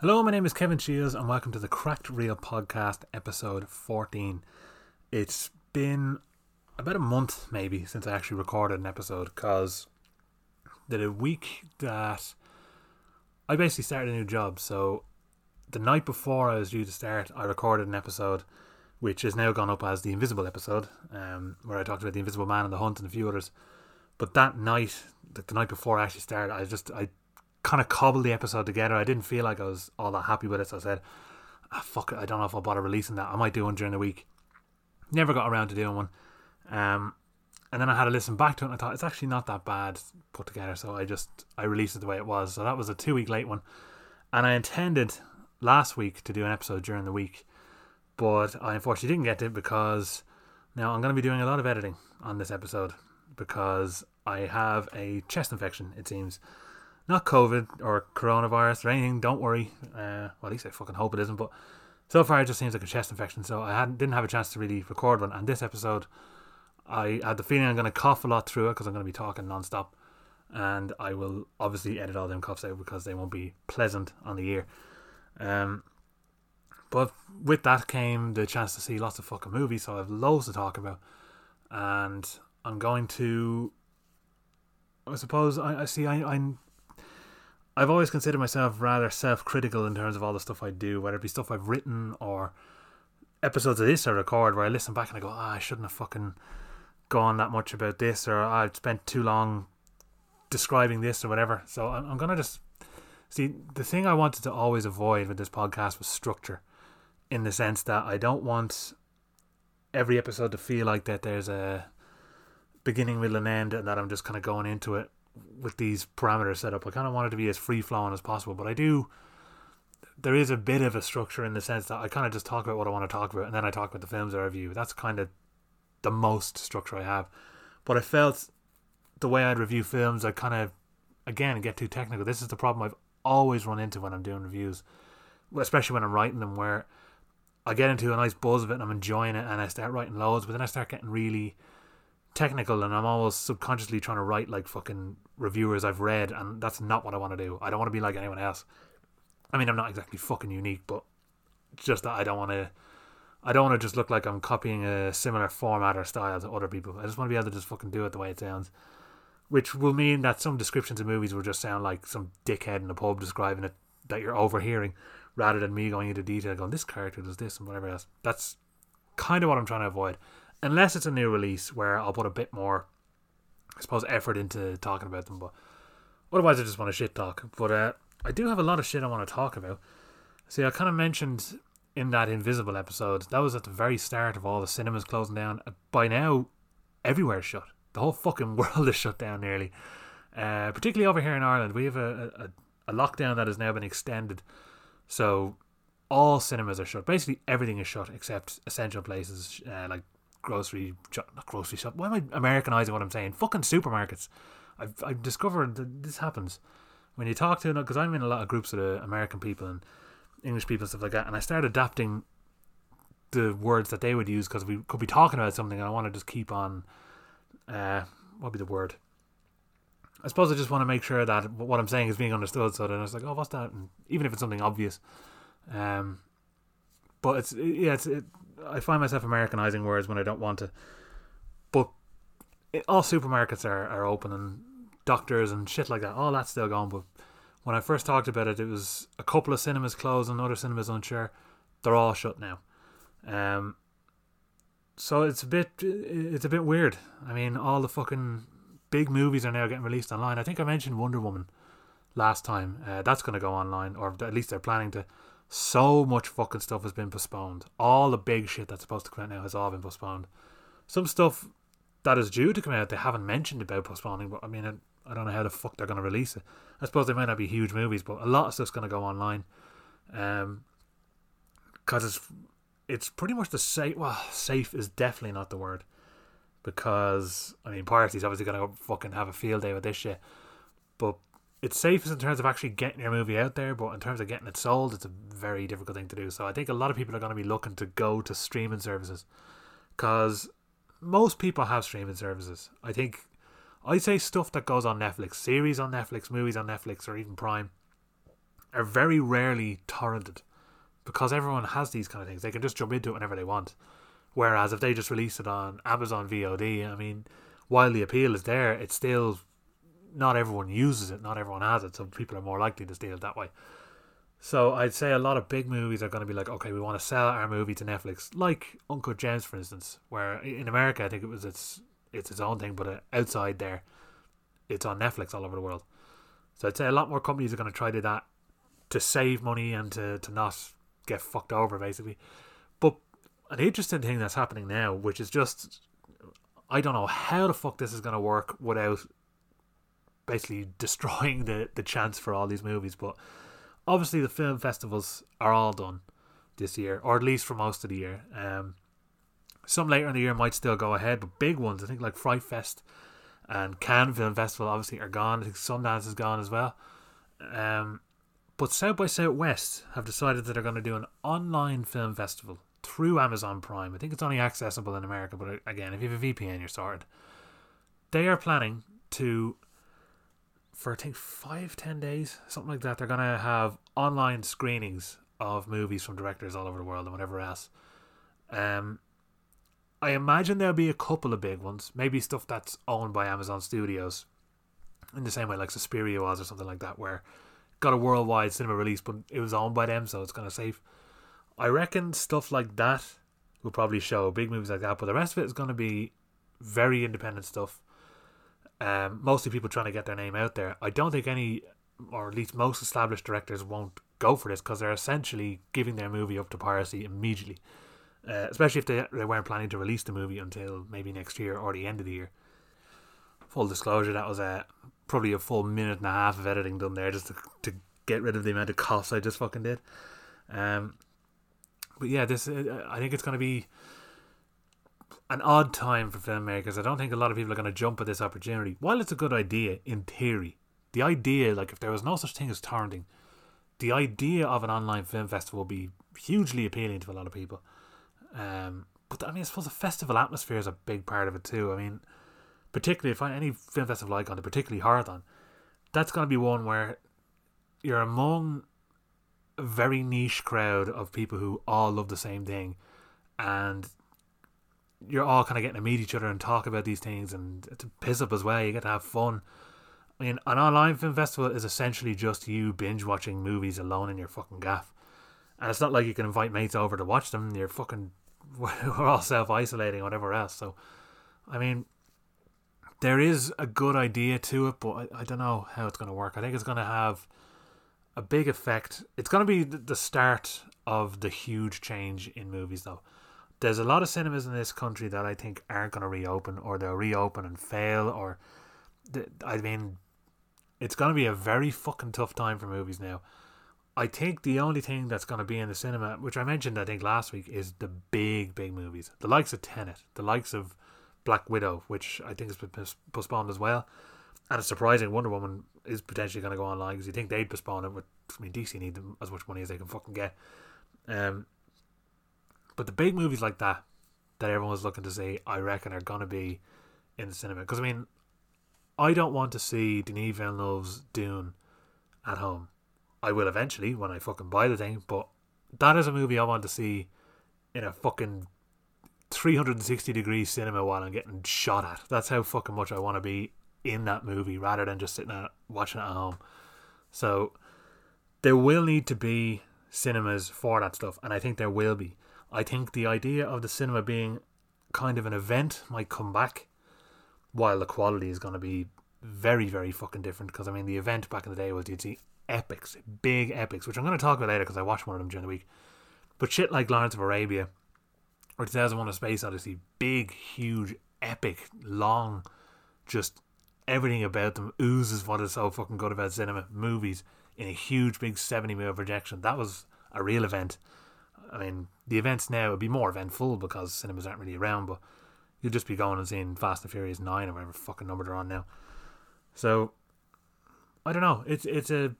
Hello, my name is Kevin Shields, and welcome to the Cracked Reel Podcast, episode 14. It's been about a month, maybe, since I actually recorded an episode, because the week that I basically started a new job, so the night before I was due to start, I recorded an episode, which has now gone up as the Invisible episode, um, where I talked about the Invisible Man and the Hunt and a few others. But that night, the, the night before I actually started, I just I kind of cobbled the episode together. I didn't feel like I was all that happy with it, so I said, ah, "Fuck it, I don't know if I'll bother releasing that. I might do one during the week." Never got around to doing one, um, and then I had to listen back to it, and I thought it's actually not that bad put together. So I just I released it the way it was. So that was a two week late one, and I intended last week to do an episode during the week, but I unfortunately didn't get it because now I'm going to be doing a lot of editing on this episode because I have a chest infection. It seems not COVID or coronavirus or anything. Don't worry. Uh, well, at least I fucking hope it isn't. But so far, it just seems like a chest infection. So I hadn't didn't have a chance to really record one. And this episode, I had the feeling I'm going to cough a lot through it because I'm going to be talking non-stop. And I will obviously edit all them coughs out because they won't be pleasant on the ear. Um, but with that came the chance to see lots of fucking movies. So I have loads to talk about, and I'm going to. I suppose I, I see. I, I'm I've always considered myself rather self critical in terms of all the stuff I do, whether it be stuff I've written or episodes of this I record where I listen back and I go, ah, I shouldn't have fucking gone that much about this, or I've spent too long describing this or whatever. So I'm, I'm going to just see the thing I wanted to always avoid with this podcast was structure in the sense that I don't want every episode to feel like that there's a beginning, middle, and end, and that I'm just kind of going into it with these parameters set up. I kind of want it to be as free flowing as possible, but I do. There is a bit of a structure in the sense that I kind of just talk about what I want to talk about, and then I talk about the films I review. That's kind of the most structure I have. But I felt the way I'd review films, I kind of, again, get too technical. This is the problem I've always run into when I'm doing reviews, especially when I'm writing them, where I get into a nice buzz of it and I'm enjoying it, and I start writing loads, but then I start getting really technical and I'm almost subconsciously trying to write like fucking reviewers I've read and that's not what I want to do. I don't want to be like anyone else. I mean I'm not exactly fucking unique, but just that I don't want to I don't want to just look like I'm copying a similar format or style to other people. I just want to be able to just fucking do it the way it sounds. Which will mean that some descriptions of movies will just sound like some dickhead in a pub describing it that you're overhearing rather than me going into detail going this character does this and whatever else. That's kind of what I'm trying to avoid unless it's a new release where I'll put a bit more, I suppose, effort into talking about them. But otherwise, I just want to shit talk. But uh, I do have a lot of shit I want to talk about. See, I kind of mentioned in that Invisible episode that was at the very start of all the cinemas closing down. By now, everywhere's shut. The whole fucking world is shut down nearly. Uh, particularly over here in Ireland, we have a, a, a lockdown that has now been extended. So all cinemas are shut. Basically, everything is shut except essential places uh, like grocery grocery shop. Why am I Americanizing what I'm saying? Fucking supermarkets. I've I've discovered that this happens when you talk to because I'm in a lot of groups of American people and English people and stuff like that, and I start adapting the words that they would use because we could be talking about something and I want to just keep on. Uh, what be the word? I suppose I just want to make sure that what I'm saying is being understood. So then I was like, oh, what's that? And even if it's something obvious, um, but it's yeah, it's it, I find myself Americanizing words when I don't want to. But it, all supermarkets are, are open and doctors and shit like that. All that's still gone. But when I first talked about it, it was a couple of cinemas closed and other cinemas unsure. They're all shut now. Um, so it's a bit it's a bit weird. I mean, all the fucking big movies are now getting released online. I think I mentioned Wonder Woman last time. Uh, that's going to go online, or at least they're planning to. So much fucking stuff has been postponed. All the big shit that's supposed to come out now has all been postponed. Some stuff that is due to come out they haven't mentioned about postponing, but I mean, I, I don't know how the fuck they're going to release it. I suppose they might not be huge movies, but a lot of stuff's going to go online. Um, because it's it's pretty much the safe. Well, safe is definitely not the word, because I mean, piracy's obviously going to fucking have a field day with this shit. But it's safest in terms of actually getting your movie out there, but in terms of getting it sold, it's a very difficult thing to do. So I think a lot of people are going to be looking to go to streaming services because most people have streaming services. I think I'd say stuff that goes on Netflix, series on Netflix, movies on Netflix, or even Prime. are very rarely torrented because everyone has these kind of things. They can just jump into it whenever they want. Whereas if they just release it on Amazon VOD, I mean, while the appeal is there, it's still not everyone uses it, not everyone has it, so people are more likely to steal it that way. So I'd say a lot of big movies are going to be like, okay, we want to sell our movie to Netflix, like Uncut Gems, for instance, where in America I think it was its it's its own thing, but uh, outside there, it's on Netflix all over the world. So I'd say a lot more companies are going to try to do that to save money and to, to not get fucked over, basically. But an interesting thing that's happening now, which is just I don't know how the fuck this is going to work without basically destroying the, the chance for all these movies. But obviously, the film festivals are all done this year, or at least for most of the year. Um, some later in the year might still go ahead, but big ones, I think like Fright Fest and Cannes Film Festival, obviously are gone. I think Sundance is gone as well. Um, but South by Southwest have decided that they're going to do an online film festival through Amazon Prime. I think it's only accessible in America, but uh, again, if you have a VPN, you're sorted. They are planning to, for I think five, ten days, something like that, they're to have online screenings of movies from directors all over the world and whatever else. Um, I imagine there'll be a couple of big ones, maybe stuff that's owned by Amazon Studios, in the same way like Suspiria was or something like that, where got a worldwide cinema release, but it was owned by them, so it's kind of safe. I reckon stuff like that will probably show big movies like that, but the rest of it is going to be very independent stuff. Um, mostly people trying to get their name out there. I don't think any, or at least most established directors won't go for this because they're essentially giving their movie up to piracy immediately. Uh, especially if they, they weren't planning to release the movie until maybe next year or the end of the year. Full disclosure, that was a probably a full minute and a half of editing done there just to, to get rid of the amount of coughs I just fucking did. Um, but yeah, this uh, I think it's going to be an odd time for filmmakers. I don't think a lot of people are going to jump at this opportunity. While it's a good idea in theory, the idea, like if there was no such thing as torrenting, the idea of an online film festival would be hugely appealing to a lot of people. Um, but I mean, I suppose the festival atmosphere is a big part of it too. I mean, particularly if any film festival I to, particularly Horrorthon, that's going to be one where you're among a very niche crowd of people who all love the same thing, and you're all kind of getting to meet each other and talk about these things and to piss up as well. You get to have fun. I mean, an online film festival is essentially just you binge watching movies alone in your fucking gaff. And it's not like you can invite mates over to watch them. You're fucking, we're all self isolating, whatever else. So, I mean, there is a good idea to it, but I, I don't know how it's going to work. I think it's going to have a big effect. It's going to be the start of the huge change in movies, though. There's a lot of cinemas in this country that I think aren't going to reopen, or they'll reopen and fail, or I mean, it's going to be a very fucking tough time for movies now. I think the only thing that's going to be in the cinema, which I mentioned I think last week, is the big, big movies. The likes of Tenet, the likes of Black Widow, which I think has been postponed as well and it's surprising Wonder Woman is potentially going to go online because you think they'd postpone it. But I mean, DC need them as much money as they can fucking get. Um, but the big movies like that that everyone's looking to see, I reckon, are going to be in the cinema. Because I mean, I don't want to see Denis Villeneuve's Dune at home. I will eventually when I fucking buy the thing, but that is a movie I want to see in a fucking 360 degree cinema while I'm getting shot at. That's how fucking much I want to be in that movie rather than just sitting at watching it at home. So there will need to be cinemas for that stuff, and I think there will be. I think the idea of the cinema being kind of an event might come back, while the quality is going to be very, very fucking different. Because I mean, the event back in the day was you'd see epics, big epics, which I'm going to talk about later because I watched one of them during the week. But shit like Lawrence of Arabia or 2001: A Space Odyssey, big, huge, epic, long, just everything about them oozes what is so fucking good about cinema movies in a huge big 70 mil projection that was a real event i mean the events now would be more eventful because cinemas aren't really around but you'll just be going and seeing fast and furious 9 or whatever fucking number they're on now so i don't know it's it's a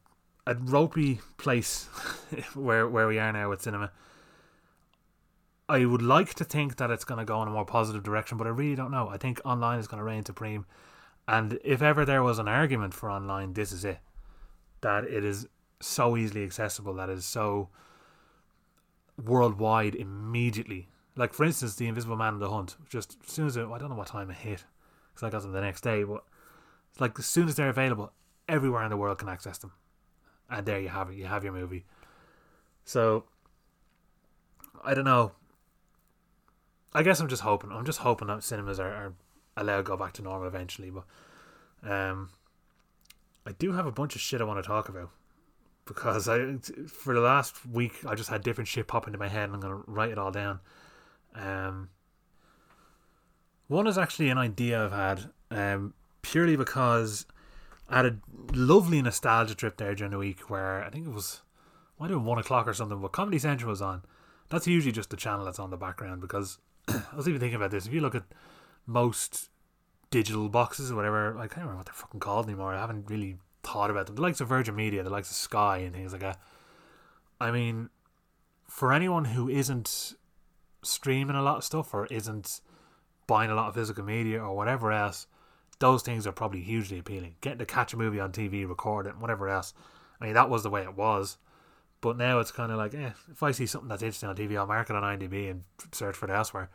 a ropey place where where we are now with cinema I would like to think that it's going to go in a more positive direction, but I really don't know. I think online is going to reign supreme. And if ever there was an argument for online, this is it. That it is so easily accessible that is so worldwide immediately. Like for instance, the Invisible Man and the Hunt. Just as soon as it, I don't know what time it hit because I got them the next day, but it's like as soon as they're available, everywhere in the world can access them, and there you have it. You have your movie. So I don't know. I guess I'm just hoping. I'm just hoping that cinemas are, are allowed to go back to normal eventually. But um, I do have a bunch of shit I want to talk about because I for the last week I just had different shit pop into my head and I'm gonna write it all down. Um, one is actually an idea I've had um, purely because I had a lovely nostalgia trip there during the week where I think it was might have been one o'clock or something, but Comedy Central was on. That's usually just the channel that's on the background because I was even thinking about this. If you look at most digital boxes or whatever, I can't remember what they're fucking called anymore. I haven't really thought about them. The likes of Virgin Media, the likes of Sky, and things like that. I mean, for anyone who isn't streaming a lot of stuff or isn't buying a lot of physical media or whatever else, those things are probably hugely appealing. Getting to catch a movie on TV, record it, whatever else. I mean, that was the way it was. But now it's kind of like, eh, if I see something that's interesting on TV, I'll mark it on IMDb and search for it elsewhere.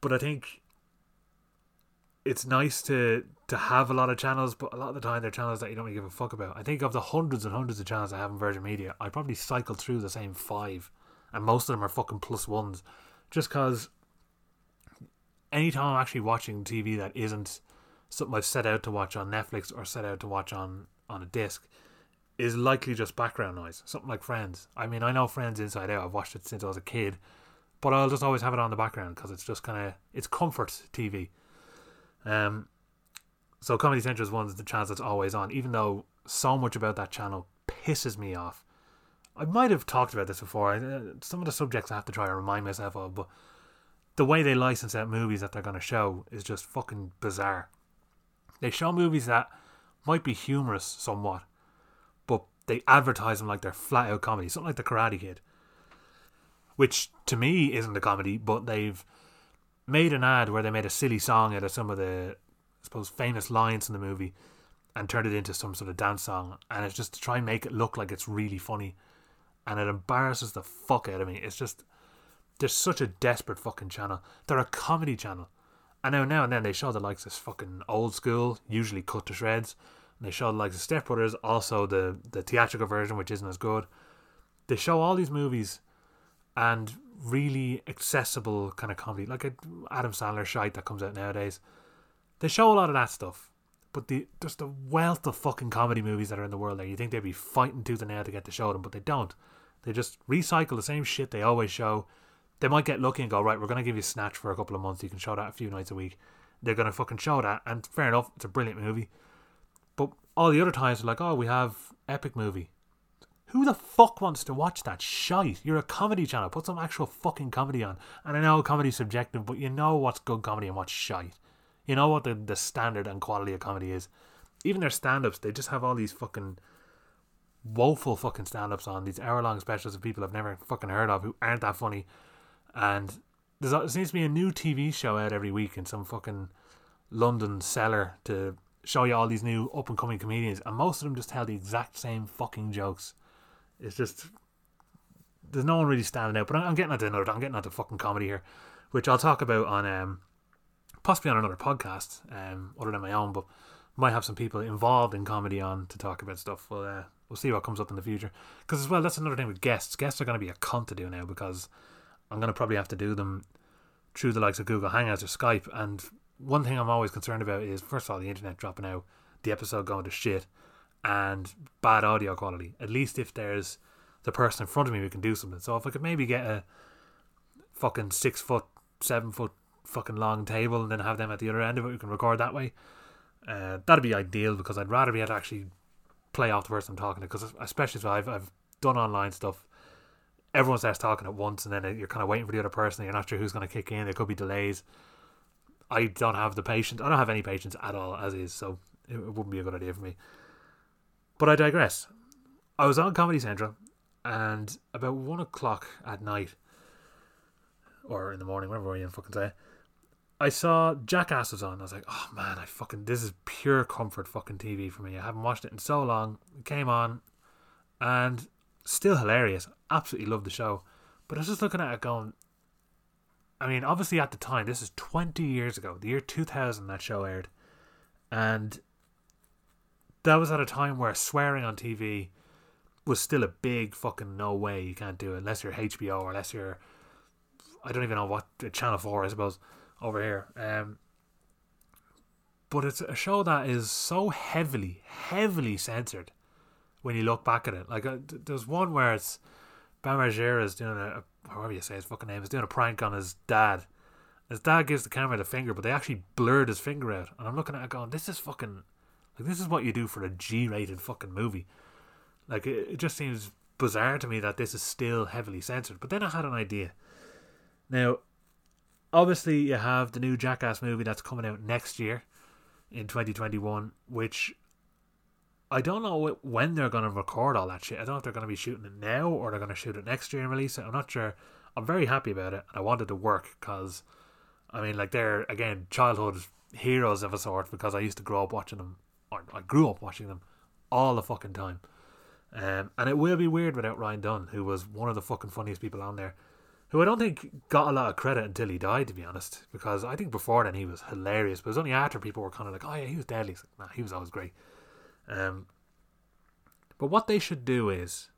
But I think it's nice to to have a lot of channels, but a lot of the time they're channels that you don't really give a fuck about. I think of the hundreds and hundreds of channels I have in Virgin Media, I probably cycle through the same five, and most of them are fucking plus ones, just because anytime I'm actually watching TV that isn't something I've set out to watch on Netflix or set out to watch on on a disc, is likely just background noise. Something like Friends. I mean, I know Friends inside out. I've watched it since I was a kid, but I'll just always have it on the background because it's just kind of it's comfort TV. Um, so Comedy Central is one of the channels that's always on, even though so much about that channel pisses me off. I might have talked about this before. Uh, some of the subjects I have to try to remind myself of, but the way they license out movies that they're going to show is just fucking bizarre. They show movies that might be humorous somewhat, but they advertise them like they're flat out comedy, something like The Karate Kid, which to me isn't a comedy, but they've made an ad where they made a silly song out of some of the, I suppose, famous lines in the movie and turned it into some sort of dance song. And it's just to try and make it look like it's really funny. And it embarrasses the fuck out of me. It's just, they're such a desperate fucking channel. They're a comedy channel. I know now and then they show the likes of fucking old school, usually cut to shreds. And they show the likes of Step Brothers, also the, the theatrical version, which isn't as good. They show all these movies and really accessible kind of comedy, like a Adam Sandler shite that comes out nowadays. They show a lot of that stuff, but the just the wealth of fucking comedy movies that are in the world there. You think they'd be fighting tooth and nail to get to show them, but they don't. They just recycle the same shit they always show. They might get lucky and go right. We're gonna give you Snatch for a couple of months. You can show that a few nights a week. They're gonna fucking show that, and fair enough, it's a brilliant movie. But all the other times, like, oh, we have epic movie. Who the fuck wants to watch that shite? You're a comedy channel. Put some actual fucking comedy on. And I know comedy's subjective, but you know what's good comedy and what's shite. You know what the, the standard and quality of comedy is. Even their stand ups, they just have all these fucking woeful fucking stand ups on, these hour long specials of people I've never fucking heard of who aren't that funny. And there seems to be a new TV show out every week in some fucking London cellar to show you all these new up and coming comedians. And most of them just tell the exact same fucking jokes it's just there's no one really standing out. But I'm, getting into another. I'm getting into fucking comedy here, which I'll talk about on um possibly on another podcast um other than my own, but might have some people involved in comedy on to talk about stuff. Well, uh, we'll see what comes up in the future. Because as well, that's another thing with guests. Guests are going to be a cunt to do now because I'm going to probably have to do them through the likes of Google Hangouts or Skype. And one thing I'm always concerned about is first of all the internet dropping out, the episode going to shit, and bad audio quality. At least if there's the person in front of me who can do something. So if I could maybe get a fucking six foot, seven foot fucking long table and then have them at the other end of it, we can record that way. Uh, that'd be ideal because I'd rather be able to actually play off the person I'm talking to. Because especially if I've I've done online stuff, everyone starts talking at once, and then you're kind of waiting for the other person. You're not sure who's going to kick in. There could be delays. I don't have the patience. I don't have any patience at all as is, so it, it wouldn't be a good idea for me. But I digress. I was on Comedy Central, and about one o'clock at night, or in the morning, whatever you fucking say, I saw Jackass was on. I was like, oh man, I fucking this is pure comfort fucking TV for me. I haven't watched it in so long. It came on. and still hilarious. Absolutely loved the show. But I was just looking at it going, I mean, obviously at the time, this is 20 years ago, the year 2000 that show aired. And that was at a time where swearing on TV was still a big fucking no way. You can't do it unless you're HBO or unless you're, I don't even know what, Channel 4, I suppose, over here. Um, but it's a show that is so heavily, heavily censored when you look back at it. Like, uh, there's one where it's Bam Margera is doing a, however you say his fucking name, is doing a prank on his dad. His dad gives the camera the finger, but they actually blurred his finger out. And I'm looking at it going, this is fucking, like, this is what you do for a G rated fucking movie. Like, it, it just seems bizarre to me that this is still heavily censored. But then I had an idea. Now, obviously, you have the new Jackass movie that's coming out next year in 2021, which I don't know when they're going to record all that shit. I don't know if they're going to be shooting it now or they're going to shoot it next year and release it. I'm not sure. I'm very happy about it. I wanted to work because, I mean, like they're again childhood heroes of a sort because I used to grow up watching them, I grew up watching them all the fucking time. Um, and it will be weird without Ryan Dunn, who was one of the fucking funniest people on there who I don't think got a lot of credit until he died, to be honest. Because I think before then he was hilarious, but it was only after people were kind of like, "Oh yeah, he was deadly." Like, nah, he was always great. Um, but what they should do is,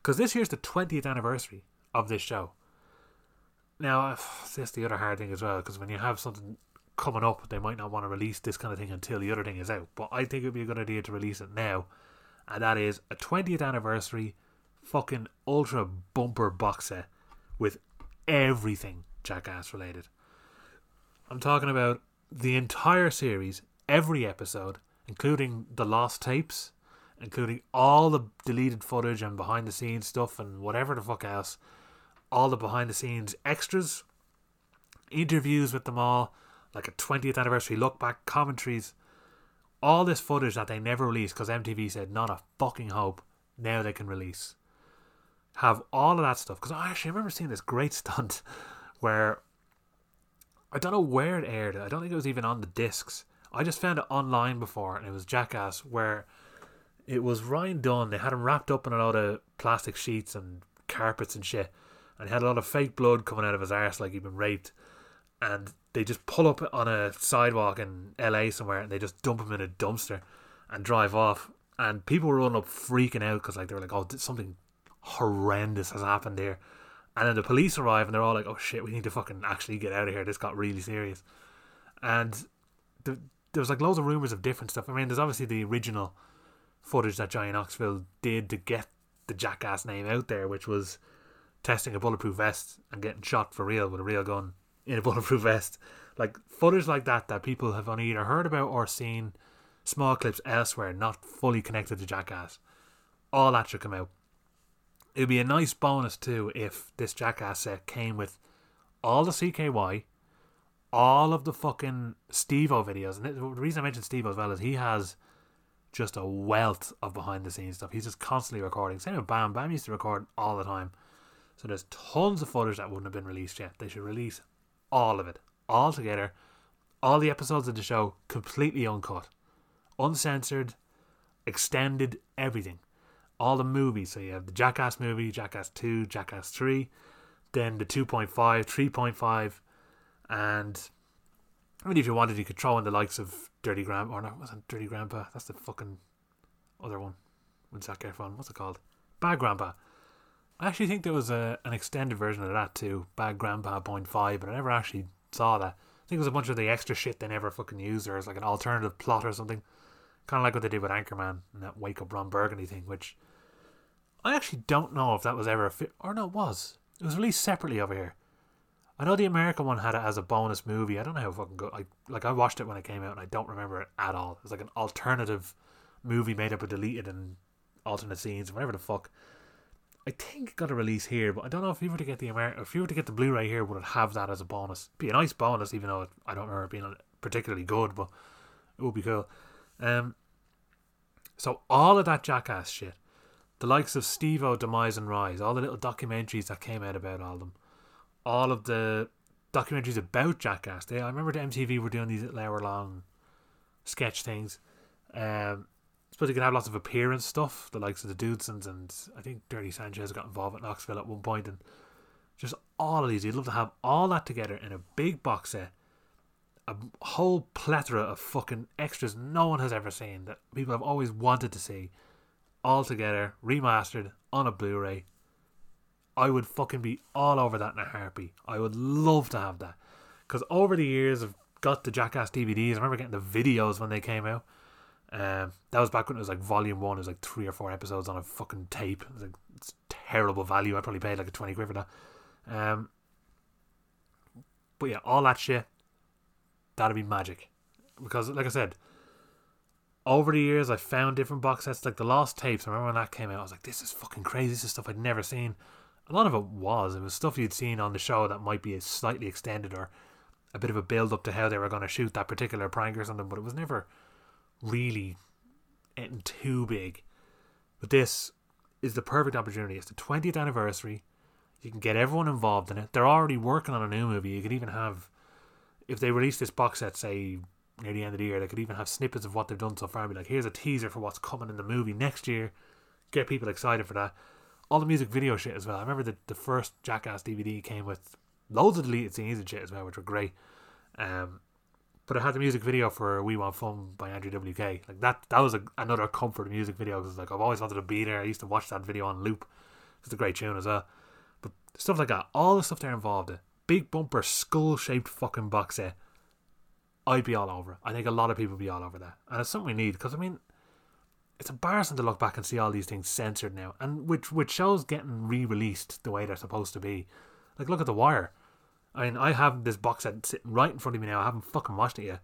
because this year's the twentieth anniversary of this show. Now, that's the other hard thing as well, because when you have something coming up, they might not want to release this kind of thing until the other thing is out. But I think it would be a good idea to release it now, and that is a twentieth anniversary, fucking ultra bumper box set with everything Jackass related. I'm talking about the entire series, every episode, including the lost tapes, including all the deleted footage and behind the scenes stuff and whatever the fuck else, all the behind the scenes extras, interviews with them all, like a 20th anniversary look back, commentaries, all this footage that they never released because MTV said not a fucking hope. Now they can release have all of that stuff. Because I actually remember seeing this great stunt where I don't know where it aired. I don't think it was even on the discs. I just found it online before, and it was Jackass, where it was Ryan Dunn. They had him wrapped up in a lot of plastic sheets and carpets and shit, and he had a lot of fake blood coming out of his arse like he'd been raped. And they just pull up on a sidewalk in LA somewhere, and they just dump them in a dumpster and drive off. And people were running up freaking out because like they were like, "Oh, something horrendous has happened here. And then the police arrive and they're all like, oh shit, we need to fucking actually get out of here. This got really serious. And the, there was like loads of rumours of different stuff. I mean, there's obviously the original footage that Johnny Knoxville did to get the jackass name out there, which was testing a bulletproof vest and getting shot for real with a real gun in a bulletproof vest. Like footage like that that people have only either heard about or seen small clips elsewhere, not fully connected to Jackass. All that should come out it'd be a nice bonus too if this Jackass set came with all the CKY, all of the fucking Steve-O videos. And the reason I mentioned Steve-O as well is he has just a wealth of behind the scenes stuff. He's just constantly recording. Same with Bam. Bam used to record all the time. So there's tons of footage that wouldn't have been released yet. They should release all of it, all together. All the episodes of the show completely uncut, uncensored, extended, everything all the movies. So you have the Jackass movie, Jackass 2, Jackass 3, then the 2.5, 3.5, and I mean, if you wanted, you could throw in the likes of Dirty Grandpa, or not, wasn't Dirty Grandpa? That's the fucking other one with Zac Efron. What's it called? Bad Grandpa. I actually think there was a, an extended version of that too, Bad Grandpa Point Five, but I never actually saw that. I think it was a bunch of the extra shit they never fucking used, or as like an alternative plot or something. Kind of like what they did with Anchorman and that Wake Up Ron Burgundy thing, which I actually don't know if that was ever a fit, or no, it was. It was released separately over here. I know the American one had it as a bonus movie. I don't know how fucking good. I like I watched it when it came out, and I don't remember it at all. It was like an alternative movie made up of deleted and alternate scenes, whatever the fuck. I think got a release here, but I don't know if you were to get the American, if you were to get the Blu-ray here, would it have that as a bonus? Be a nice bonus, even though it, I don't remember it being particularly good, but it would be cool. Um, so all of that jackass shit, the likes of Steve-O, Demise and Rise, all the little documentaries that came out about all of them, all of the documentaries about Jackass. They, I remember the MTV were doing these little hour long sketch things. Um, suppose you can have lots of appearance stuff, the likes of the Dudesons and I think Dirty Sanchez got involved at Knoxville at one point, and just all of these. You'd love to have all that together in a big box set, a whole plethora of fucking extras no one has ever seen that people have always wanted to see, all together, remastered on a Blu-ray. I would fucking be all over that in a heartbeat. I would love to have that because over the years I've got the Jackass DVDs. I remember getting the videos when they came out. Um, that was back when it was like volume one. It was like three or four episodes on a fucking tape. It was like it's terrible value. I probably paid like a twenty quid for that. Um, but yeah, all that shit, that'd be magic. Because like I said, over the years I found different box sets like the Lost Tapes. I remember when that came out. I was like, this is fucking crazy. This is stuff I'd never seen. A lot of it was. It was stuff you'd seen on the show that might be slightly extended or a bit of a build up to how they were going to shoot that particular prank or something. But it was never really getting too big. But this is the perfect opportunity. It's the 20th anniversary. You can get everyone involved in it. They're already working on a new movie. You could even have, if they release this box set, say near the end of the year, they could even have snippets of what they've done so far. Be like, here's a teaser for what's coming in the movie next year. Get people excited for that. All the music video shit as well. I remember the, the first Jackass DVD came with loads of deleted scenes and shit as well, which were great. Um, but it had the music video for "We Want Fun" by Andrew WK. Like that, that was a, another comfort music video because like I've always wanted to be there. I used to watch that video on loop. It's a great tune as well. But stuff like that, all the stuff they're involved in, big bumper, skull shaped fucking box set. I'd be all over. I think a lot of people would be all over that, and it's something we need because I mean, it's embarrassing to look back and see all these things censored now, and which which shows getting re-released the way they're supposed to be. Like look at the Wire I mean, I have this box set sitting right in front of me now. I haven't fucking watched it yet,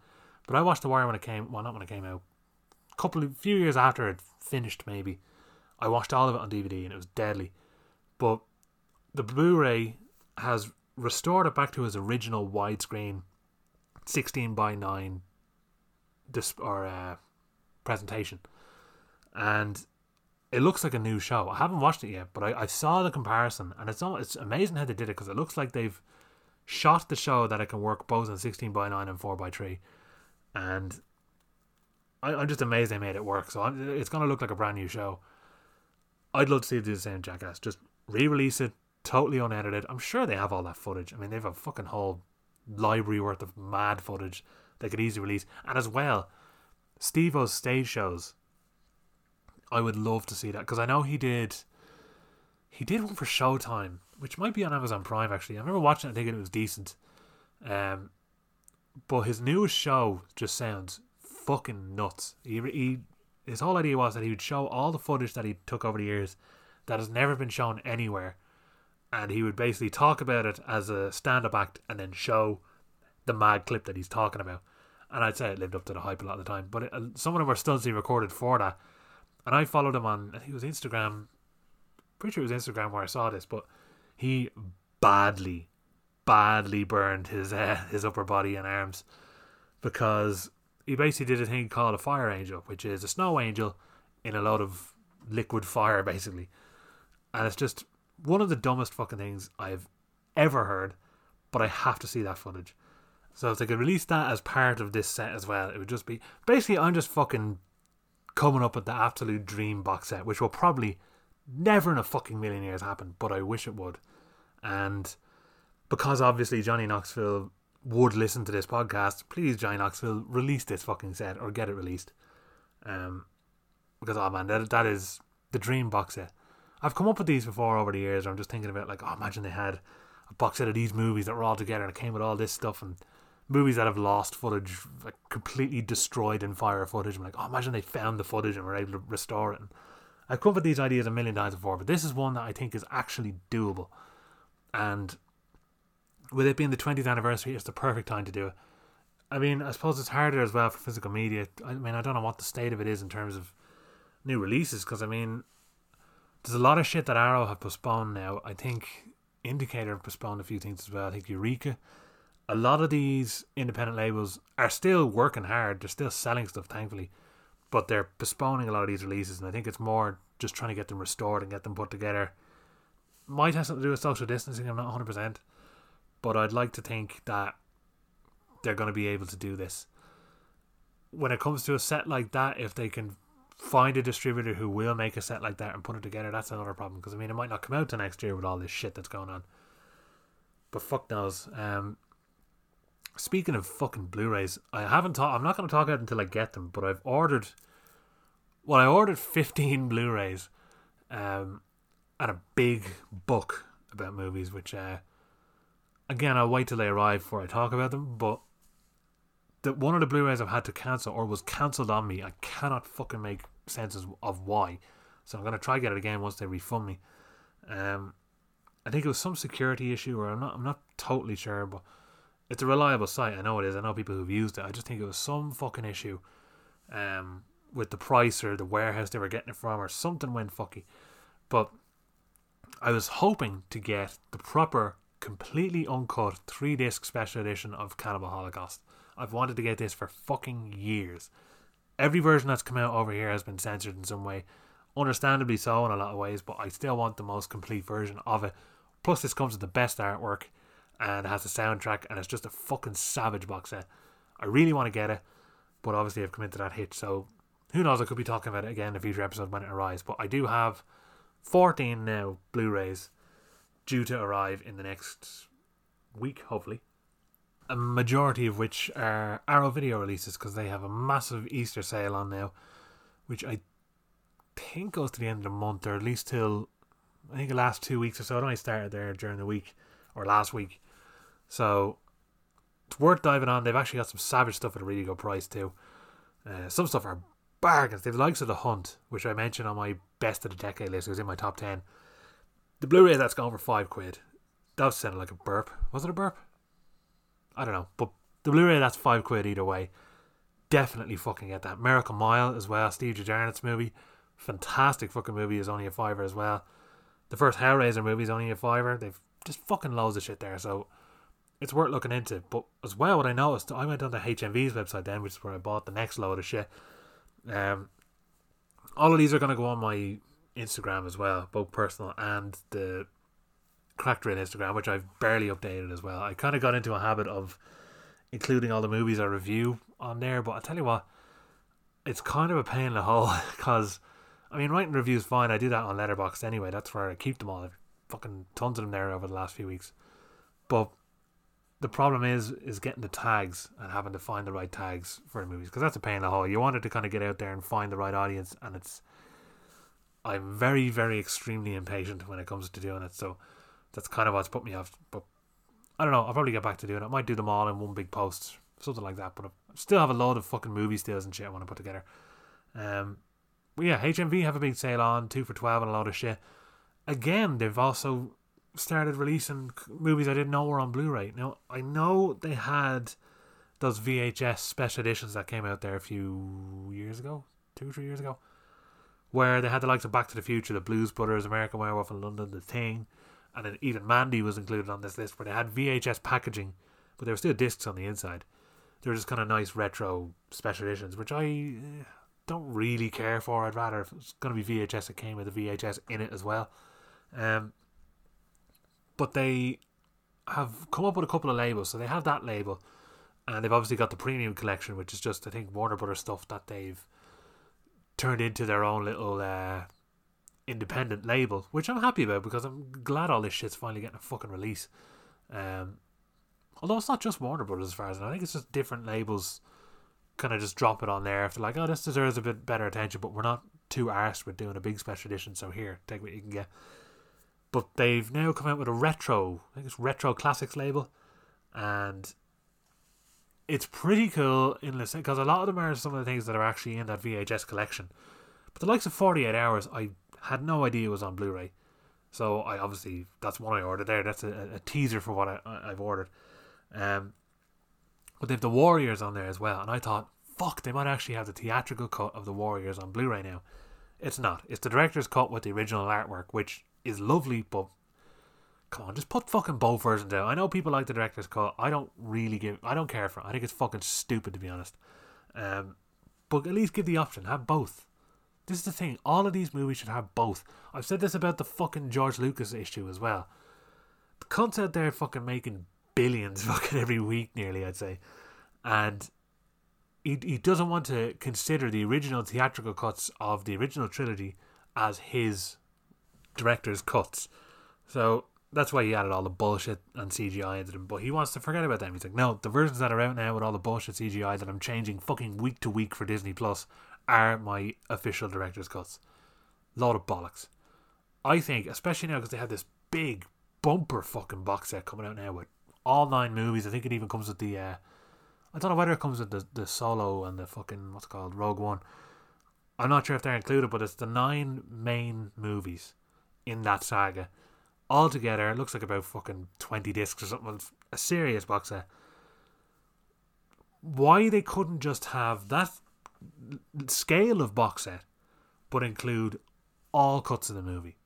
but I watched The Wire when it came. Well, not when it came out. A couple of few years after it finished, maybe. I watched all of it on DVD and it was deadly. But the Blu-ray has restored it back to its original widescreen, sixteen by nine, dis- or uh, presentation, and it looks like a new show. I haven't watched it yet, but I, I saw the comparison, and it's all, it's amazing how they did it because it looks like they've shot the show that it can work both in 16 by 9 and 4 by 3 and I, am just amazed they made it work. So I'm, it's going to look like a brand new show. I'd love to see them do the same Jackass. Just re-release it totally unedited. I'm sure they have all that footage. I mean they have a fucking whole library worth of mad footage they could easily release. And as well Steve-O's stage shows I would love to see that. Because I know he did he did one for Showtime which might be on Amazon Prime actually. I remember watching it and thinking it was decent. Um, but his newest show just sounds fucking nuts. He, he his whole idea was that he would show all the footage that he took over the years that has never been shown anywhere, and he would basically talk about it as a stand-up act and then show the mad clip that he's talking about. And I'd say it lived up to the hype a lot of the time. But it, uh, some of them were stunts he recorded for that, and I followed him on I think it was Instagram. Pretty sure it was Instagram where I saw this, but he badly, badly burned his uh, his upper body and arms because he basically did a thing called a fire angel, which is a snow angel in a lot of liquid fire, basically. And it's just one of the dumbest fucking things I've ever heard, but I have to see that footage. So if they could release that as part of this set as well, it would just be basically I'm just fucking coming up with the absolute dream box set, which will probably never in a fucking million years happen, but I wish it would. And because obviously Johnny Knoxville would listen to this podcast, please Johnny Knoxville release this fucking set or get it released. Um, because oh man, that that is the dream box set. I've come up with these before over the years. I'm just thinking about like, oh, imagine they had a box set of these movies that were all together and it came with all this stuff and movies that have lost footage, like completely destroyed in fire footage. I'm like, oh, imagine they found the footage and were able to restore it. And I've covered these ideas a million times before, but this is one that I think is actually doable. And with it being the 20th anniversary, it's the perfect time to do it. I mean, I suppose it's harder as well for physical media. I mean, I don't know what the state of it is in terms of new releases, because I mean, there's a lot of shit that Arrow have postponed now. I think Indicator have postponed a few things as well. I think Eureka. A lot of these independent labels are still working hard. They're still selling stuff, thankfully, but they're postponing a lot of these releases, and I think it's more just trying to get them restored and get them put together might have something to do with social distancing. I'm not 100, percent but I'd like to think that they're going to be able to do this. When it comes to a set like that, if they can find a distributor who will make a set like that and put it together, that's another problem. Because I mean, it might not come out to next year with all this shit that's going on. But fuck knows. Um, speaking of fucking Blu-rays, I haven't talked. I'm not going to talk about it until I get them. But I've ordered. Well, I ordered 15 Blu-rays, um, and a big book about movies, which uh, again I'll wait till they arrive before I talk about them. But the one of the Blu-rays I've had to cancel or was cancelled on me. I cannot fucking make sense of why. So I'm gonna try get it again once they refund me. Um, I think it was some security issue, or I'm not. I'm not totally sure, but it's a reliable site. I know it is. I know people who've used it. I just think it was some fucking issue, um, with the price or the warehouse they were getting it from, or something went fucky. But I was hoping to get the proper, completely uncut three disc special edition of Cannibal Holocaust. I've wanted to get this for fucking years. Every version that's come out over here has been censored in some way. Understandably so in a lot of ways, but I still want the most complete version of it Plus, this comes with the best artwork and has a soundtrack, and it's just a fucking savage box set. I really want to get it, but obviously I've come into that hitch, so who knows? I could be talking about it again in a future episode when it arrives. But I do have 14 now Blu rays due to arrive in the next week, hopefully. A majority of which are Arrow Video releases because they have a massive Easter sale on now, which I think goes to the end of the month or at least till I think the last two weeks or so. It only started there during the week or last week. So it's worth diving on. They've actually got some savage stuff at a really good price too. Uh, some stuff are bargains. They've the likes of the Hunt, which I mentioned on my best of the decade list. It was in my top ten. The Blu-ray that's gone for five quid. That sounded like a burp. Was it a burp? I don't know. But the Blu-ray that's five quid either way. Definitely fucking get that. Miracle Mile as well. Steve Jarnet's movie. Fantastic fucking movie is only a fiver as well. The first Hellraiser movie is only a fiver. They've just fucking loads of shit there, so it's worth looking into. But as well, what I noticed, I went on the HMV's website then, which is where I bought the next load of shit. Um, all of these are going to go on my Instagram as well, both personal and the Cracked Reel Instagram, which I've barely updated as well. I kind of got into a habit of including all the movies I review on there, but I tell you what, it's kind of a pain in the hole because I mean, writing reviews fine. I do that on Letterboxd anyway. That's where I keep them all. I've fucking tons of them there over the last few weeks. But the problem is is getting the tags and having to find the right tags for the movies because that's a pain in the hole. You wanted to kind of get out there and find the right audience, and it's I'm very very extremely impatient when it comes to doing it. So that's kind of what's put me off. But I don't know. I'll probably get back to doing it. I might do them all in one big post, something like that. But I still have a load of fucking movie stills and shit I want to put together. Um, yeah, HMV have a big sale on, two for 12 and a lot of shit. Again, they've also started releasing movies I didn't know were on Blu ray. Now, I know they had those VHS special editions that came out there a few years ago, two, three years ago, where they had the likes of Back to the Future, the Blues Brothers, American Werewolf in London, The Thing, and then even Mandy was included on this list where they had VHS packaging, but there were still discs on the inside. They were just kind of nice retro special editions, which I eh, don't really care for. I'd rather if it's going to be VHS, it came with a VHS in it as well. Um, but they have come up with a couple of labels. So they have that label, and they've obviously got the premium collection, which is just I think Warner Brothers stuff that they've turned into their own little uh, independent label, which I'm happy about because I'm glad all this shit's finally getting a fucking release. Um, although it's not just Warner Brothers as far as I know, I think it's just different labels kind of just drop it on there if they're like, oh, this deserves a bit better attention, but we're not too arsed with doing a big special edition, so here, take what you can get. But they've now come out with a retro, I think it's retro classics label, and it's pretty cool in this because a lot of them are some of the things that are actually in that VHS collection. But the likes of 48 Hours, I had no idea was on Blu ray. So I obviously, that's one I ordered there. That's a, a teaser for what I, I've ordered. Um, but they have the Warriors on there as well, and I thought, fuck, they might actually have the theatrical cut of the Warriors on Blu-ray now. It's not. It's the director's cut with the original artwork, which is lovely, but come on, just put fucking both versions out. I know people like the director's cut. I don't really give. I don't care for. it. I think it's fucking stupid to be honest. Um, but at least give the option. Have both. This is the thing. All of these movies should have both. I've said this about the fucking George Lucas issue as well. The cunts out there fucking making billions fucking every week, nearly, I'd say. And he he doesn't want to consider the original theatrical cuts of the original trilogy as his director's cuts. So that's why he added all the bullshit and CGI into them. But he wants to forget about them. He's like, no, the versions that are out now with all the bullshit CGI that I'm changing fucking week to week for Disney Plus are my official director's cuts. Lot of bollocks. I think, especially now because they have this big bumper fucking box set coming out now with all nine movies. I think it even comes with the. Uh, I don't know whether it comes with the the solo and the fucking what's called Rogue One. I'm not sure if they're included, but it's the nine main movies in that saga all together. It looks like about fucking twenty discs or something. A serious box set. Why they couldn't just have that scale of box set, but include all cuts of the movie?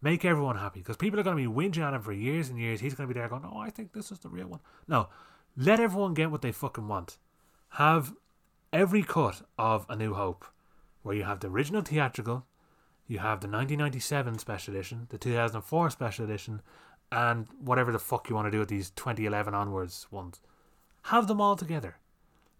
Make everyone happy because people are going to be whinging at him for years and years. He's going to be there going, "Oh, I think this is the real one." No, let everyone get what they fucking want. Have every cut of A New Hope, where you have the original theatrical, you have the 1997 special edition, the 2004 special edition, and whatever the fuck you want to do with these 2011 onwards ones. Have them all together.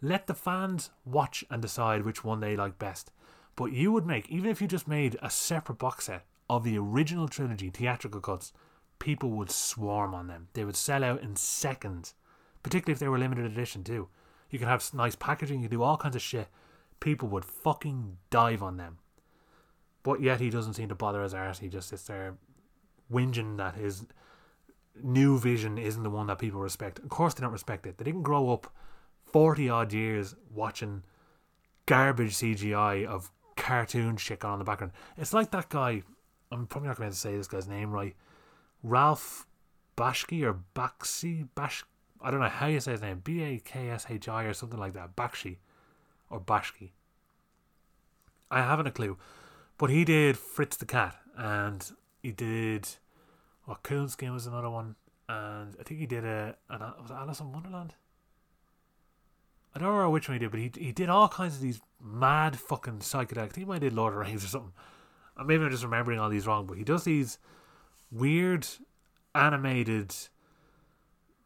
Let the fans watch and decide which one they like best. But you would make, even if you just made a separate box set of the original trilogy theatrical cuts, people would swarm on them. They would sell out in seconds, particularly if they were limited edition too. You can have nice packaging, you can do all kinds of shit. People would fucking dive on them. But yet he doesn't seem to bother his arse. He just sits there whinging that his new vision isn't the one that people respect. Of course, they don't respect it. They didn't grow up 40 odd years watching garbage CGI of cartoon shit going on in the background. It's like that guy, I'm probably not going to say this guy's name right, Ralph Bashki or Baxi? Bash, I don't know how you say his name, B A K S H I or something like that, Bakshi or Bashki. I haven't a clue. But he did Fritz the Cat, and he did. What Coonskin was another one, and I think he did a an was it Alice in Wonderland. I don't remember which one he did, but he he did all kinds of these mad fucking psychedelic. I think he might have did Lord of the Rings or something. Or maybe I'm just remembering all these wrong, but he does these weird animated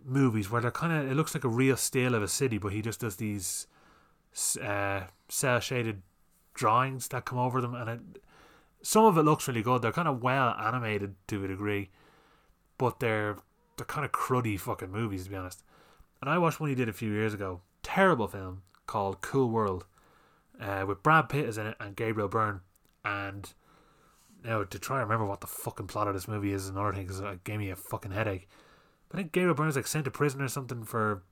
movies where they're kind of it looks like a real still of a city, but he just does these uh, cell shaded drawings that come over them, and it, some of it looks really good. They're kind of well animated to a degree, but they're they're kind of cruddy fucking movies to be honest. And I watched one he did a few years ago, terrible film called Cool World, uh, with Brad Pitt is in it and Gabriel Byrne. And now to try and remember what the fucking plot of this movie is another thing because it gave me a fucking headache. But I think Gabriel Byrne's like sent to prison or something for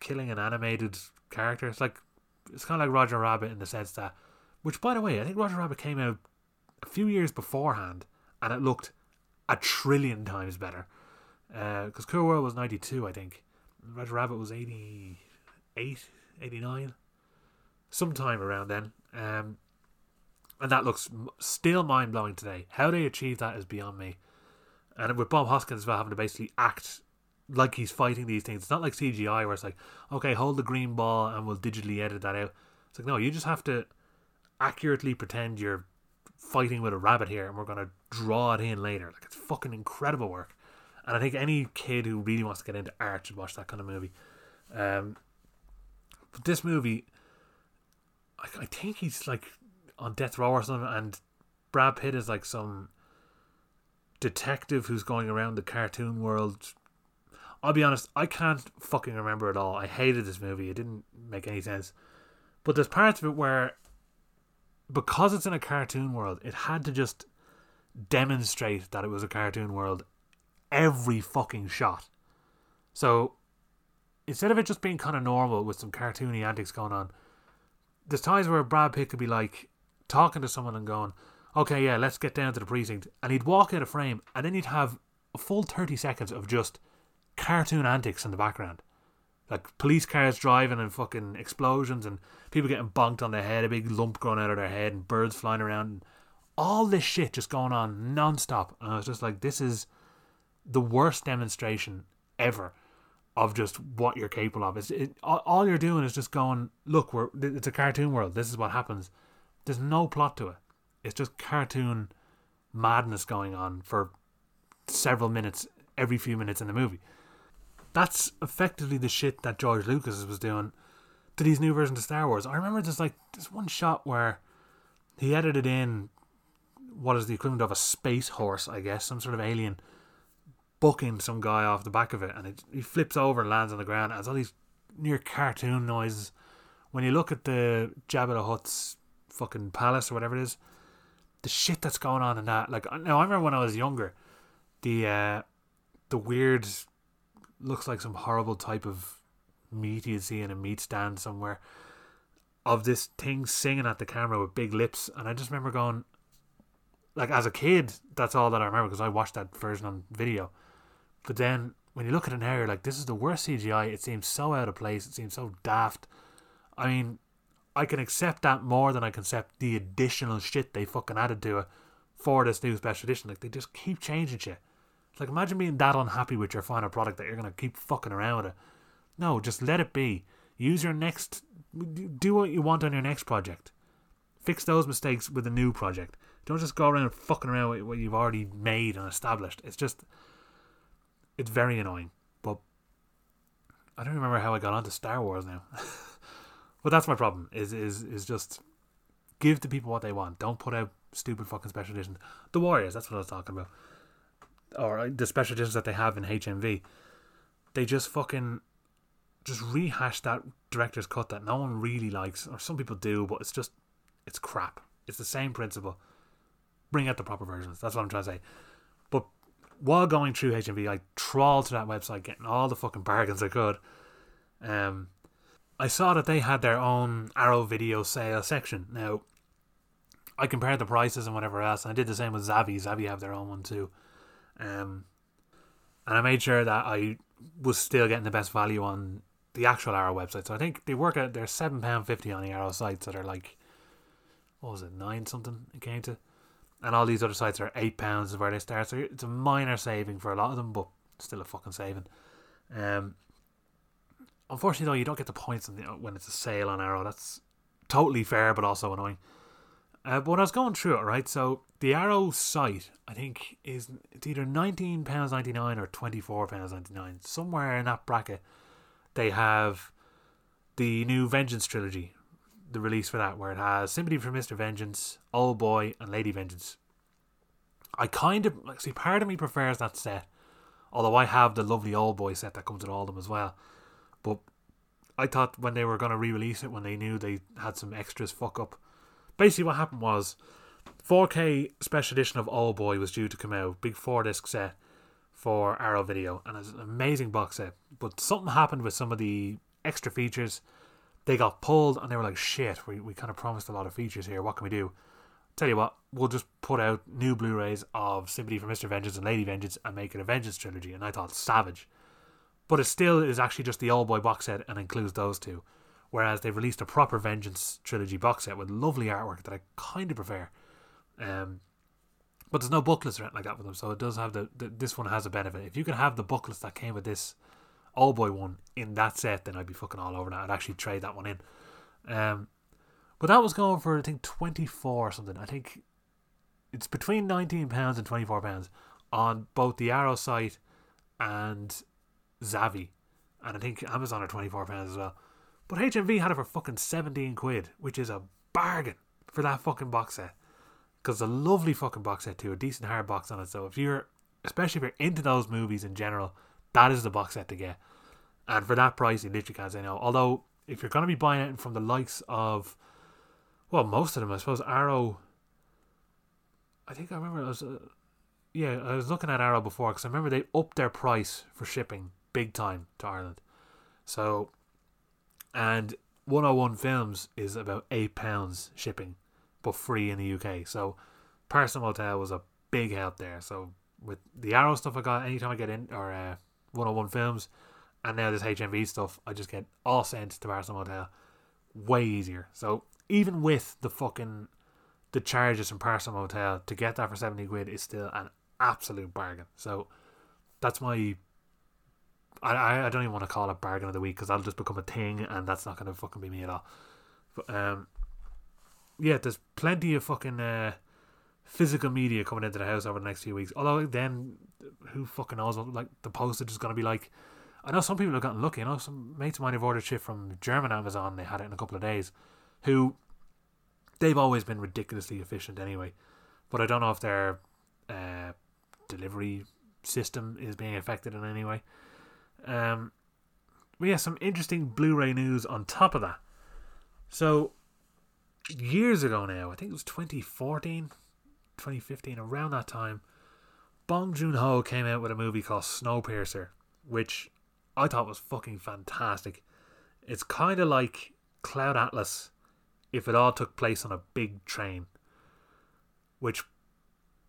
killing an animated character. It's like it's kind of like Roger Rabbit in the sense that which, by the way, I think Roger Rabbit came out a few years beforehand, and it looked a trillion times better. Because uh, Cool World was 92, I think. Roger Rabbit was 88, 89. Sometime around then. Um, and that looks still mind blowing today. How they achieved that is beyond me. And with Bob Hoskins as well having to basically act like he's fighting these things. It's not like CGI where it's like, okay, hold the green ball and we'll digitally edit that out. It's like, no, you just have to accurately pretend you're fighting with a rabbit here and we're going to draw it in later. Like, it's fucking incredible work. And I think any kid who really wants to get into art should watch that kind of movie. Um, but this movie, I, I think he's like on death row or something, and Brad Pitt is like some detective who's going around the cartoon world. I'll be honest, I can't fucking remember it all. I hated this movie. It didn't make any sense. But there's parts of it where because it's in a cartoon world, it had to just demonstrate that it was a cartoon world every fucking shot. So instead of it just being kind of normal with some cartoony antics going on, there's times where Brad Pitt could be like talking to someone and going, "Okay, yeah, let's get down to the precinct," and he'd walk out of frame, and then he'd have a full thirty seconds of just cartoon antics in the background like police cars driving and fucking explosions and people getting bonked on their head, a big lump growing out of their head, and birds flying around, and all this shit just going on non-stop. And I was just like, this is the worst demonstration ever of just what you're capable of. It's, it, all you're doing is just going, look, we're it's a cartoon world. This is what happens. There's no plot to it. It's just cartoon madness going on for several minutes, every few minutes in the movie that's effectively the shit that George Lucas was doing. to these new versions of Star Wars. I remember there's like this one shot where he edited in what is the equivalent of a space horse, I guess, some sort of alien bucking some guy off the back of it, and it, he flips over and lands on the ground. As all these near cartoon noises. When you look at the Jabba the Hutt's fucking palace or whatever it is, the shit that's going on in that. Like now, I remember when I was younger, the uh, the weird looks like some horrible type of meat you'd see in a meat stand somewhere of this thing singing at the camera with big lips, and I just remember going, like as a kid, that's all that I remember because I watched that version on video. But then when you look at an area like, this is the worst CGI. It seems so out of place. It seems so daft. I mean, I can accept that more than I can accept the additional shit they fucking added to it for this new special edition. Like they just keep changing shit. It's like imagine being that unhappy with your final product that you're gonna keep fucking around with it. No, just let it be. Use your next, do what you want on your next project. Fix those mistakes with a new project. Don't just go around fucking around with what you've already made and established. It's just it's very annoying. But I don't remember how I got onto Star Wars now. but that's my problem. Is is is just give the people what they want. Don't put out stupid fucking special editions. The Warriors. That's what I was talking about. Or uh, the special editions that they have in HMV. They just fucking just rehash that director's cut that no one really likes, or some people do, but it's just it's crap. It's the same principle. Bring out the proper versions. That's what I'm trying to say But while going through HMV, I trawled to that website, getting all the fucking bargains I could. Um, I saw that they had their own Arrow video sale section. Now, I compared the prices and whatever else, and I did the same with Zavvi. Zavvi have their own one too. Um, and I made sure that I was still getting the best value on the actual Arrow website. So I think they work at they're seven pound fifty on the Arrow sites that are like, what was it, nine something? It came to and all these other sites are eight pounds is where they start. So it's a minor saving for a lot of them, but still a fucking saving. Um, unfortunately, though, you don't get the points when it's a sale on Arrow. That's totally fair, but also annoying. Uh, but I was going through it, right, so the Arrow site, I think, is it's either nineteen pounds ninety nine or twenty four pounds ninety nine. Somewhere in that bracket, they have the new Vengeance trilogy, the release for that, where it has Sympathy for Mr. Vengeance, Old Boy, and Lady Vengeance. I kind of like see part of me prefers that set, although I have the lovely Old Boy set that comes with all of them as well. But I thought when they were going to re-release it, when they knew they had some extras fuck up. Basically, what happened was 4K special edition of Old Boy was due to come out, big four disc set for Arrow Video, and it's an amazing box set. But something happened with some of the extra features they got pulled and they were like, shit, we, we kind of promised a lot of features here. What can we do? Tell you what, we'll just put out new Blu rays of Sympathy for Mr. Vengeance and Lady Vengeance and make it a Vengeance trilogy. And I thought, savage. But it still is actually just the Old Boy box set and includes those two. Whereas they've released a proper Vengeance trilogy box set with lovely artwork that I kind of prefer. Um, but there's no booklets or anything like that with them, so it does have the, the this one has a benefit. If you can have the booklets that came with this Old Boy one in that set, then I'd be fucking all over that. I'd actually trade that one in. Um, but that was going for I think twenty four or something. I think it's between nineteen pounds and twenty four pounds on both the Arrow site and Zavvi, and I think Amazon are twenty four pounds as well. But HMV had it for fucking seventeen quid, which is a bargain for that fucking box set. Because it's a lovely fucking box set too, a decent hard box on it. So if you're, especially if you're into those movies in general, that is the box set to get. And for that price, you literally can't say no. Although, if you're going to be buying it from the likes of, well, most of them, I suppose, Arrow. I think I remember I was, uh, yeah, I was looking at Arrow before because I remember they upped their price for shipping big time to Ireland. So, and 101 Films is about eight pounds shipping, but free in the UK. So, Parcel Motel was a big help there. So, with the Arrow stuff I got, anytime I get in, or uh, 101 Films, and now this HMV stuff, I just get all sent to Parcel Motel. Way easier. So even with the fucking the charges from Parcel Motel to get that for 70 quid is still an absolute bargain. So that's my I, I don't even want to call it bargain of the week because that'll just become a thing and that's not gonna fucking be me at all. But um yeah, there's plenty of fucking uh physical media coming into the house over the next few weeks. Although then, who fucking knows what like the postage is going to be like. I know some people have gotten lucky. I know some mates of mine have ordered shit from German Amazon. They had it in a couple of days. Who they've always been ridiculously efficient anyway. But I don't know if their uh, delivery system is being affected in any way. Um, we have some interesting Blu-ray news on top of that. So years ago now, I think it was 2014, 2015, around that time, Bong Joon Ho came out with a movie called Snowpiercer, which I thought was fucking fantastic. It's kind of like Cloud Atlas if it all took place on a big train, which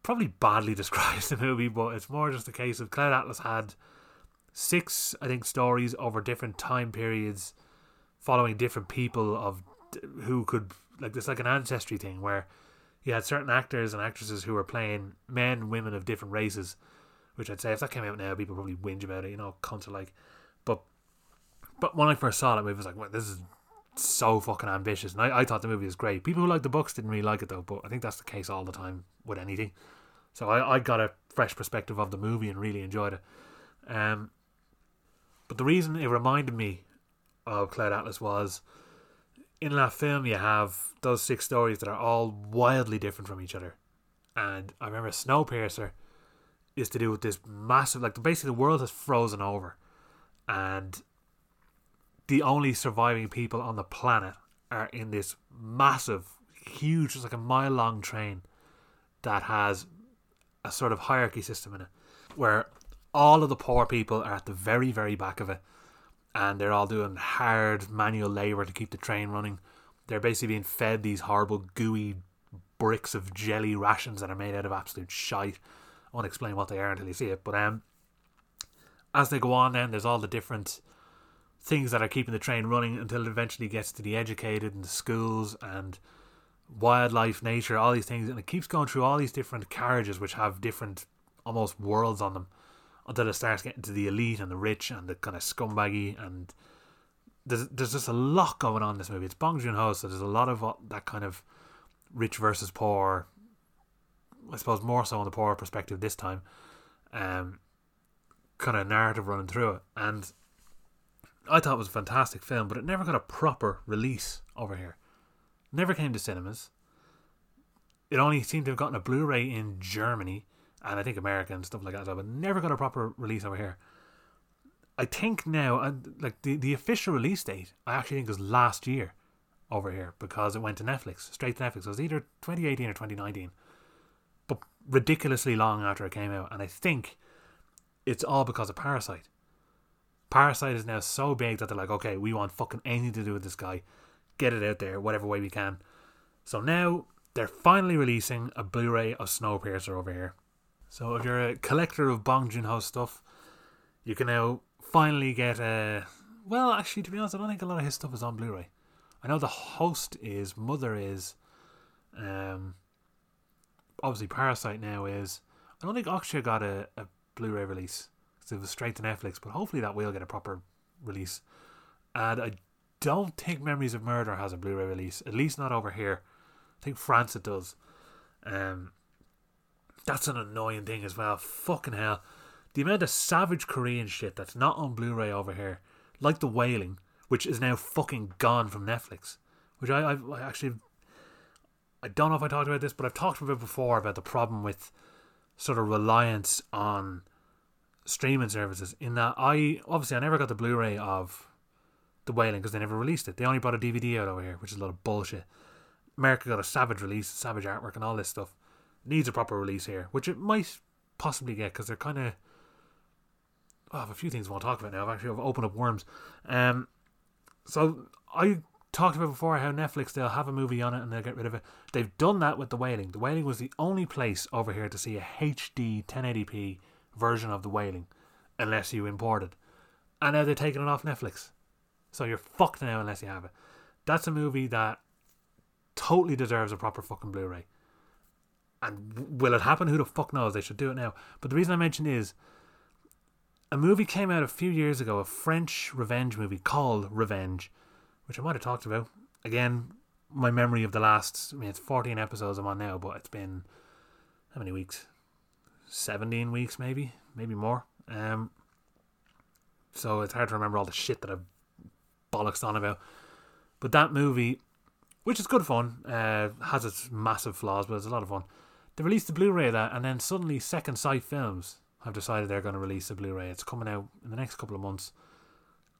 probably badly describes the movie, but it's more just a case of Cloud Atlas had six, I think, stories over different time periods, following different people of who could like this like an ancestry thing where you had certain actors and actresses who were playing men women of different races, which I'd say if that came out now, people probably whinge about it, you know, cunts like. But but when I first saw that movie, I was like, well, this is so fucking ambitious. And I, I thought the movie was great. People who liked the books didn't really like it though, but I think that's the case all the time with anything. So I, I got a fresh perspective of the movie and really enjoyed it. Um, but the reason it reminded me of Cloud Atlas was in that film you have those six stories that are all wildly different from each other. And I remember Snowpiercer is to do with this massive like basically the world has frozen over and the only surviving people on the planet are in this massive, huge, it's like a mile long train that has a sort of hierarchy system in it where all of the poor people are at the very, very back of it and they're all doing hard manual labor to keep the train running. They're basically being fed these horrible, gooey bricks of jelly rations that are made out of absolute shite. I won't explain what they are until you see it, but um, as they go on, then there's all the different things that are keeping the train running until it eventually gets to the educated and the schools and wildlife, nature, all these things, and it keeps going through all these different carriages which have different almost worlds on them until it starts getting to the elite and the rich and the kind of scumbaggy and there's there's just a lot going on in this movie. It's Bong Joon Ho, so there's a lot of that kind of rich versus poor. I suppose more so on the poor perspective this time, um, kind of narrative running through it, and I thought it was a fantastic film, but it never got a proper release over here. Never came to cinemas. It only seemed to have gotten a Blu-ray in Germany and I think America and stuff like that, but never got a proper release over here. I think now, uh, like the, the official release date, I actually think was last year over here because it went to Netflix, straight to Netflix. It was either 2018 or 2019, but ridiculously long after it came out. And I think it's all because of Parasite. Parasite is now so big that they're like, okay, we want fucking anything to do with this guy. Get it out there, whatever way we can. So now they're finally releasing a Blu ray of Snowpiercer over here. So if you're a collector of Bong Joon Ho stuff, you can now finally get a. Well, actually, to be honest, I don't think a lot of his stuff is on Blu ray. I know the host is, Mother is, um, obviously Parasite now is. I don't think Okja got a, a Blu ray release it was straight to Netflix, but hopefully that will get a proper release. And I don't think Memories of Murder has a Blu-ray release, at least not over here. I think France it does. Um, that's an annoying thing as well. Fucking hell, the amount of savage Korean shit that's not on Blu-ray over here, like The Wailing, which is now fucking gone from Netflix. Which I, I, actually, I don't know if I talked about this, but I've talked about it before about the problem with sort of reliance on streaming services in that I obviously I never got the Blu-ray of The Wailing because they never released it. They only brought a DVD out over here, which is a lot of bullshit. America got a savage release, savage artwork, and all this stuff. Needs a proper release here, which it might possibly get because they're kind of. Oh, I have a few things I want to talk about now. I've actually opened up worms. Um, so I talked about before how Netflix they'll have a movie on it and they'll get rid of it. They've done that with The Wailing. The Wailing was the only place over here to see a HD 1080p version of The Wailing unless you imported. And now they're taking it off Netflix. So you're fucked now unless you have it. That's a movie that totally deserves a proper fucking Blu ray. And will it happen? Who the fuck knows? They should do it now. But the reason I mention is a movie came out a few years ago, a French revenge movie called Revenge, which I might have talked about. Again, my memory of the last, I mean, it's 14 episodes I'm on now, but it's been how many weeks? 17 weeks, maybe, maybe more. Um, so it's hard to remember all the shit that I've bollocks on about. But that movie, which is good fun, uh, has its massive flaws, but it's a lot of fun. They released the Blu-ray of that, and then suddenly Second Sight Films have decided they're going to release a Blu-ray. It's coming out in the next couple of months.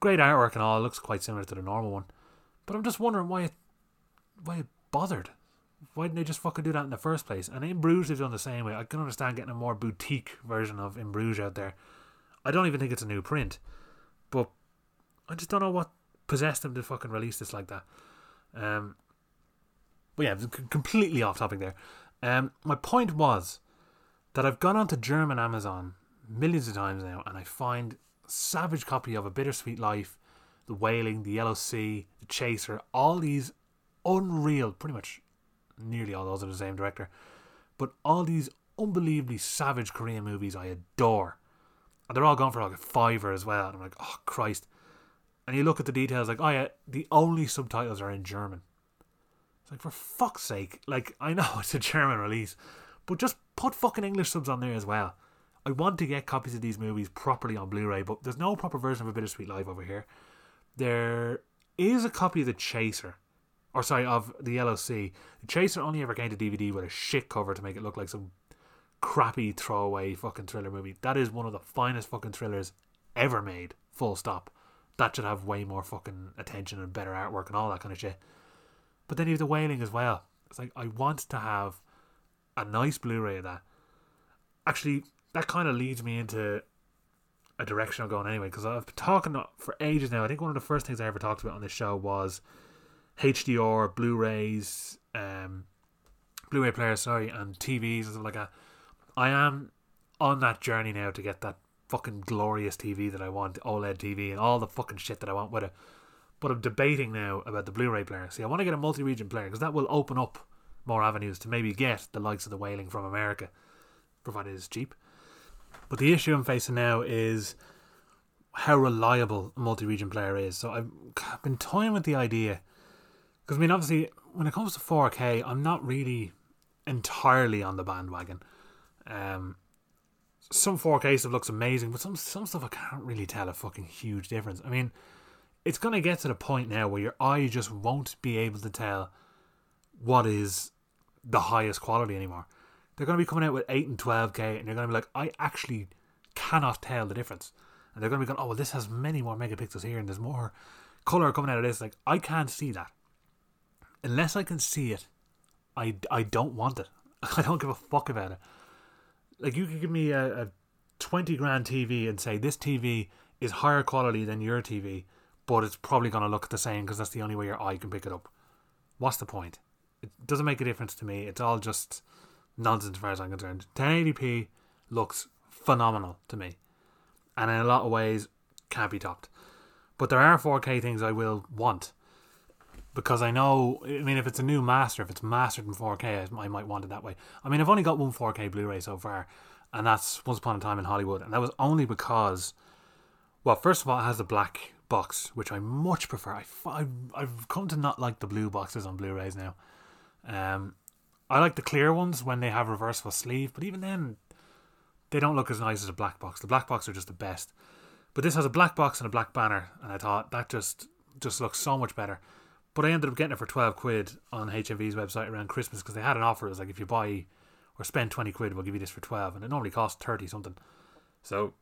Great artwork and all. It looks quite similar to the normal one, but I'm just wondering why it, why it bothered. Why didn't they just fucking do that in the first place? And in Bruges they've done the same way. I can understand getting a more boutique version of In Bruges out there. I don't even think it's a new print, but I just don't know what possessed them to fucking release this like that. Um, but yeah, completely off topic there. Um, my point was that I've gone onto German Amazon millions of times now, and I find savage copy of A Bittersweet Life, The Wailing, The Yellow Sea, The Chaser, all these unreal, pretty much nearly all those are the same director, but all these unbelievably savage Korean movies I adore. And they're all gone for like a fiver as well. And I'm like, oh Christ. And you look at the details, like, oh yeah, the only subtitles are in German. It's like, for fuck's sake. Like, I know it's a German release, but just put fucking English subs on there as well. I want to get copies of these movies properly on Blu ray, but there's no proper version of A Bittersweet Life over here. There is a copy of The Chaser, or sorry, of The Sea. The Chaser only ever came to DVD with a shit cover to make it look like some crappy throwaway fucking thriller movie. That is one of the finest fucking thrillers ever made, full stop that should have way more fucking attention and better artwork and all that kind of shit. But then you have the wailing as well. It's like I want to have a nice Blu-ray of that. Actually, that kind of leads me into a direction I'm going anyway because I've been talking for ages now. I think one of the first things I ever talked about on this show was HDR, Blu-rays, um, Blu-ray players, sorry, and TVs and stuff like that. I am on that journey now to get that fucking glorious TV that I want, OLED TV, and all the fucking shit that I want with it. But I'm debating now about the Blu-ray player. See, I want to get a multi-region player because that will open up more avenues to maybe get the likes of the Wailing from America, provided it's cheap. But the issue I'm facing now is how reliable a multi-region player is. So I've been toying with the idea because I mean, obviously, when it comes to 4K, I'm not really entirely on the bandwagon. Um, some 4K stuff looks amazing, but some some stuff I can't really tell a fucking huge difference. I mean, it's gonna get to the point now where your eye just won't be able to tell what is the highest quality anymore. They're gonna be coming out with eight and twelve K, and you're gonna be like, I actually cannot tell the difference. And they're gonna be going, oh well, this has many more megapixels here, and there's more color coming out of this. Like I can't see that unless I can see it. I I don't want it. I don't give a fuck about it. Like you could give me a, a twenty grand TV and say this TV is higher quality than your TV, but it's probably going to look the same because that's the only way your eye can pick it up. What's the point? It doesn't make a difference to me. It's all just nonsense as far as I'm concerned. 1080p looks phenomenal to me, and in a lot of ways can't be topped. But there are 4K things I will want because I know. I mean, if it's a new master, if it's mastered in 4K, I might want it that way. I mean, I've only got one 4K Blu-ray so far, and that's Once Upon a Time in Hollywood, and that was only because, well, first of all, it has a black box, which I much prefer. I, I've come to not like the blue boxes on Blu-rays now. Um, I like the clear ones when they have reversible sleeve, but even then, they don't look as nice as a black box. The black box are just the best. But this has a black box and a black banner, and I thought that just just looks so much better. But I ended up getting it for 12 quid on HMV's website around Christmas because they had an offer. It was like, if you buy or spend 20 quid, we'll give you this for 12. And it normally costs 30 something. So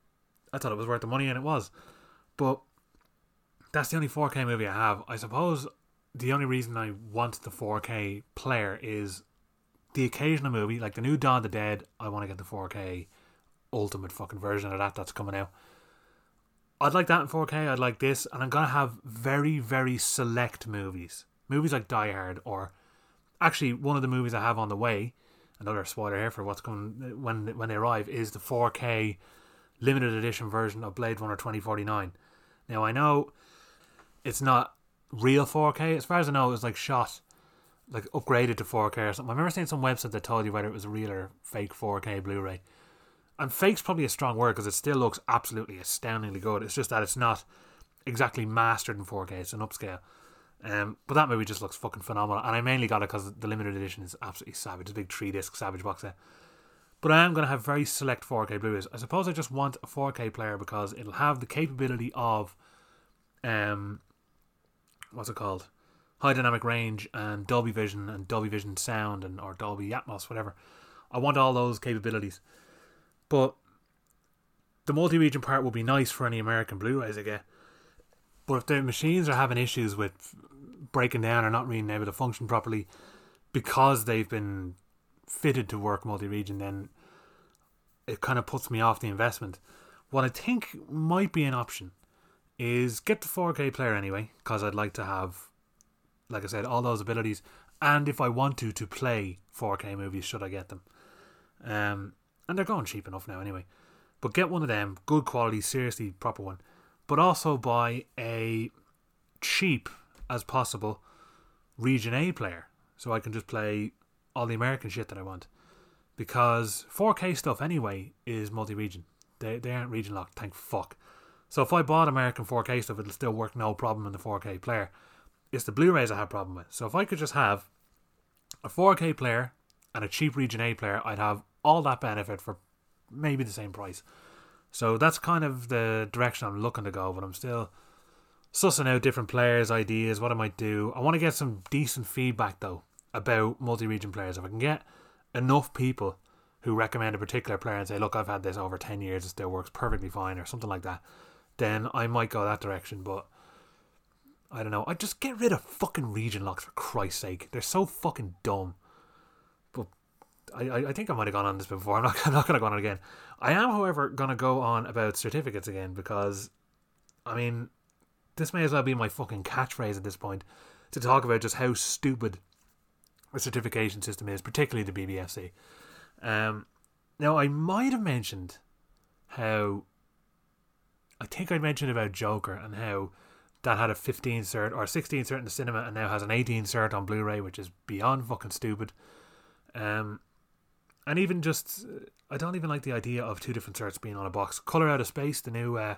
I thought it was worth the money, and it was. But that's the only 4K movie I have. I suppose the only reason I want the 4K player is the occasional movie, like the new Dawn of the Dead. I want to get the 4K ultimate fucking version of that that's coming out. I'd like that in 4K. I'd like this, and I'm gonna have very, very select movies. Movies like Die Hard, or actually one of the movies I have on the way. Another spoiler here for what's coming uh, when when they arrive is the 4K limited edition version of Blade Runner 2049. Now I know it's not real 4K. As far as I know, it was like shot, like upgraded to 4K or something. I remember seeing some website that told you whether it was real or fake 4K Blu-ray and fake's probably a strong word because it still looks absolutely astoundingly good. It's just that it's not exactly mastered in 4K. It's an upscale. Um, but that movie just looks fucking phenomenal, and I mainly got it because the limited edition is absolutely savage. It's a big three disc Savage box set. But I am going to have very select 4K Blu-rays. I suppose I just want a 4K player because it'll have the capability of, um, what's it called, high dynamic range and Dolby Vision and Dolby Vision sound and or Dolby Atmos, whatever. I want all those capabilities, but the multi-region part would be nice for any American Blu-rays I get. But if the machines are having issues with breaking down or not being able to function properly because they've been fitted to work multi-region, then it kind of puts me off the investment. What I think might be an option is get the 4K player anyway, because I'd like to have, like I said, all those abilities, and if I want to, to play 4K movies, should I get them. Um, and they're going cheap enough now anyway. But get one of them, good quality, seriously proper one. But also buy a cheap as possible Region A player, so I can just play all the American shit that I want. Because 4K stuff anyway is multi-region. They they aren't region locked, thank fuck. So if I bought American 4K stuff, it'll still work no problem in the 4K player. It's the Blu-rays I have problem with. So if I could just have a 4K player and a cheap Region A player, I'd have all that benefit for maybe the same price. So that's kind of the direction I'm looking to go, but I'm still sussing out different players' ideas, what I might do. I want to get some decent feedback though about multi-region players. If I can get enough people who recommend a particular player and say, "Look, I've had this over ten years; it still works perfectly fine," or something like that, then I might go that direction. But I don't know. I just get rid of fucking region locks for Christ's sake. They're so fucking dumb. But I, I think I might have gone on this before. I'm not, I'm not going to go on it again. I am, however, going to go on about certificates again because, I mean, this may as well be my fucking catchphrase at this point to talk about just how stupid the certification system is, particularly the BBFC. Um, now, I might have mentioned how I think I mentioned about Joker and how that had a 15 cert or 16 cert in the cinema and now has an 18 cert on Blu-ray, which is beyond fucking stupid. Um, and even just, I don't even like the idea of two different certs being on a box. Color Out of Space, the new uh,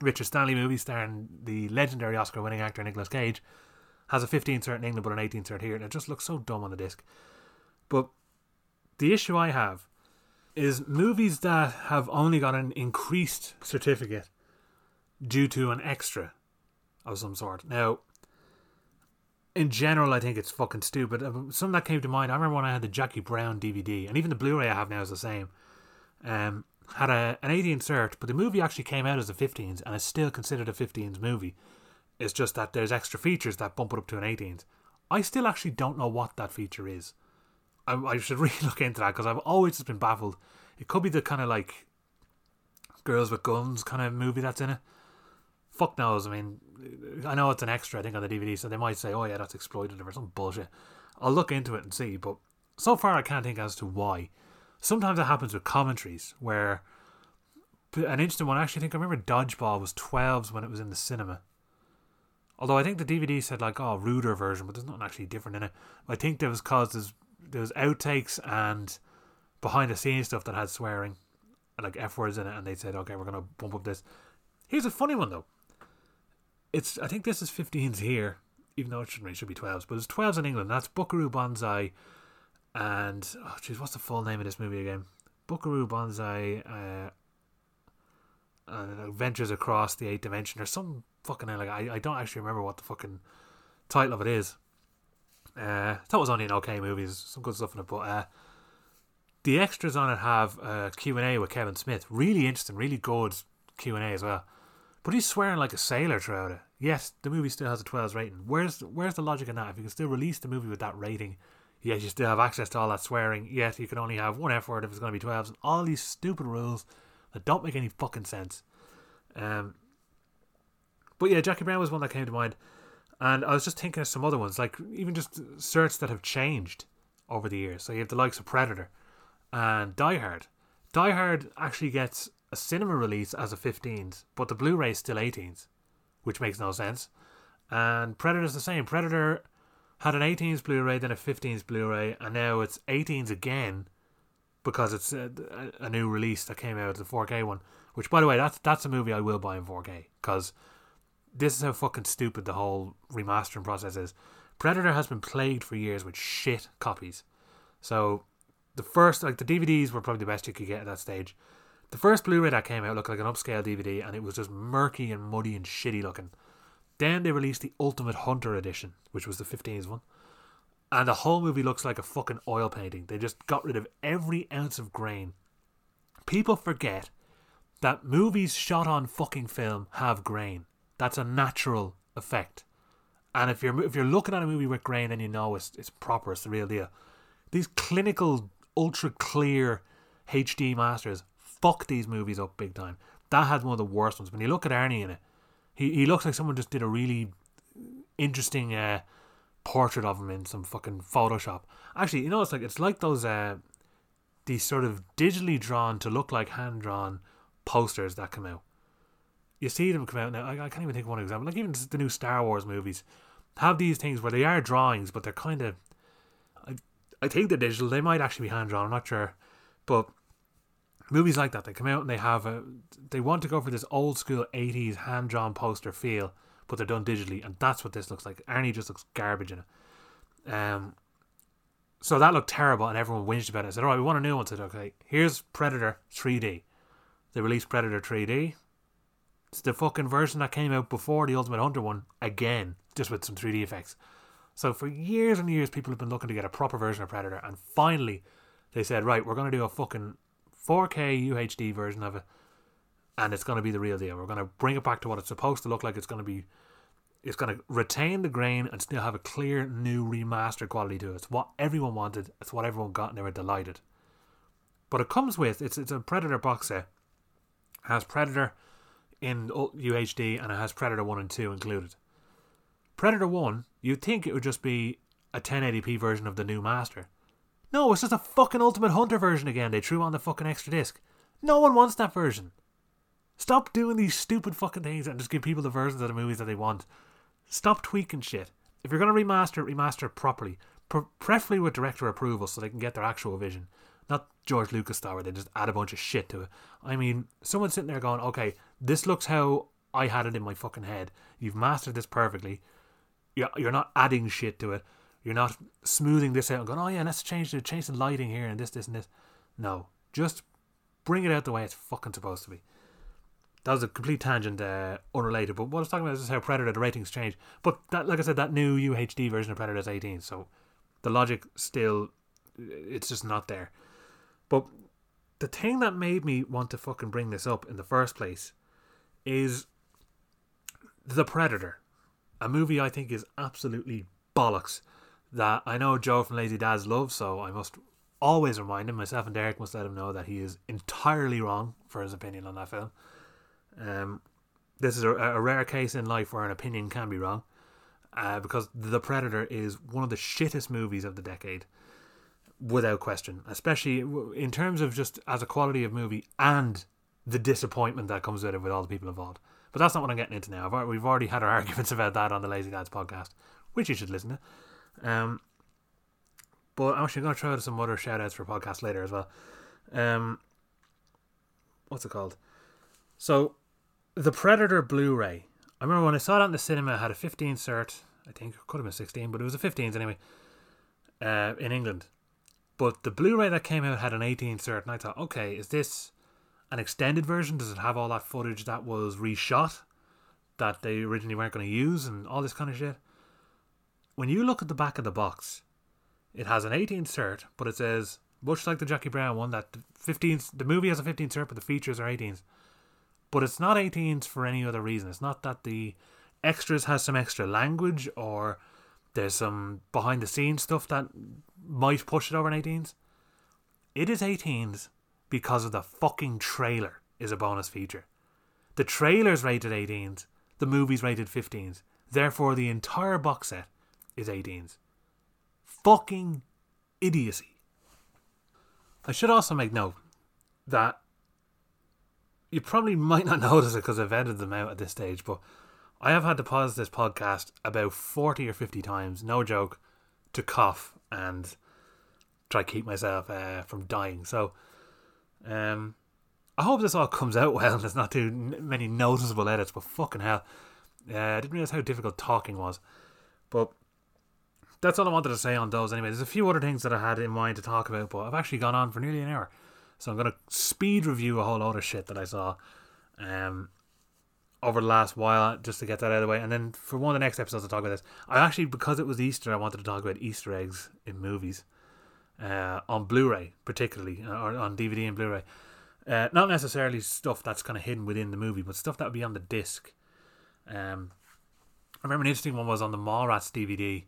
Richard Stanley movie starring the legendary Oscar-winning actor Nicolas Cage, has a 15 cert in England but an 18 cert here, and it just looks so dumb on the disc. But the issue I have is movies that have only got an increased certificate due to an extra of some sort. Now, in general, I think it's fucking stupid. Uh, something that came to mind, I remember when I had the Jackie Brown DVD, and even the Blu ray I have now is the same. Um, had a, an 18 cert, but the movie actually came out as a 15s and is still considered a 15s movie. It's just that there's extra features that bump it up to an 18s. I still actually don't know what that feature is. I, I should really look into that because I've always just been baffled. It could be the kind of like girls with guns kind of movie that's in it. Fuck knows. I mean, I know it's an extra, I think, on the DVD, so they might say, oh, yeah, that's exploitative or some bullshit. I'll look into it and see, but so far I can't think as to why. Sometimes it happens with commentaries where an instant one, I actually think I remember Dodgeball was 12s when it was in the cinema. Although I think the DVD said like oh ruder version, but there's nothing actually different in it. I think that was cause there's there's outtakes and behind the scenes stuff that had swearing, like f words in it, and they said okay we're gonna bump up this. Here's a funny one though. It's I think this is 15s here, even though it shouldn't it should be 12s, but it's 12s in England. That's Buckaroo Banzai, and oh jeez, what's the full name of this movie again? Buckaroo Banzai. Uh, uh, Adventures Across the Eighth Dimension or some fucking like I, I don't actually remember what the fucking title of it is. Uh, thought it was only an okay movie. There's some good stuff in it, but uh, the extras on it have a Q and A with Kevin Smith. Really interesting, really good Q and A as well. But he's swearing like a sailor throughout it. Yes, the movie still has a 12 rating. Where's where's the logic in that? If you can still release the movie with that rating, yet you still have access to all that swearing, yet you can only have one F word if it's going to be 12s, and all these stupid rules that don't make any fucking sense. Um, but yeah, Jackie Brown was one that came to mind, and I was just thinking of some other ones, like even just certs that have changed over the years. So you have the likes of Predator and Die Hard. Die Hard actually gets a cinema release as a 15s, but the Blu-ray is still 18s, which makes no sense. And Predator's the same. Predator had an 18s Blu-ray, then a 15s Blu-ray, and now it's 18s again because it's uh, a, a, new release that came out, the 4K one. Which, by the way, that's that's a movie I will buy in 4K because this is how fucking stupid the whole remastering process is. Predator has been plagued for years with shit copies. So the first like the DVDs were probably the best you could get at that stage. The first Blu-ray that came out looked like an upscale DVD, and it was just murky and muddy and shitty looking. Then they released the Ultimate Hunter edition, which was the 15th one, and the whole movie looks like a fucking oil painting. They just got rid of every ounce of grain. People forget that movies shot on fucking film have grain. That's a natural effect. And if you're if you're looking at a movie with grain, then you know it's it's proper, it's the real deal. These clinical, ultra clear HD masters fuck these movies up big time. That had one of the worst ones. When you look at Arnie in it, he he looks like someone just did a really interesting uh, portrait of him in some fucking Photoshop. Actually, you know, it's like it's like those uh, these sort of digitally drawn to look like hand drawn posters that come out. You see them come out now. I, I can't even think of one example. Like even the new Star Wars movies have these things where they are drawings, but they're kind of. I, I think they're digital. They might actually be hand drawn. I'm not sure, but movies like that they come out and they have a they want to go for this old school 80s hand drawn poster feel but they're done digitally and that's what this looks like Arnie just looks garbage in it um so that looked terrible and everyone whinged about it I said alright we want a new one I said okay here's Predator 3D they released Predator 3D it's the fucking version that came out before the Ultimate Hunter one again just with some 3D effects so for years and years people have been looking to get a proper version of Predator and finally they said right we're going to do a fucking 4K UHD version of it, and it's going to be the real deal. We're going to bring it back to what it's supposed to look like. It's going to be, it's going to retain the grain and still have a clear, new, remastered quality to it. It's what everyone wanted. It's what everyone got, and they were delighted. But it comes with it's it's a Predator box set. It has Predator in UHD and it has Predator one and two included. Predator one, you'd think it would just be a 1080p version of the new master no, it's just a fucking Ultimate Hunter version again. They threw on the fucking extra disc. No one wants that version. Stop doing these stupid fucking things and just give people the versions of the movies that they want. Stop tweaking shit. If you're going to remaster it, remaster it properly. Pre- preferably with director approval so they can get their actual vision. Not George Lucas style where they just add a bunch of shit to it. I mean, someone sitting there going, okay, this looks how I had it in my fucking head. You've mastered this perfectly. You're not adding shit to it. You're not smoothing this out and going, oh yeah, let's change the change the lighting here and this, this, and this. No, just bring it out the way it's fucking supposed to be. That was a complete tangent, uh, unrelated. But what I was talking about is how Predator the ratings change. But that, like I said, that new UHD version of Predator is 18, so the logic still, it's just not there. But the thing that made me want to fucking bring this up in the first place is The Predator, a movie I think is absolutely bollocks that I know Joe from Lazy Dads loves, so I must always remind him, myself and Derek must let him know that he is entirely wrong for his opinion on that film. Um, this is a, a rare case in life where an opinion can be wrong, uh, because The Predator is one of the shittest movies of the decade, without question. Especially in terms of just as a quality of movie and the disappointment that comes with it with all the people involved. But that's not what I'm getting into now. I've, we've already had our arguments about that on the Lazy Dads podcast, which you should listen to. Um, but I'm actually going to try out some other shout outs for podcasts later as well. Um, what's it called? So, the Predator Blu ray. I remember when I saw that in the cinema, it had a 15 cert. I think it could have been 16, but it was a 15s anyway, uh, in England. But the Blu ray that came out had an 18 cert, and I thought, okay, is this an extended version? Does it have all that footage that was reshot that they originally weren't going to use and all this kind of shit? when you look at the back of the box, it has an 18 cert, but it says much like the Jackie Brown one that 15 the movie has a 15 cert, but the features are 18s. But it's not 18s for any other reason. It's not that the extras has some extra language or there's some behind the scenes stuff that might push it over an 18s. It is 18s because of the fucking trailer is a bonus feature. The trailer's rated 18s, the movie's rated 15s. Therefore, the entire box set is 18s. Fucking idiocy. I should also make note that you probably might not notice it because I've edited them out at this stage, but I have had to pause this podcast about 40 or 50 times, no joke, to cough and try to keep myself uh, from dying. So, um, I hope this all comes out well and there's not too many noticeable edits, but fucking hell. Uh, I didn't realize how difficult talking was. But that's all I wanted to say on those. Anyway, there's a few other things that I had in mind to talk about, but I've actually gone on for nearly an hour, so I'm gonna speed review a whole lot of shit that I saw, um, over the last while just to get that out of the way, and then for one of the next episodes I'll talk about this. I actually because it was Easter, I wanted to talk about Easter eggs in movies, uh, on Blu-ray particularly, uh, or on DVD and Blu-ray. Uh, not necessarily stuff that's kind of hidden within the movie, but stuff that would be on the disc. Um, I remember an interesting one was on the Mallrats DVD.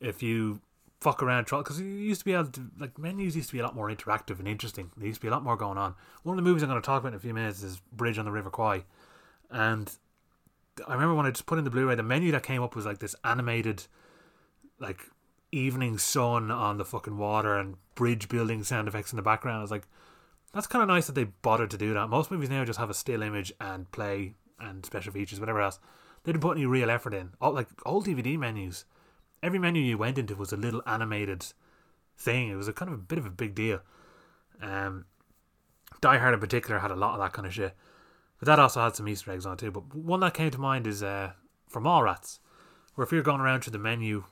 If you fuck around, because you used to be able to, like, menus used to be a lot more interactive and interesting. There used to be a lot more going on. One of the movies I'm going to talk about in a few minutes is Bridge on the River Kwai. And I remember when I just put in the Blu ray, the menu that came up was like this animated, like, evening sun on the fucking water and bridge building sound effects in the background. I was like, that's kind of nice that they bothered to do that. Most movies now just have a still image and play and special features, whatever else. They didn't put any real effort in. All like old DVD menus, every menu you went into was a little animated thing. It was a kind of a bit of a big deal. Um, Die Hard in particular had a lot of that kind of shit, but that also had some Easter eggs on too. But one that came to mind is uh, from Mallrats, where if you're going around to the menu,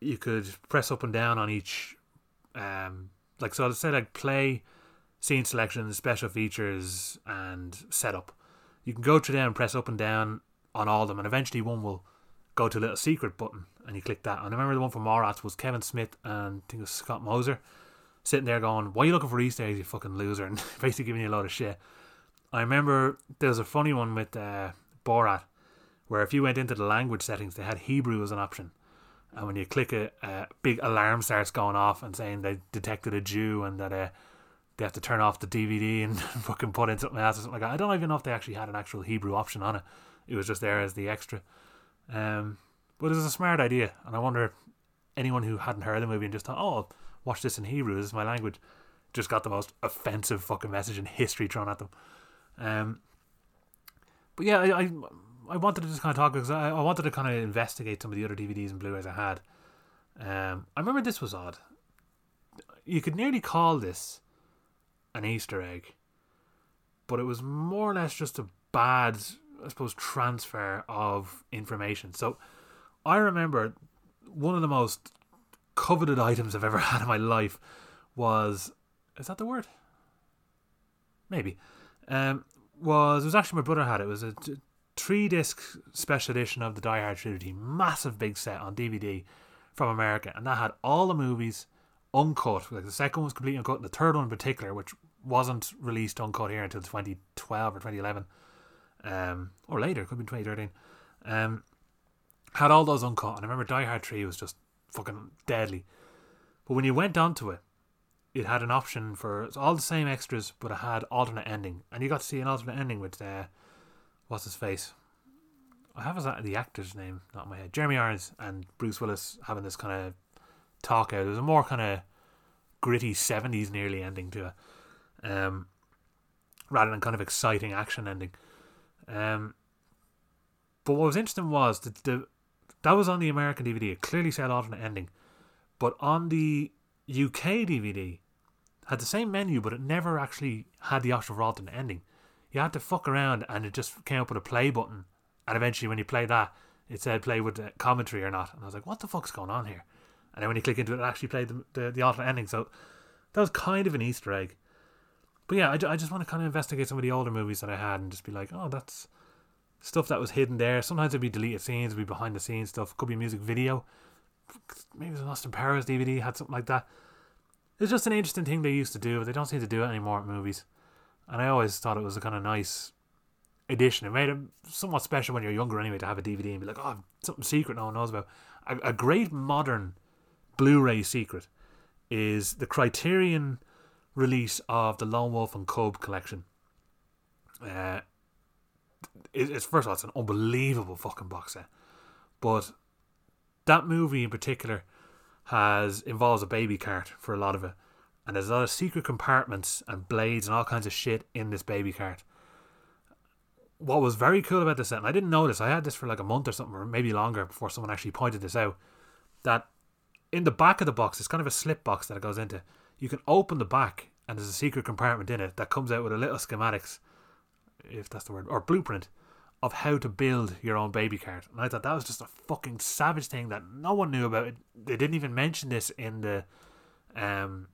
you could press up and down on each, um, like so. Let's say like play scene selections, special features, and setup. You can go through them and press up and down on all of them, and eventually one will go to a little secret button, and you click that. And I remember the one from Mallrats was Kevin Smith and I think it was Scott Mosier sitting there going, "Why are you looking for Easter eggs, you fucking loser?" and basically giving you a lot of shit. I remember there was a funny one with uh, Borat, where if you went into the language settings, they had Hebrew as an option. And when you click it, a big alarm starts going off and saying they detected a Jew and that uh, they have to turn off the DVD and fucking put in something else or something like that. I don't even know if they actually had an actual Hebrew option on it. It was just there as the extra. Um, but it was a smart idea, and I wonder if anyone who hadn't heard the movie and just thought, "Oh, watch this in Hebrew. This is my language," just got the most offensive fucking message in history thrown at them. Um, but yeah, I, I, I wanted to just kind of talk because I, I wanted to kind of investigate some of the other DVDs and Blu-rays I had. Um, I remember this was odd. You could nearly call this an Easter egg, but it was more or less just a bad, I suppose, transfer of information. So I remember one of the most coveted items I've ever had in my life was is that the word? Maybe. Um, was it was actually my brother had it. It was a three disc special edition of the Die Hard trilogy, massive big set on DVD from America, and that had all the movies uncut. Like the second one was completely uncut, the third one in particular, which wasn't released uncut here until 2012 or 2011, um, or later, could be 2013. Um, had all those uncut, and I remember Die Hard 3 was just fucking deadly. But when you went onto it, it had an option for all the same extras, but it had alternate ending, and you got to see an alternate ending with uh, what's his face. I have his, the actor's name, not in my head. Jeremy Irons and Bruce Willis having this kind of talk out. There's a more kind of gritty seventies nearly ending to it, um, rather than kind of exciting action ending. Um, but what was interesting was that the that was on the American DVD. It clearly said alternate ending, but on the UK DVD had the same menu, but it never actually had the option for alternate ending. You had to fuck around, and it just came up with a play button, and eventually when you play that, it said play with commentary or not, and I was like, what the fuck's going on here? And then when you click into it, it actually played the, the, the alternate ending. So that was kind of an Easter egg. But yeah, I, I just want to kind of investigate some of the older movies that I had and just be like, oh, that's stuff that was hidden there. Sometimes it'd be deleted scenes, it'd be behind the scenes stuff. Could be a music video. Maybe the Lost in Paris DVD had something like that. It's just an interesting thing they used to do, but they don't seem to do it anymore at movies. And I always thought it was a kind of nice addition. It made it somewhat special when you're younger anyway to have a DVD and be like, oh, something secret no one knows about. A, a great modern Blu-ray secret is the Criterion release of the Lone Wolf and Cub collection. Uh, it's first of all, it's an unbelievable fucking box set, but that movie in particular has involves a baby cart for a lot of it, and there's a lot of secret compartments and blades and all kinds of shit in this baby cart. What was very cool about this set, and I didn't this, I had this for like a month or something, or maybe longer before someone actually pointed this out, that in the back of the box, it's kind of a slip box that it goes into. You can open the back, and there's a secret compartment in it that comes out with a little schematics, if that's the word, or blueprint of how to build your own baby cart. And I thought that was just a fucking savage thing that no one knew about. They didn't even mention this in the um,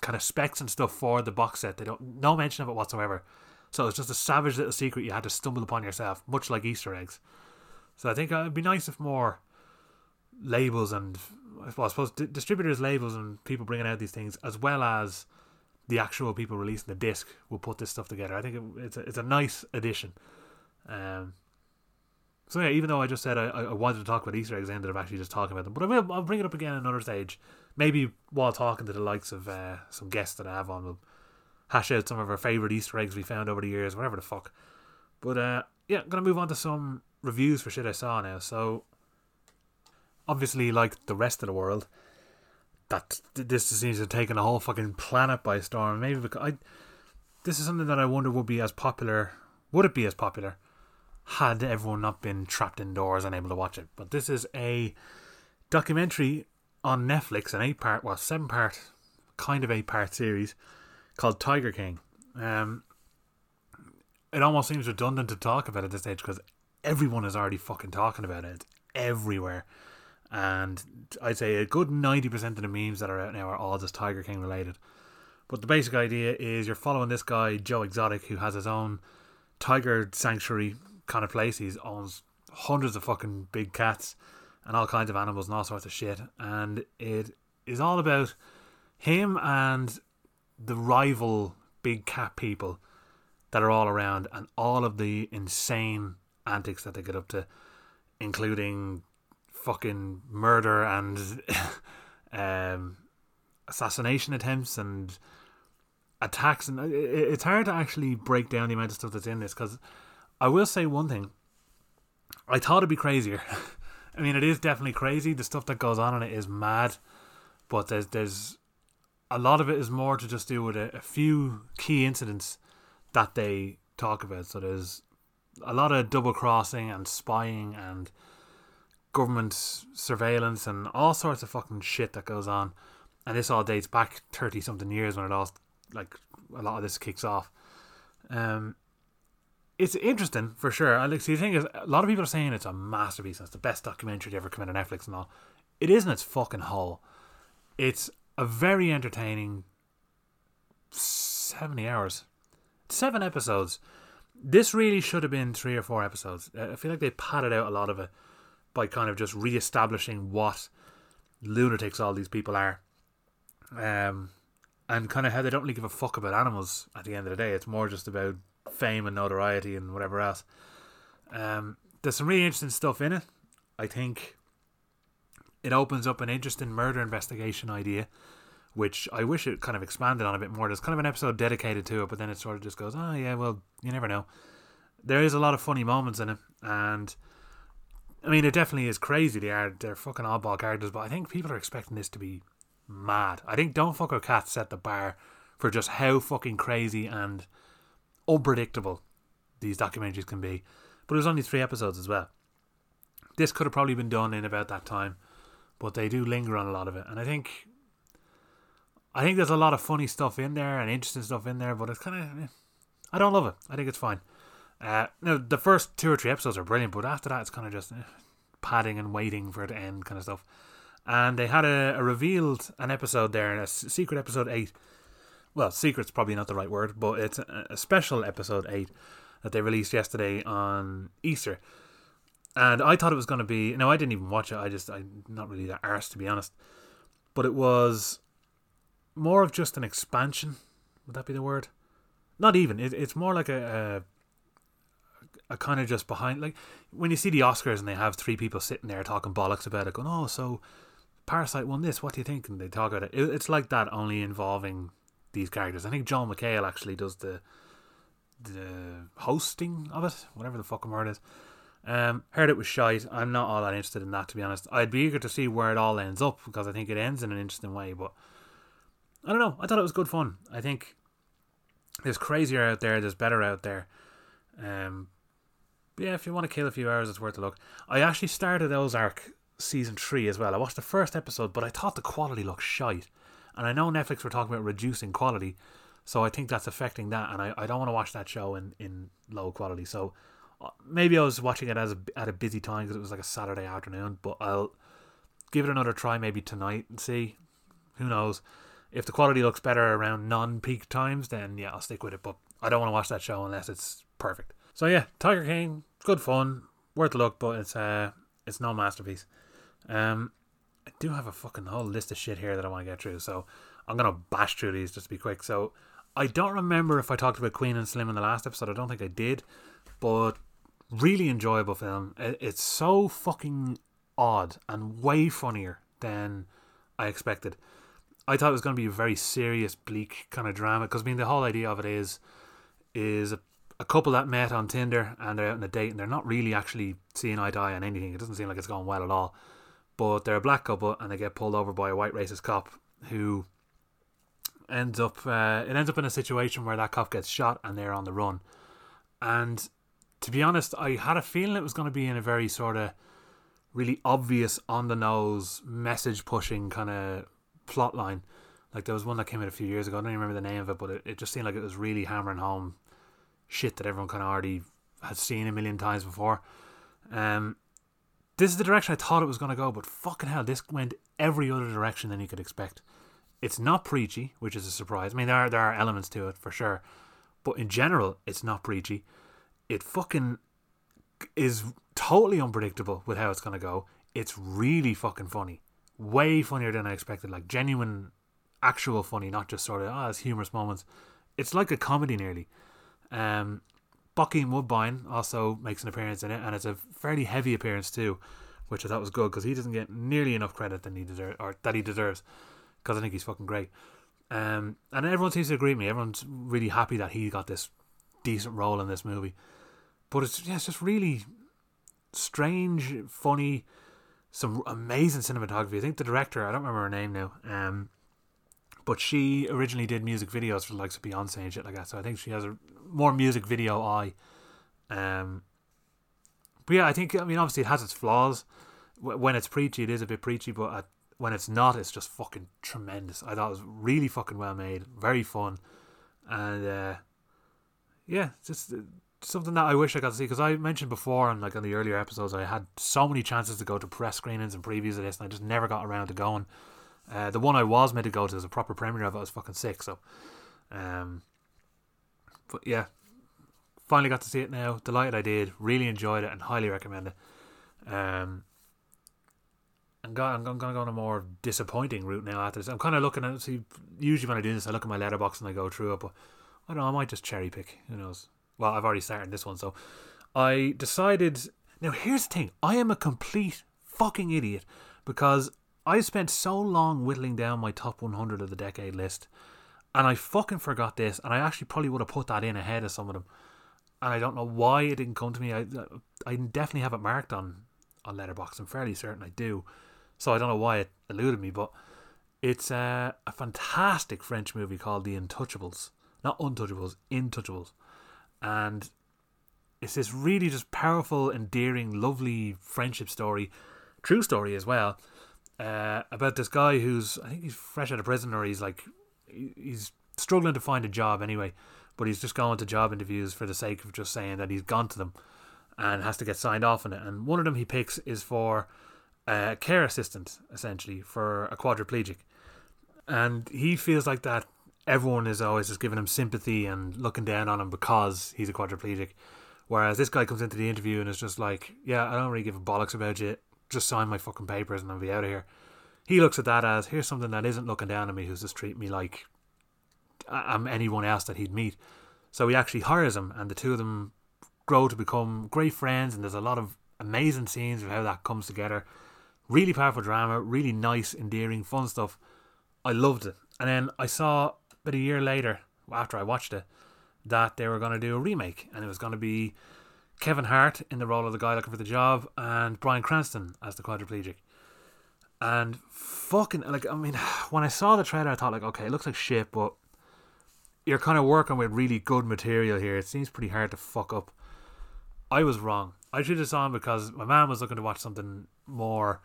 kind of specs and stuff for the box set. They don't no mention of it whatsoever. So it's just a savage little secret you had to stumble upon yourself, much like Easter eggs. So I think uh, it'd be nice if more labels and well, I suppose di- distributors, labels, and people bringing out these things, as well as the actual people releasing the disc, will put this stuff together. I think it, it's a, it's a nice addition. Um, so yeah, even though I just said I, I wanted to talk about Easter eggs, I ended up actually just talking about them. But I will I'll bring it up again another stage, maybe while talking to the likes of uh, some guests that I have on. We'll hash out some of our favorite Easter eggs we found over the years, whatever the fuck. But uh, yeah, I'm gonna move on to some reviews for shit I saw now. So obviously, like the rest of the world, that this seems to have taken a whole fucking planet by storm. Maybe because I, this is something that I wonder would be as popular. Would it be as popular had everyone not been trapped indoors and able to watch it? But this is a documentary on Netflix, an eight part, well, seven part, kind of eight part series called Tiger King. Um, it almost seems redundant to talk about at this stage because everyone is already fucking talking about it. Everywhere. And I'd say a good 90% of the memes that are out now are all just Tiger King related. But the basic idea is you're following this guy, Joe Exotic, who has his own tiger sanctuary kind of place. He owns hundreds of fucking big cats and all kinds of animals and all sorts of shit. And it is all about him and the rival big cat people that are all around and all of the insane antics that they get up to, including fucking murder and um, assassination attempts and attacks. And it's hard to actually break down the amount of stuff that's in this because I will say one thing. I thought it'd be crazier. I mean, it is definitely crazy. The stuff that goes on in it is mad, but there's there's a lot of it is more to just do with a, a few key incidents that they talk about. So there's a lot of double crossing and spying and government surveillance and all sorts of fucking shit that goes on. And this all dates back thirty something years when it all like a lot of this kicks off. Um, it's interesting for sure. I like see the thing is a lot of people are saying it's a masterpiece and it's the best documentary to ever come out on Netflix and all. It isn't its fucking whole. It's a very entertaining seventy hours. Seven episodes. This really should have been three or four episodes. I feel like they padded out a lot of it by kind of just re-establishing what lunatics all these people are, um, and kind of how they don't really give a fuck about animals. At the end of the day, it's more just about fame and notoriety and whatever else. Um, there's some really interesting stuff in it. I think it opens up an interesting murder investigation idea, which I wish it kind of expanded on a bit more. There's kind of an episode dedicated to it, but then it sort of just goes, oh yeah, well, you never know. There is a lot of funny moments in it, and I mean, it definitely is crazy. They are they're fucking oddball characters, but I think people are expecting this to be mad. I think Don't Fuck with Cats set the bar for just how fucking crazy and unpredictable these documentaries can be. But it was only three episodes as well. This could have probably been done in about that time, but they do linger on a lot of it, and I think. I think there's a lot of funny stuff in there and interesting stuff in there, but it's kind of. Eh, I don't love it. I think it's fine. Uh, the first two or three episodes are brilliant, but after that it's kind of just eh, padding and waiting for it to end, kind of stuff. And they had a, a revealed an episode there, a secret episode eight. Well, secret's probably not the right word, but it's a, a special episode eight that they released yesterday on Easter. And I thought it was going to be. No, I didn't even watch it. I just I'm not really that arse to be honest. But it was more of just an expansion. Would that be the word? Not even. It, it's more like a, a are kind of just behind. Like when you see the Oscars and they have three people sitting there talking bollocks about it, going, "Oh, so Parasite won this. What do you think?" And they talk about it. It's like that, only involving these characters. I think Joel McHale actually does the the hosting of it, whatever the fucking word is. Um, heard it was shite. I'm not all that interested in that, to be honest. I'd be eager to see where it all ends up because I think it ends in an interesting way. But I don't know. I thought it was good fun. I think there's crazier out there. There's better out there. Um, yeah, if you want to kill a few hours, it's worth a look. I actually started Ozark season three as well. I watched the first episode, but I thought the quality looked shite. And I know Netflix were talking about reducing quality, so I think that's affecting that. And I, I don't want to watch that show in, in low quality. So maybe I was watching it as a, at a busy time because it was like a Saturday afternoon. But I'll give it another try maybe tonight and see. Who knows? If the quality looks better around non-peak times, then yeah, I'll stick with it. But I don't want to watch that show unless it's perfect. So yeah, Tiger King, good fun, worth a look, but it's uh, it's no masterpiece. Um, I do have a fucking whole list of shit here that I want to get through, so I'm gonna bash through these just to be quick. So I don't remember if I talked about Queen and Slim in the last episode. I don't think I did, but really enjoyable film. It's so fucking odd and way funnier than I expected. I thought it was going to be a very serious, bleak kind of drama because I mean the whole idea of it is is a, a couple that met on Tinder and they're out on a date and they're not really actually seeing eye to eye on anything. It doesn't seem like it's going well at all. But they're a black couple and they get pulled over by a white racist cop who ends up uh, it ends up in a situation where that cop gets shot and they're on the run. And to be honest, I had a feeling it was going to be in a very sort of really obvious on the nose message pushing kind of plot line. Like there was one that came out a few years ago. I don't even remember the name of it, but it, it just seemed like it was really hammering home shit that everyone kind of already had seen a million times before. Um, this is the direction I thought it was going to go, but fucking hell, this went every other direction than you could expect. It's not preachy, which is a surprise. I mean, there are there are elements to it for sure, but in general, it's not preachy. It fucking is totally unpredictable with how it's gonna go. It's really fucking funny, way funnier than I expected. Like genuine, actual funny, not just sort of ah, oh, it's humorous moments. It's like a comedy nearly. Um, Bokeem Woodbine also makes an appearance in it, and it's a fairly heavy appearance too, which I thought was good because he doesn't get nearly enough credit than he deserves or that he deserves because I think he's fucking great. Um, and everyone seems to agree with me. Everyone's really happy that he got this decent role in this movie. But it's yeah, it's just really strange, funny, some amazing cinematography. I think the director, I don't remember her name now, um, but she originally did music videos for the likes of Beyonce and shit like that. So I think she has a more music video eye. Um, but yeah, I think I mean obviously it has its flaws. When it's preachy, it is a bit preachy, but at when it's not, it's just fucking tremendous. I thought it was really fucking well made, very fun, and uh, yeah, just uh, something that I wish I got to see because I mentioned before and like in the earlier episodes, I had so many chances to go to press screenings and previews of this, and I just never got around to going. Uh, the one I was meant to go to was a proper premiere of it. I was fucking sick, so um, but yeah, finally got to see it now. Delighted I did. Really enjoyed it and highly recommend it. Um, I'm going, I'm going to go on a more disappointing route now after this. I'm kind of looking at, see, usually when I do this, I look at my letterbox and I go through it, but I don't know, I might just cherry pick. Who knows? Well, I've already started this one, so I decided. Now, here's the thing I am a complete fucking idiot because I spent so long whittling down my top 100 of the decade list, and I fucking forgot this, and I actually probably would have put that in ahead of some of them. And I don't know why it didn't come to me. I, I definitely have it marked on on Letterbox. I'm fairly certain I do. So I don't know why it eluded me, but it's a, a fantastic French movie called The Intouchables. Not Untouchables, Intouchables. And it's this really just powerful, endearing, lovely friendship story, true story as well, uh, about this guy who's, I think he's fresh out of prison or he's like, he's struggling to find a job anyway, but he's just going to job interviews for the sake of just saying that he's gone to them and has to get signed off on it. And one of them he picks is for a care assistant essentially for a quadriplegic, and he feels like that everyone is always just giving him sympathy and looking down on him because he's a quadriplegic. Whereas this guy comes into the interview and is just like, "Yeah, I don't really give a bollocks about you. Just sign my fucking papers and I'll be out of here." He looks at that as here's something that isn't looking down on me, who's just treating me like I'm anyone else that he'd meet. So he actually hires him, and the two of them grow to become great friends. And there's a lot of amazing scenes of how that comes together. Really powerful drama, really nice, endearing, fun stuff. I loved it. And then I saw about a year later, after I watched it, that they were going to do a remake, and it was going to be Kevin Hart in the role of the guy looking for the job, and Bryan Cranston as the quadriplegic. And fucking like, I mean, when I saw the trailer, I thought like, okay, it looks like shit, but you're kind of working with really good material here. It seems pretty hard to fuck up. I was wrong. I have saw him because my mom was looking to watch something more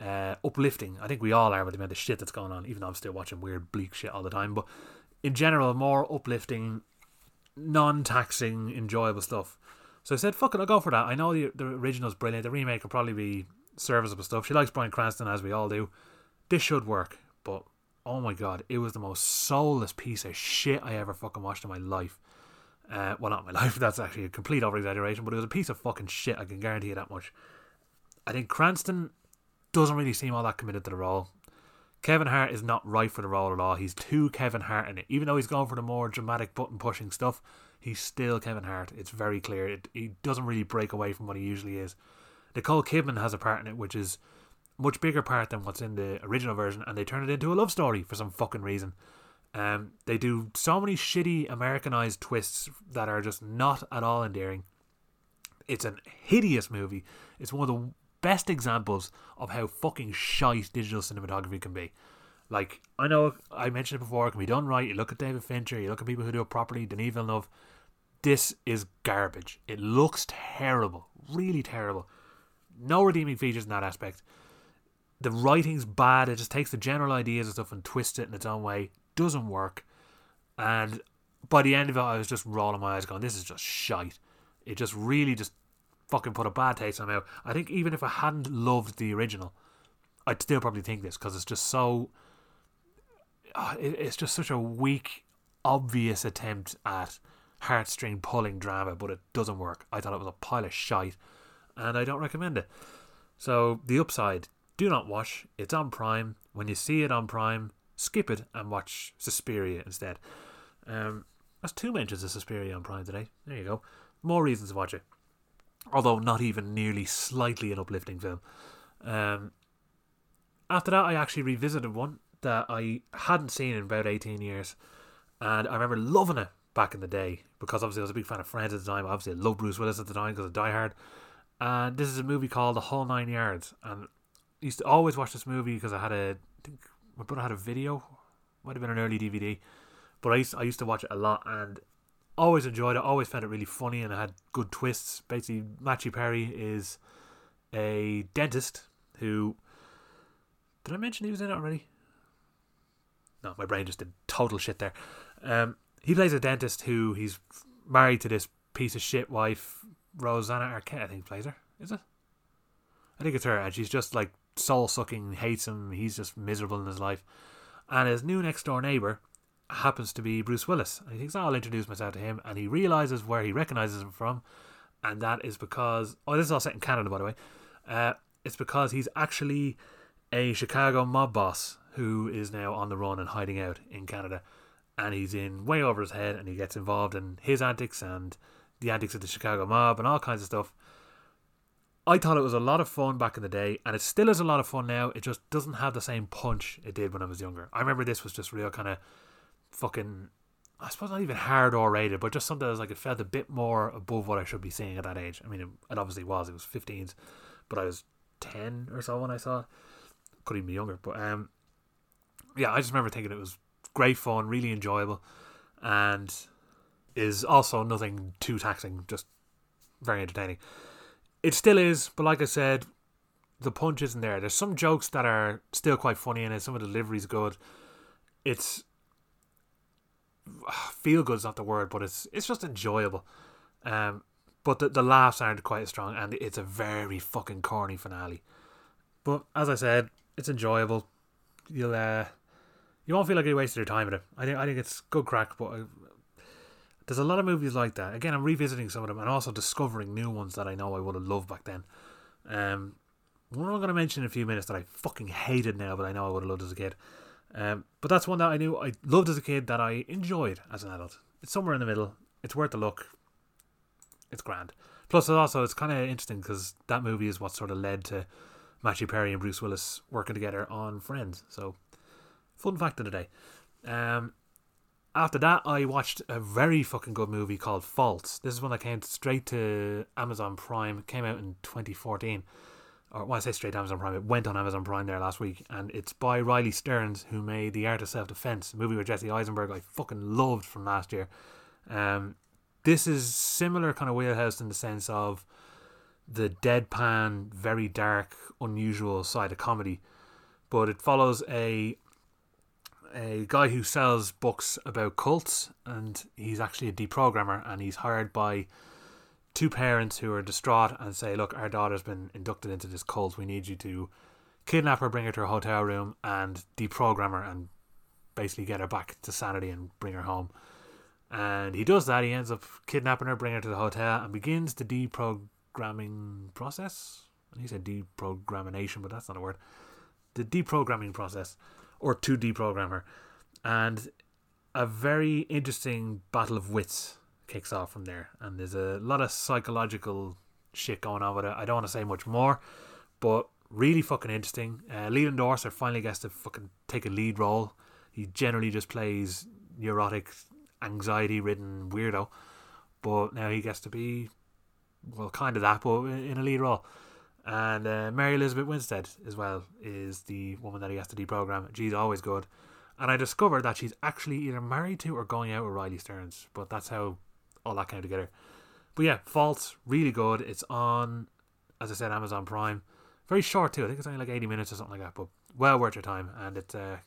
uh, uplifting. I think we all are with the amount of shit that's going on, even though I'm still watching weird, bleak shit all the time. But in general, more uplifting, non taxing, enjoyable stuff. So I said, fuck it, I'll go for that. I know the, the original's brilliant. The remake will probably be serviceable stuff. She likes Bryan Cranston, as we all do. This should work, but oh my god, it was the most soulless piece of shit I ever fucking watched in my life. Uh, well, not my life, that's actually a complete over exaggeration, but it was a piece of fucking shit, I can guarantee you that much. I think Cranston doesn't really seem all that committed to the role. Kevin Hart is not right for the role at all. He's too Kevin Hart in it. Even though he's going for the more dramatic button pushing stuff, he's still Kevin Hart. It's very clear. It, he doesn't really break away from what he usually is. Nicole Kidman has a part in it, which is much bigger part than what's in the original version, and they turn it into a love story for some fucking reason. Um, they do so many shitty Americanized twists that are just not at all endearing. It's a hideous movie. It's one of the best examples of how fucking shite digital cinematography can be. Like, I know I mentioned it before, it can be done right. You look at David Fincher, you look at people who do it properly, Denis Villeneuve. This is garbage. It looks terrible, really terrible. No redeeming features in that aspect. The writing's bad. It just takes the general ideas and stuff and twists it in its own way. Doesn't work. And by the end of it, I was just rolling my eyes, going, "This is just shite." It just really just fucking put a bad taste in my mouth. I think even if I hadn't loved the original, I'd still probably think this because it's just so. Uh, it's just such a weak, obvious attempt at heartstring pulling drama, but it doesn't work. I thought it was a pile of shite, and I don't recommend it. So the upside: do not watch. It's on Prime. When you see it on Prime, skip it and watch Suspiria instead. Um, that's two mentions of Suspiria on Prime today. There you go. More reasons to watch it although not even nearly slightly an uplifting film. Um, after that, I actually revisited one that I hadn't seen in about 18 years, and I remember loving it back in the day because obviously I was a big fan of Friends at the time. Obviously, I loved Bruce Willis at the time because of Die Hard. And this is a movie called The Whole Nine Yards, and I used to always watch this movie because I had a, I think my brother had a video, might have been an early DVD, but I used I used to watch it a lot, and always enjoyed it. Always found it really funny and it had good twists. Basically, Matthew Perry is a dentist who. Did I mention he was in it already? No, my brain just did total shit there. Um, he plays a dentist who he's married to this piece of shit wife, Rosanna Arquette. I think plays her. Is it? I think it's her, and she's just like soul sucking, hates him. He's just miserable in his life. And his new next door neighbor happens to be Bruce Willis. And he thinks, oh, I'll introduce myself to him. And he realizes where he recognizes him from. And that is because, oh, this is all set in Canada, by the way. Uh, it's because he's actually a Chicago mob boss who is now on the run and hiding out in Canada. And he's in way over his head and he gets involved in his antics and the antics of the Chicago mob and all kinds of stuff. I thought it was a lot of fun back in the day, and it still is a lot of fun now. It just doesn't have the same punch it did when I was younger. I remember this was just real kind of fucking I suppose not even hard or rated, but just something that was like it felt a bit more above what I should be seeing at that age. I mean, it, it obviously was. It was 15s, but I was 10 or so when I saw it. Could even be younger, but um, yeah, I just remember thinking it was great fun, really enjoyable, and is also nothing too taxing, just very entertaining. It still is, but like I said, the punch isn't there. There's some jokes that are still quite funny in it. Some of the delivery's good. It's feel good is not the word, but it's it's just enjoyable. Um, but the, the laughs aren't quite as strong, and it's a very fucking corny finale. But as I said, it's enjoyable. You'll uh, you won't feel like you wasted your time with it. I think I think it's good crack, but I, there's a lot of movies like that. Again, I'm revisiting some of them and also discovering new ones that I know I would have loved back then. Um, one I'm going to mention in a few minutes that I fucking hated now, but I know I would have loved as a kid. Um, but that's one that I knew I loved as a kid that I enjoyed as an adult. It's somewhere in the middle. It's worth a look. It's grand. Plus, also it's kind of interesting because that movie is what sort of led to Matthew Perry and Bruce Willis working together on Friends. So, fun fact of the day. Um, after that, I watched a very fucking good movie called Faults. This is one that came straight to Amazon Prime. It came out in 2014 or when I say straight to Amazon Prime, it went on Amazon Prime there last week, and it's by Riley Stearns, who made The Art of Self Defense, a movie with Jesse Eisenberg I fucking loved from last year. Um, this is similar kind of wheelhouse in the sense of the deadpan, very dark, unusual side of comedy, but it follows a a guy who sells books about cults, and he's actually a deprogrammer, and he's hired by two parents who are distraught and say, "Look, our daughter's been inducted into this cult. We need you to kidnap her, bring her to her hotel room, and deprogram her, and basically get her back to sanity and bring her home." And he does that. He ends up kidnapping her, bringing her to the hotel, and begins the deprogramming process. And he said deprogrammation, but that's not a word. The deprogramming process, or 2D programmer. and a very interesting battle of wits kicks off from there. And there's a lot of psychological shit going on with it. I don't want to say much more, but really fucking interesting. Uh, Leland Orser finally gets to fucking take a lead role. He generally just plays neurotic, anxiety ridden weirdo, but now he gets to be, well, kind of that, but in a lead role. And uh, Mary Elizabeth Winstead as well is the woman that he has to deprogram. She's always good. And I discovered that she's actually either married to or going out with Riley Stearns, but that's how all that came together. But yeah, Faults, really good. It's on, as I said, Amazon Prime. Very short too. I think it's only like 80 minutes or something like that, but well worth your time. And it's uh,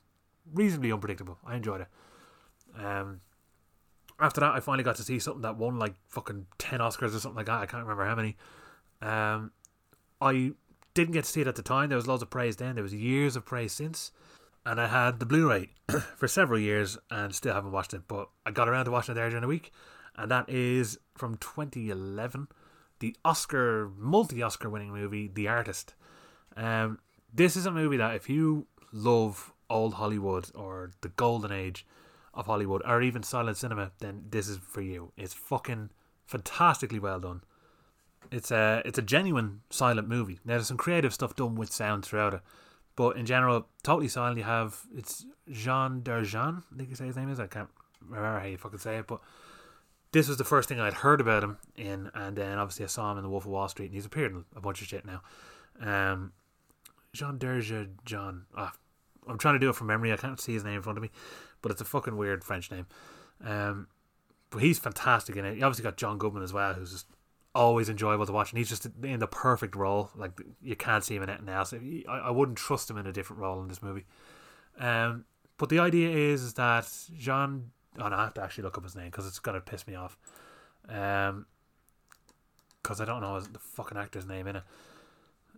reasonably unpredictable. I enjoyed it. Um, after that, I finally got to see something that won like fucking 10 Oscars or something like that. I can't remember how many. Um, I didn't get to see it at the time. There was loads of praise then. There was years of praise since. And I had the Blu ray for several years and still haven't watched it. But I got around to watching it there during the week and that is from 2011, the Oscar, multi Oscar winning movie, The Artist. Um, this is a movie that if you love old Hollywood or the golden age of Hollywood or even silent cinema, then this is for you. It's fucking fantastically well done. It's a it's a genuine silent movie. Now there's some creative stuff done with sound throughout it, but in general, totally silent. You have it's Jean Darjean, I think you say his name is. I can't remember how you fucking say it, but this was the first thing I'd heard about him in, and then obviously I saw him in The Wolf of Wall Street, and he's appeared in a bunch of shit now. Um, Jean Derge John. Ah, I'm trying to do it from memory. I can't see his name in front of me, but it's a fucking weird French name. Um, but he's fantastic in it. You obviously got John Goodman as well, who's just always enjoyable to watch, and he's just in the perfect role. Like you can't see him in anything else. I, I wouldn't trust him in a different role in this movie. Um, but the idea is that Jean Oh, no, I have to actually look up his name because it's gonna piss me off. Um, because I don't know the fucking actor's name in it.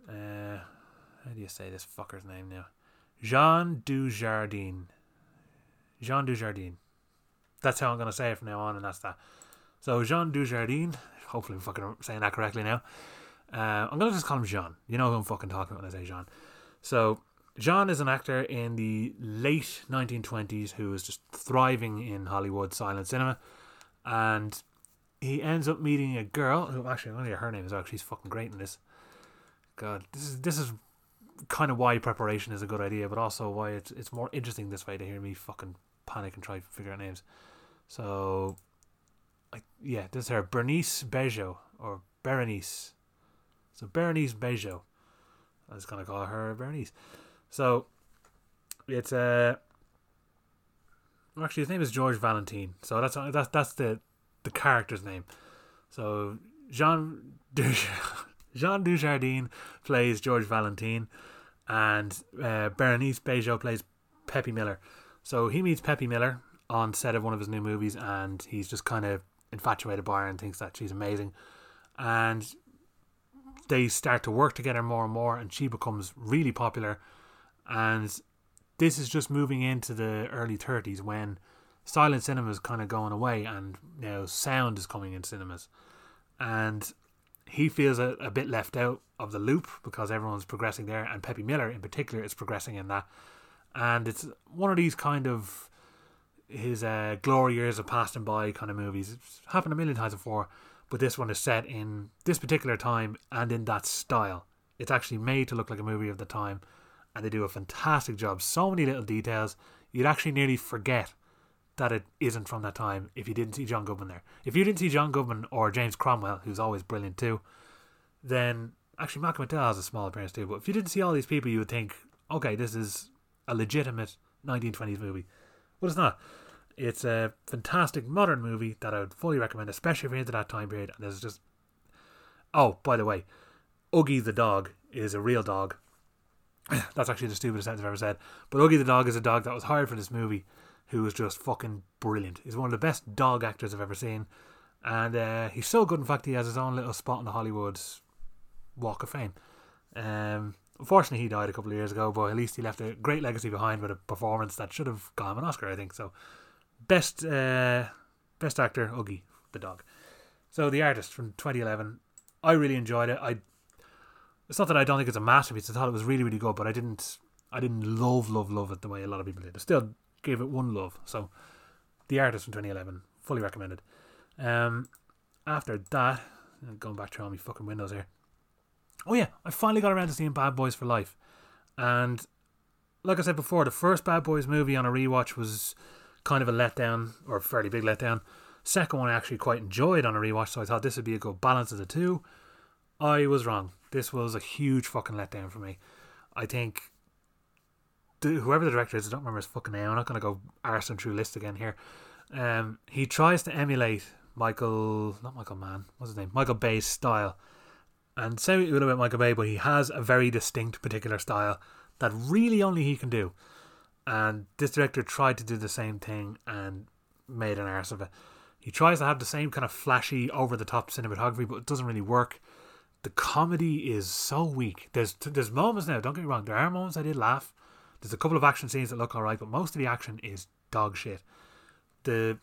Uh, how do you say this fucker's name now? Jean Dujardin. Jean Dujardin. That's how I'm gonna say it from now on, and that's that. So Jean Dujardin. Hopefully, I'm fucking saying that correctly now. Uh, I'm gonna just call him Jean. You know who I'm fucking talking about when I say Jean. So Jean is an actor in the late 1920s who is just thriving in Hollywood silent cinema. And he ends up meeting a girl who actually, I only her name is actually she's fucking great in this. God, this is this is kind of why preparation is a good idea, but also why it's it's more interesting this way to hear me fucking panic and try to figure out names. So, like, yeah, this is her Bernice Bejo or Berenice. So Berenice Bejo. I was gonna call her Berenice. So it's uh actually his name is George Valentine. So that's that's that's the the character's name. So Jean Jean Dujardin plays George Valentine, and uh, Berenice Bejo plays Peppy Miller. So he meets Peppy Miller on set of one of his new movies, and he's just kind of infatuated by her and thinks that she's amazing. And they start to work together more and more, and she becomes really popular and this is just moving into the early 30s when silent cinema is kind of going away and now sound is coming in cinemas. And he feels a, a bit left out of the loop because everyone's progressing there, and Peppy Miller in particular is progressing in that. And it's one of these kind of his uh, glory years of passing by kind of movies. It's happened a million times before, but this one is set in this particular time and in that style. It's actually made to look like a movie of the time and they do a fantastic job. So many little details, you'd actually nearly forget that it isn't from that time if you didn't see John Goodman there. If you didn't see John Goodman or James Cromwell, who's always brilliant too, then actually Malcolm McDowell has a small appearance too. But if you didn't see all these people, you would think, okay, this is a legitimate 1920s movie. But it's not. It's a fantastic modern movie that I would fully recommend, especially if you're into that time period. And there's just. Oh, by the way, Oogie the dog is a real dog That's actually the stupidest sentence I've ever said. But Oogie the dog is a dog that was hired for this movie, who was just fucking brilliant. He's one of the best dog actors I've ever seen. and uh, he's so good. In fact, he has his own little spot on the Hollywood Walk of Fame. Um, unfortunately, he died a couple of years ago, but at least he left a great legacy behind with a performance that should have got him an Oscar, I think. So, best uh, best actor, Oogie the dog. So, the artist from 2011. I really enjoyed it. I it's not that I don't think it's a masterpiece. I thought it was really, really good, but I didn't I didn't love, love, love it the way a lot of people did. I still gave it one love. So, the artist from 2011, fully recommended. Um, after that, going back to all my fucking windows here. Oh yeah, I finally got around to seeing Bad Boys for Life, and like I said before, the first Bad Boys movie on a rewatch was kind of a letdown or a fairly big letdown. Second one I actually quite enjoyed on a rewatch, so I thought this would be a good balance of the two. I was wrong. This was a huge fucking letdown for me. I think the, whoever the director is, I don't remember his fucking name. I'm not going to go arson through list again here. Um, he tries to emulate Michael, not Michael Mann, what's his name? Michael Bay's style. And what you will about Michael Bay, but he has a very distinct particular style that really only he can do. And this director tried to do the same thing and made an arse of it. He tries to have the same kind of flashy, over the top cinematography, but it doesn't really work. The comedy is so weak. There's there's moments now. Don't get me wrong. There are moments I did laugh. There's a couple of action scenes that look alright, but most of the action is dog shit. The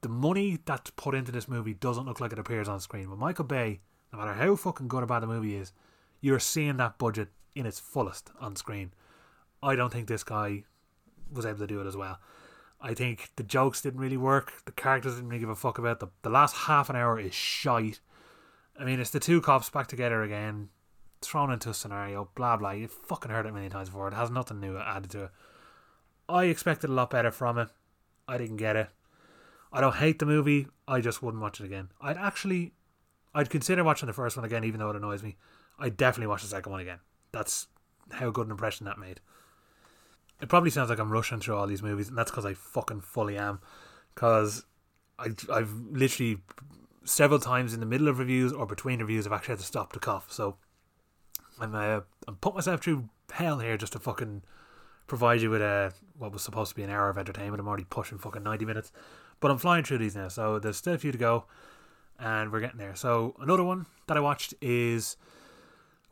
the money that's put into this movie doesn't look like it appears on screen. But Michael Bay, no matter how fucking good or bad the movie is, you're seeing that budget in its fullest on screen. I don't think this guy was able to do it as well. I think the jokes didn't really work. The characters didn't really give a fuck about the the last half an hour is shite. I mean, it's the two cops back together again, thrown into a scenario, blah blah. You've fucking heard it many times before. It has nothing new added to it. I expected a lot better from it. I didn't get it. I don't hate the movie. I just wouldn't watch it again. I'd actually, I'd consider watching the first one again, even though it annoys me. I'd definitely watch the second one again. That's how good an impression that made. It probably sounds like I'm rushing through all these movies, and that's because I fucking fully am. Because I, I've literally several times in the middle of reviews or between reviews, I've actually had to stop to cough. So I'm uh, I'm putting myself through hell here just to fucking provide you with a what was supposed to be an hour of entertainment. I'm already pushing fucking ninety minutes. But I'm flying through these now, so there's still a few to go, and we're getting there. So another one that I watched is,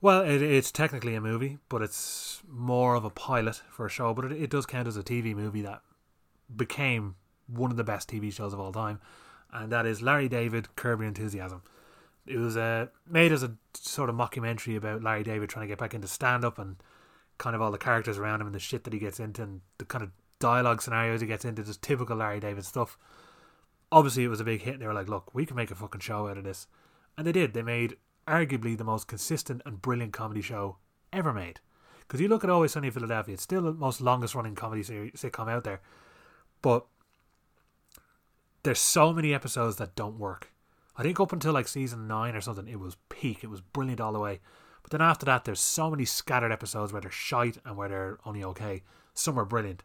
well, it, it's technically a movie, but it's more of a pilot for a show. But it, it does count as a TV movie that became one of the best TV shows of all time, and that is Larry David Curb Your Enthusiasm. It was uh, made as a sort of mockumentary about Larry David trying to get back into stand up and kind of all the characters around him and the shit that he gets into and the kind of dialogue scenarios he gets into, just typical Larry David stuff. Obviously, it was a big hit. And they were like, "Look, we can make a fucking show out of this," and they did. They made arguably the most consistent and brilliant comedy show ever made. Because you look at Always Sunny in Philadelphia, it's still the most longest running comedy series, sitcom out there, but there's so many episodes that don't work. I think up until like season nine or something, it was peak. It was brilliant all the way. But then after that, there's so many scattered episodes where they're shite and where they're only okay. Some are brilliant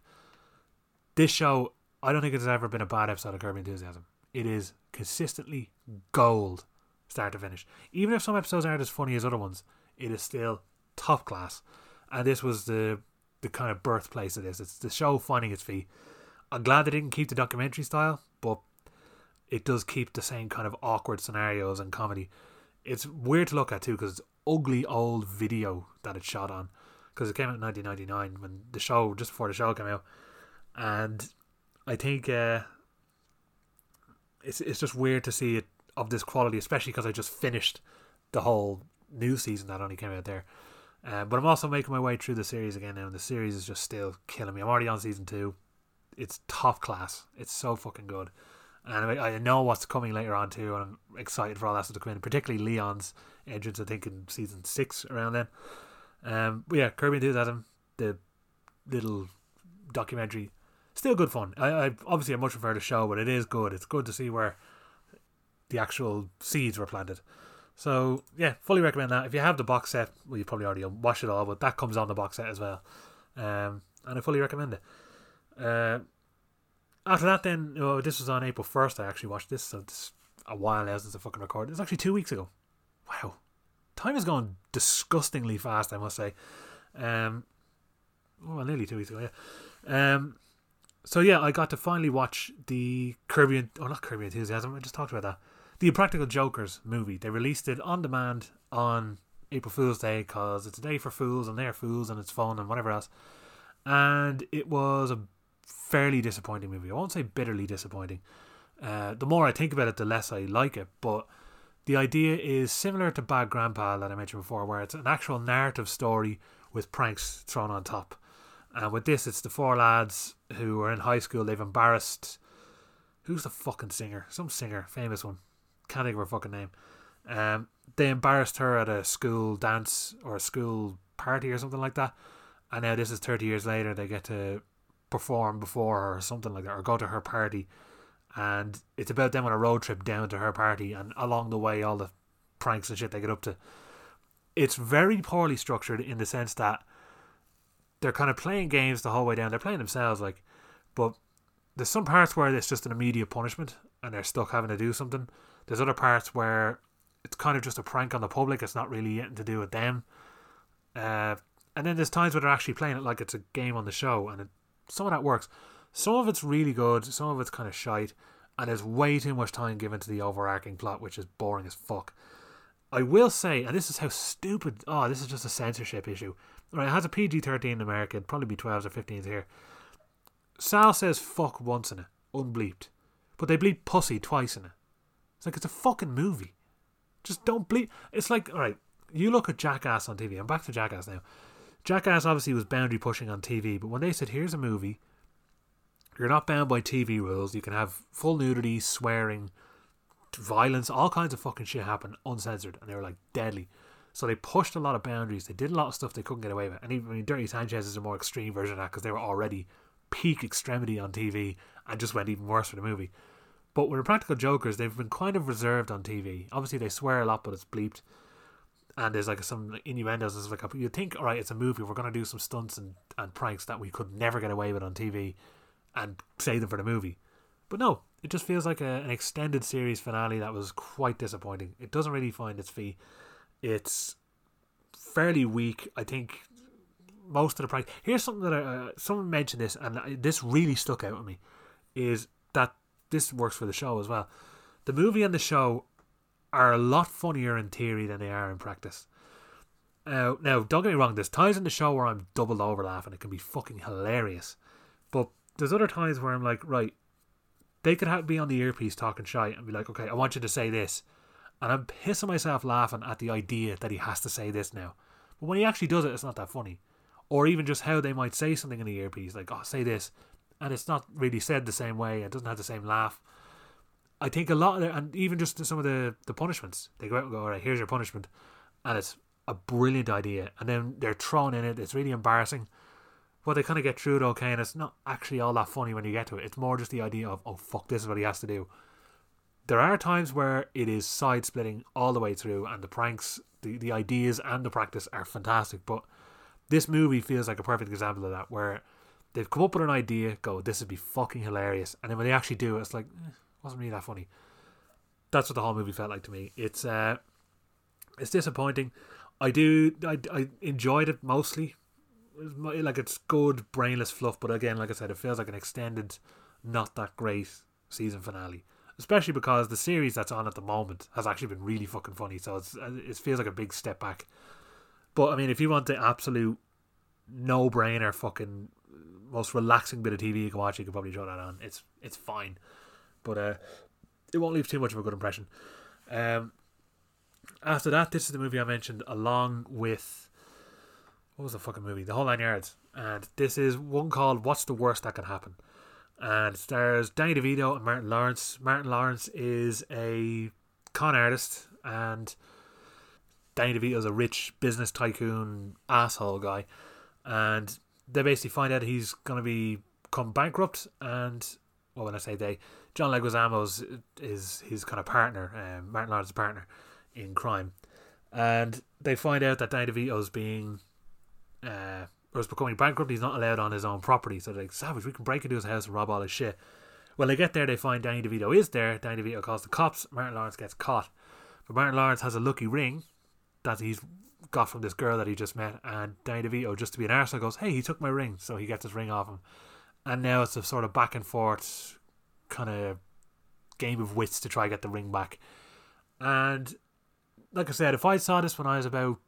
this show, I don't think it has ever been a bad episode of Curb Enthusiasm. It is consistently gold, start to finish. Even if some episodes aren't as funny as other ones, it is still top class. And this was the the kind of birthplace of this. It's the show finding its feet. I'm glad they didn't keep the documentary style, but it does keep the same kind of awkward scenarios and comedy. It's weird to look at too because it's ugly old video that it's shot on because it came out in 1999 when the show just before the show came out and I think uh, it's it's just weird to see it of this quality, especially because I just finished the whole new season that only came out there. Uh, but I'm also making my way through the series again now, and the series is just still killing me. I'm already on season two. It's top class. It's so fucking good, and I, I know what's coming later on too, and I'm excited for all that stuff to come in. Particularly Leon's entrance, I think in season six around then. Um, but yeah, Curb Enthusiasm, the little documentary still good fun. I, I obviously I much prefer the show, but it is good. It's good to see where the actual seeds were planted. So yeah, fully recommend that. If you have the box set, well, you probably already watched it all, but that comes on the box set as well, um, and I fully recommend it. Uh, after that, then this was on April first. I actually watched this, so a while now since I fucking recorded. It's actually two weeks ago. Wow, time is going disgustingly fast. I must say. Um, oh, nearly two weeks ago. Yeah. Um, so yeah, I got to finally watch the Kirby, or not Kirby Enthusiasm. I just talked about that. The Impractical Jokers movie. They released it on demand on April Fool's Day because it's a day for fools and they're fools and it's fun and whatever else. And it was a fairly disappointing movie. I won't say bitterly disappointing. Uh, the more I think about it, the less I like it. But the idea is similar to Bad Grandpa that I mentioned before, where it's an actual narrative story with pranks thrown on top. And with this, it's the four lads who are in high school. They've embarrassed. Who's the fucking singer? Some singer, famous one. Can't think of her fucking name. Um, they embarrassed her at a school dance or a school party or something like that. And now this is 30 years later, they get to perform before her or something like that, or go to her party. And it's about them on a road trip down to her party, and along the way, all the pranks and shit they get up to. It's very poorly structured in the sense that they're kind of playing games the whole way down. They're playing themselves, like, but there's some parts where it's just an immediate punishment and they're stuck having to do something. There's other parts where it's kind of just a prank on the public. It's not really anything to do with them. Uh, and then there's times where they're actually playing it like it's a game on the show, and it, some of that works. Some of it's really good, some of it's kind of shite, and there's way too much time given to the overarching plot, which is boring as fuck. I will say, and this is how stupid. Oh, this is just a censorship issue. Right, it has a PG 13 in America, it'd probably be 12s or 15s here. Sal says fuck once in it, unbleeped. But they bleep pussy twice in it. It's like it's a fucking movie. Just don't bleep. It's like, alright, you look at Jackass on TV. I'm back to Jackass now. Jackass obviously was boundary pushing on TV, but when they said, here's a movie, you're not bound by TV rules. You can have full nudity, swearing, violence, all kinds of fucking shit happen uncensored. And they were like deadly. So they pushed a lot of boundaries. They did a lot of stuff they couldn't get away with. And even I mean, Dirty Sanchez is a more extreme version of that because they were already peak extremity on TV and just went even worse for the movie. But with the Impractical Jokers, they've been kind of reserved on TV. Obviously, they swear a lot, but it's bleeped. And there's like some innuendos. It's like a, you think, all right, it's a movie. We're going to do some stunts and, and pranks that we could never get away with on TV and save them for the movie. But no, it just feels like a, an extended series finale that was quite disappointing. It doesn't really find its feet. It's fairly weak. I think most of the price. Here's something that I, uh, someone mentioned this, and this really stuck out with me, is that this works for the show as well. The movie and the show are a lot funnier in theory than they are in practice. Uh, now, don't get me wrong. There's times in the show where I'm doubled over laughing. It can be fucking hilarious, but there's other times where I'm like, right, they could have, be on the earpiece talking shy and be like, okay, I want you to say this, and I'm pissing myself laughing at the idea that he has to say this now. But when he actually does it, it's not that funny. Or even just how they might say something in the earpiece, like, oh, say this. And it's not really said the same way, it doesn't have the same laugh. I think a lot of the, and even just some of the, the punishments, they go out and go, all right, here's your punishment. And it's a brilliant idea. And then they're thrown in it, it's really embarrassing. But they kind of get through it okay, and it's not actually all that funny when you get to it. It's more just the idea of, oh, fuck, this is what he has to do there are times where it is side splitting all the way through, and the pranks, the, the ideas, and the practice are fantastic. But this movie feels like a perfect example of that, where they've come up with an idea, go, this would be fucking hilarious, and then when they actually do it, it's like, eh, wasn't really that funny. That's what the whole movie felt like to me. It's uh, it's disappointing. I do, I, I enjoyed it mostly. like it's good brainless fluff, but again, like I said, it feels like an extended, not that great season finale especially because the series that's on at the moment has actually been really fucking funny. So it's it feels like a big step back. But I mean, if you want the absolute no brainer, fucking most relaxing bit of TV you can watch, you can probably throw that on. It's it's fine, but uh, it won't leave too much of a good impression. Um, after that, this is the movie I mentioned along with what was the fucking movie? The Whole Nine Yards, and this is one called "What's the Worst That Can Happen." And stars Danny DeVito and Martin Lawrence. Martin Lawrence is a con artist, and Danny DeVito is a rich business tycoon asshole guy, and they basically find out he's going to be come bankrupt, and well, when I say they, John Leguizamo's is his kind of partner, um, Martin Lawrence's partner in crime, and they find out that Danny DeVito's being uh, or is becoming bankrupt, he's not allowed on his own property. So they're like, Savage, we can break into his house and rob all his shit. When they get there, they find Danny DeVito is there. Danny DeVito calls the cops. Martin Lawrence gets caught. But Martin Lawrence has a lucky ring that he's got from this girl that he just met. And Danny DeVito, just to be an arsehole, goes, Hey, he took my ring. So he gets his ring off him. and now it's a sort of back and forth kind of game of wits to try and get the ring back. And like I said, if I saw this when I was about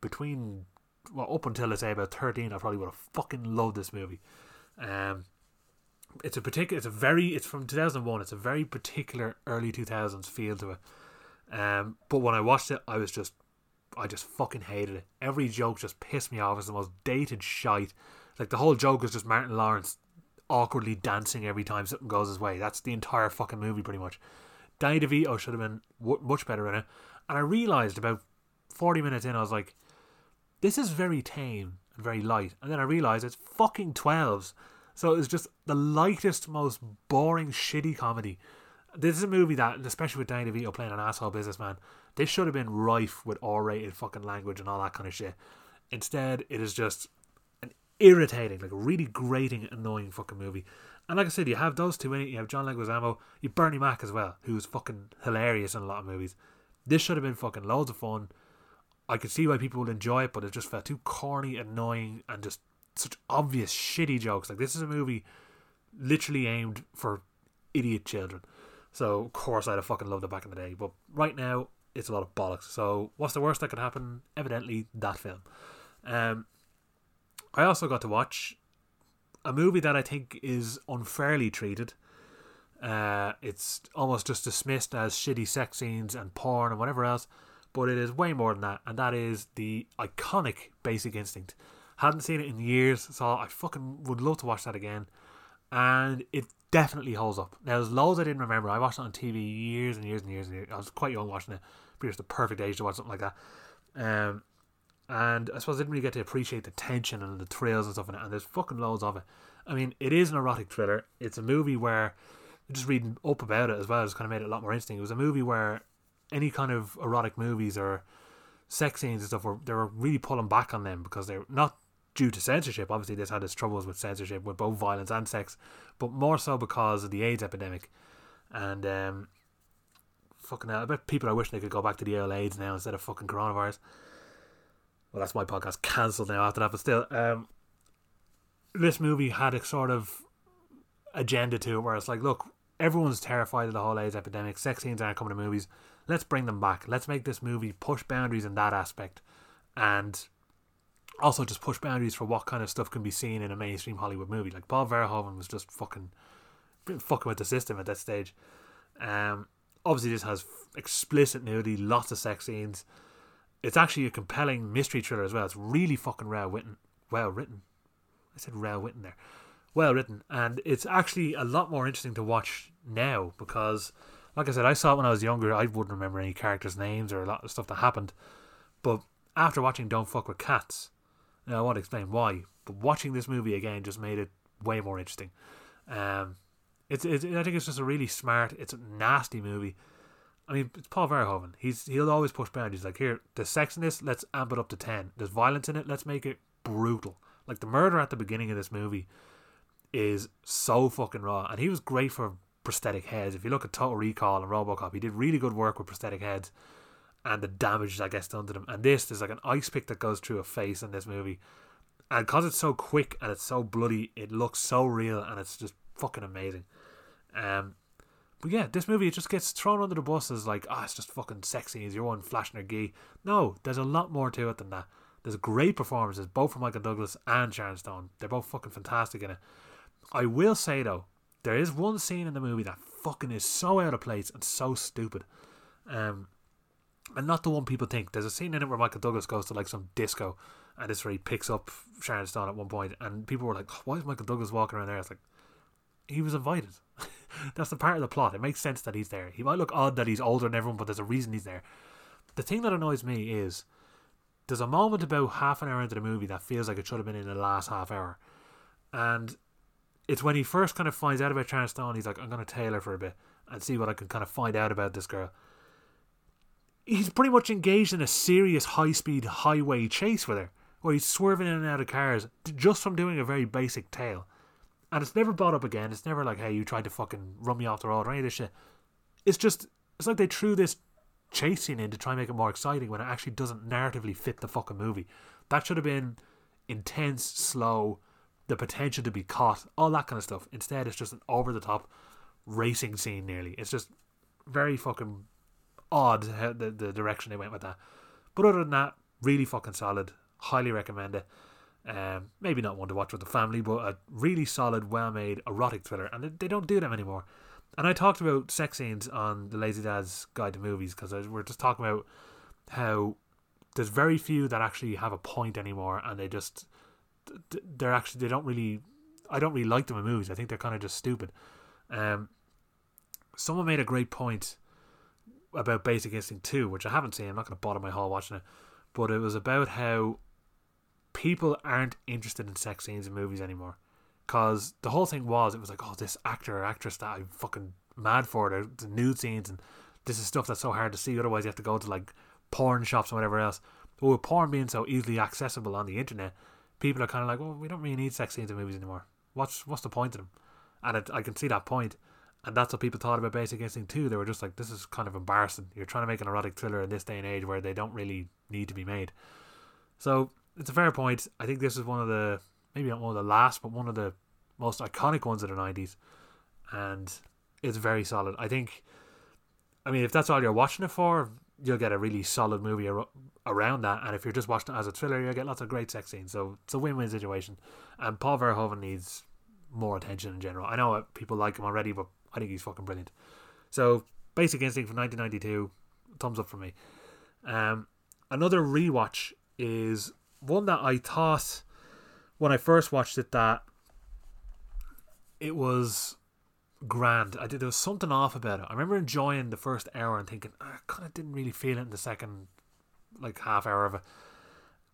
between well up until I say about thirteen, I probably would have fucking loved this movie. Um, it's a particular, it's a very, it's from two thousand one. It's a very particular early two thousands feel to it. Um, but when I watched it, I was just, I just fucking hated it. Every joke just pissed me off. It's the most dated shite. Like the whole joke is just Martin Lawrence awkwardly dancing every time something goes his way. That's the entire fucking movie, pretty much. Danny DeVito should have been w- much better in it. And I realised about 40 minutes in, I was like, this is very tame and very light. And then I realised it's fucking 12s. So it was just the lightest, most boring, shitty comedy. This is a movie that, especially with Danny DeVito playing an asshole businessman, this should have been rife with R-rated fucking language and all that kind of shit. Instead, it is just an irritating, like really grating, annoying fucking movie. And like I said, you have those two in it. You have John Leguizamo, you have Bernie Mac as well, who's fucking hilarious in a lot of movies. This should have been fucking loads of fun. I could see why people would enjoy it, but it just felt too corny, annoying, and just such obvious shitty jokes. Like this is a movie literally aimed for idiot children. So of course I'd have fucking loved it back in the day. But right now it's a lot of bollocks. So what's the worst that could happen? Evidently that film. Um, I also got to watch a movie that I think is unfairly treated. Uh, it's almost just dismissed as shitty sex scenes and porn and whatever else, but it is way more than that, and that is the iconic Basic Instinct. Hadn't seen it in years, so I fucking would love to watch that again, and it definitely holds up. Now, there's loads I didn't remember. I watched it on TV years and years and years and years. I was quite young watching it. Pretty much the perfect age to watch something like that. Um, and I suppose I didn't really get to appreciate the tension and the thrills and stuff in it. And there's fucking loads of it. I mean, it is an erotic thriller. It's a movie where just reading up about it as well has kind of made it a lot more interesting. It was a movie where any kind of erotic movies or sex scenes and stuff were they were really pulling back on them because they're not due to censorship. Obviously, this had its troubles with censorship with both violence and sex, but more so because of the AIDS epidemic. And um, fucking hell, I bet people are wishing they could go back to the old AIDS now instead of fucking coronavirus well, that's my podcast cancelled now after that. But still, um, this movie had a sort of agenda to it where it's like, look, everyone's terrified of the whole AIDS epidemic. Sex scenes aren't coming to movies. Let's bring them back. Let's make this movie push boundaries in that aspect, and also just push boundaries for what kind of stuff can be seen in a mainstream Hollywood movie. Like Paul Verhoeven was just fucking fucking with the system at that stage. Um, obviously, this has explicit nudity, lots of sex scenes it's actually a compelling mystery thriller as well. It's really fucking well written. Well written. I said well written there. Well written, and it's actually a lot more interesting to watch now because, like I said, I saw it when I was younger. I wouldn't remember any characters' names or a lot of stuff that happened, but after watching Don't Fuck with Cats, now I won't explain why, but watching this movie again just made it way more interesting. Um, it's, it's I think it's just a really smart. It's a nasty movie I mean, it's Paul Verhoeven. He's he'll always push boundaries. Like here, the sex in this, let's amp it up to ten. There's violence in it, let's make it brutal. Like the murder at the beginning of this movie is so fucking raw, and he was great for prosthetic heads. If you look at Total Recall and RoboCop, he did really good work with prosthetic heads and the damage I guess done to them. And this, there's like an ice pick that goes through a face in this movie, and because it's so quick and it's so bloody, it looks so real, and it's just fucking amazing. Um, but yeah, this movie it just gets thrown under the bus as like, ah, oh, it's just fucking sexy as your one flashing her gee. No, there's a lot more to it than that. There's great performances, both from Michael Douglas and Sharon Stone. They're both fucking fantastic in it. I will say though, there is one scene in the movie that fucking is so out of place and so stupid. Um, and not the one people think. There's a scene in it where Michael Douglas goes to like some disco, and this where he picks up Sharon Stone at one point, and people were like, "Why is Michael Douglas walking around there?" It's like he was invited. That's the part of the plot. It makes sense that he's there. He might look odd that he's older than everyone, but there's a reason he's there. The thing that annoys me is there's a moment about half an hour into the movie that feels like it should have been in the last half hour. And it's when he first kind of finds out about Sharon Stone, he's like, I'm going to tail her for a bit and see what I can kind of find out about this girl. He's pretty much engaged in a serious high speed highway chase with her, where he's swerving in and out of cars just from doing a very basic tail. And it's never brought up again. It's never like, hey, you tried to fucking run me off the road or any of this shit. It's just, it's like they threw this chase scene in to try and make it more exciting when it actually doesn't narratively fit the fucking movie. That should have been intense, slow, the potential to be caught, all that kind of stuff. Instead, it's just an over the top racing scene. Nearly, it's just very fucking odd how the the direction they went with that. But other than that, really fucking solid. Highly recommend it. Um, maybe not one to watch with the family, but a really solid, well made erotic thriller. And they, they don't do them anymore. And I talked about sex scenes on the Lazy Dad's Guide to Movies because we're just talking about how there's very few that actually have a point anymore, and they just they're actually they don't really I don't really like them in movies. I think they're kind of just stupid. Um, someone made a great point about Basic Instinct 2, which I haven't seen. I'm not going to bother my whole watching it, but it was about how people aren't interested in sex scenes in movies anymore. Because the whole thing was, it was like, oh, this actor or actress that I'm fucking mad for, the, the nude scenes, and this is stuff that's so hard to see. Otherwise, you have to go to like porn shops and whatever else. But with porn being so easily accessible on the internet, people are kind of like, well, we don't really need sex scenes in movies anymore. What's what's the point of them? And it, I can see that point. And that's what people thought about Basic Instinct 2. They were just like, this is kind of embarrassing. You're trying to make an erotic thriller in this day and age where they don't really need to be made. So it's a fair point. I think this is one of the maybe not one of the last, but one of the most iconic ones of the nineties, and it's very solid. I think. I mean, if that's all you're watching it for, you'll get a really solid movie ar- around that. And if you're just watching it as a thriller, you'll get lots of great sex scenes. So it's a win-win situation. And Paul Verhoeven needs more attention in general. I know people like him already, but I think he's fucking brilliant. So Basic Instinct from 1992, thumbs up for me. Um, another rewatch is one that I thought when I first watched it that it was grand. I did there was something off about it. I remember enjoying the first hour and thinking ah, I kind of didn't really feel it in the second like half hour of it.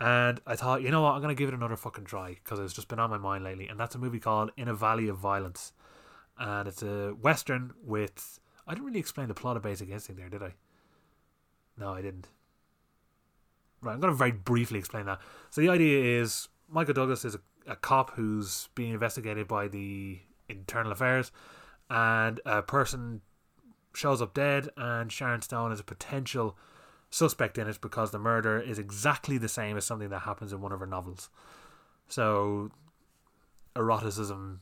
And I thought, you know what, I'm gonna give it another fucking try because it's just been on my mind lately. And that's a movie called In a Valley of Violence, and it's a western with. I didn't really explain the plot of Basic Instinct there, did I? No, I didn't. Right, I'm to very briefly explain that. So the idea is Michael Douglas is a, a cop who's being investigated by the Internal Affairs, and a person shows up dead, and Sharon Stone is a potential suspect in it because the murder is exactly the same as something that happens in one of her novels. So, eroticism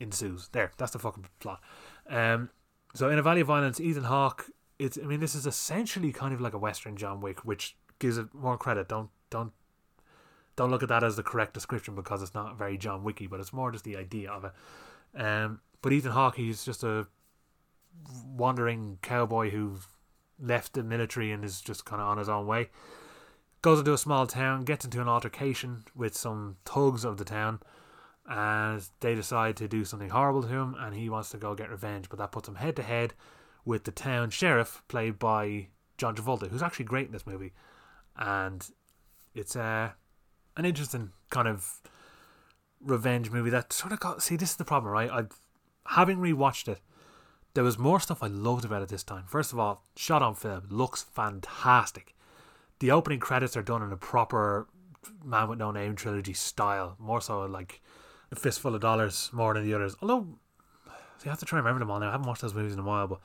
ensues. There, that's the fucking plot. Um, so in a Valley of Violence, Ethan Hawke. It's. I mean, this is essentially kind of like a Western John Wick, which gives it more credit. Don't don't don't look at that as the correct description because it's not very John Wicky, but it's more just the idea of it. Um, but Ethan Hawke, he's just a wandering cowboy who left the military and is just kind of on his own way. Goes into a small town, gets into an altercation with some thugs of the town, and they decide to do something horrible to him, and he wants to go get revenge. But that puts him head to head with the town sheriff, played by John Travolta, who's actually great in this movie and it's uh, an interesting kind of revenge movie that sort of got. See, this is the problem, right? I, having rewatched it, there was more stuff I loved about it this time. First of all, shot on film looks fantastic. The opening credits are done in a proper Man with No Name trilogy style, more so like a fistful of dollars more than the others. Although, I have to try and remember them all now. I haven't watched those movies in a while, but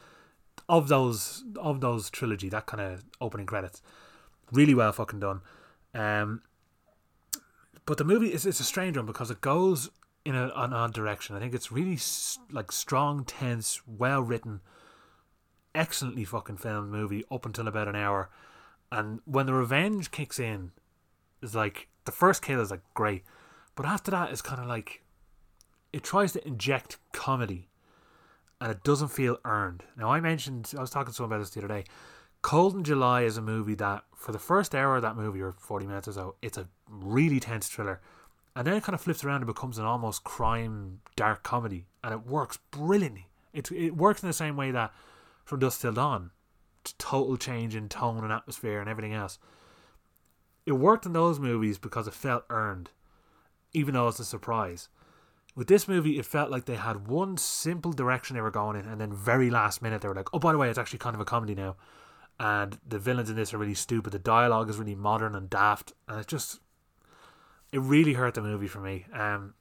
of those of those trilogy, that kind of opening credits really well fucking done. Um, but the movie is it's a strange one because it goes in a, an odd direction. I think it's really like strong, tense, well written, excellently fucking filmed movie up until about an hour, and when the revenge kicks in, is like the first kill is like great, but after that it's kind of like it tries to inject comedy, and it doesn't feel earned. Now I mentioned I was talking to someone about this the other day. Cold in July is a movie that, for the first hour of that movie, or 40 minutes or so, it's a really tense thriller. And then it kind of flips around and becomes an almost crime, dark comedy. And it works brilliantly. It, it works in the same way that From Dusk Till Dawn, total change in tone and atmosphere and everything else. It worked in those movies because it felt earned, even though it's a surprise. With this movie, it felt like they had one simple direction they were going in, and then very last minute they were like, "Oh, by the way, it's actually kind of a comedy now." and the villains in this are really stupid. The dialogue is really modern and daft, and it just it really hurt the movie for me. Um,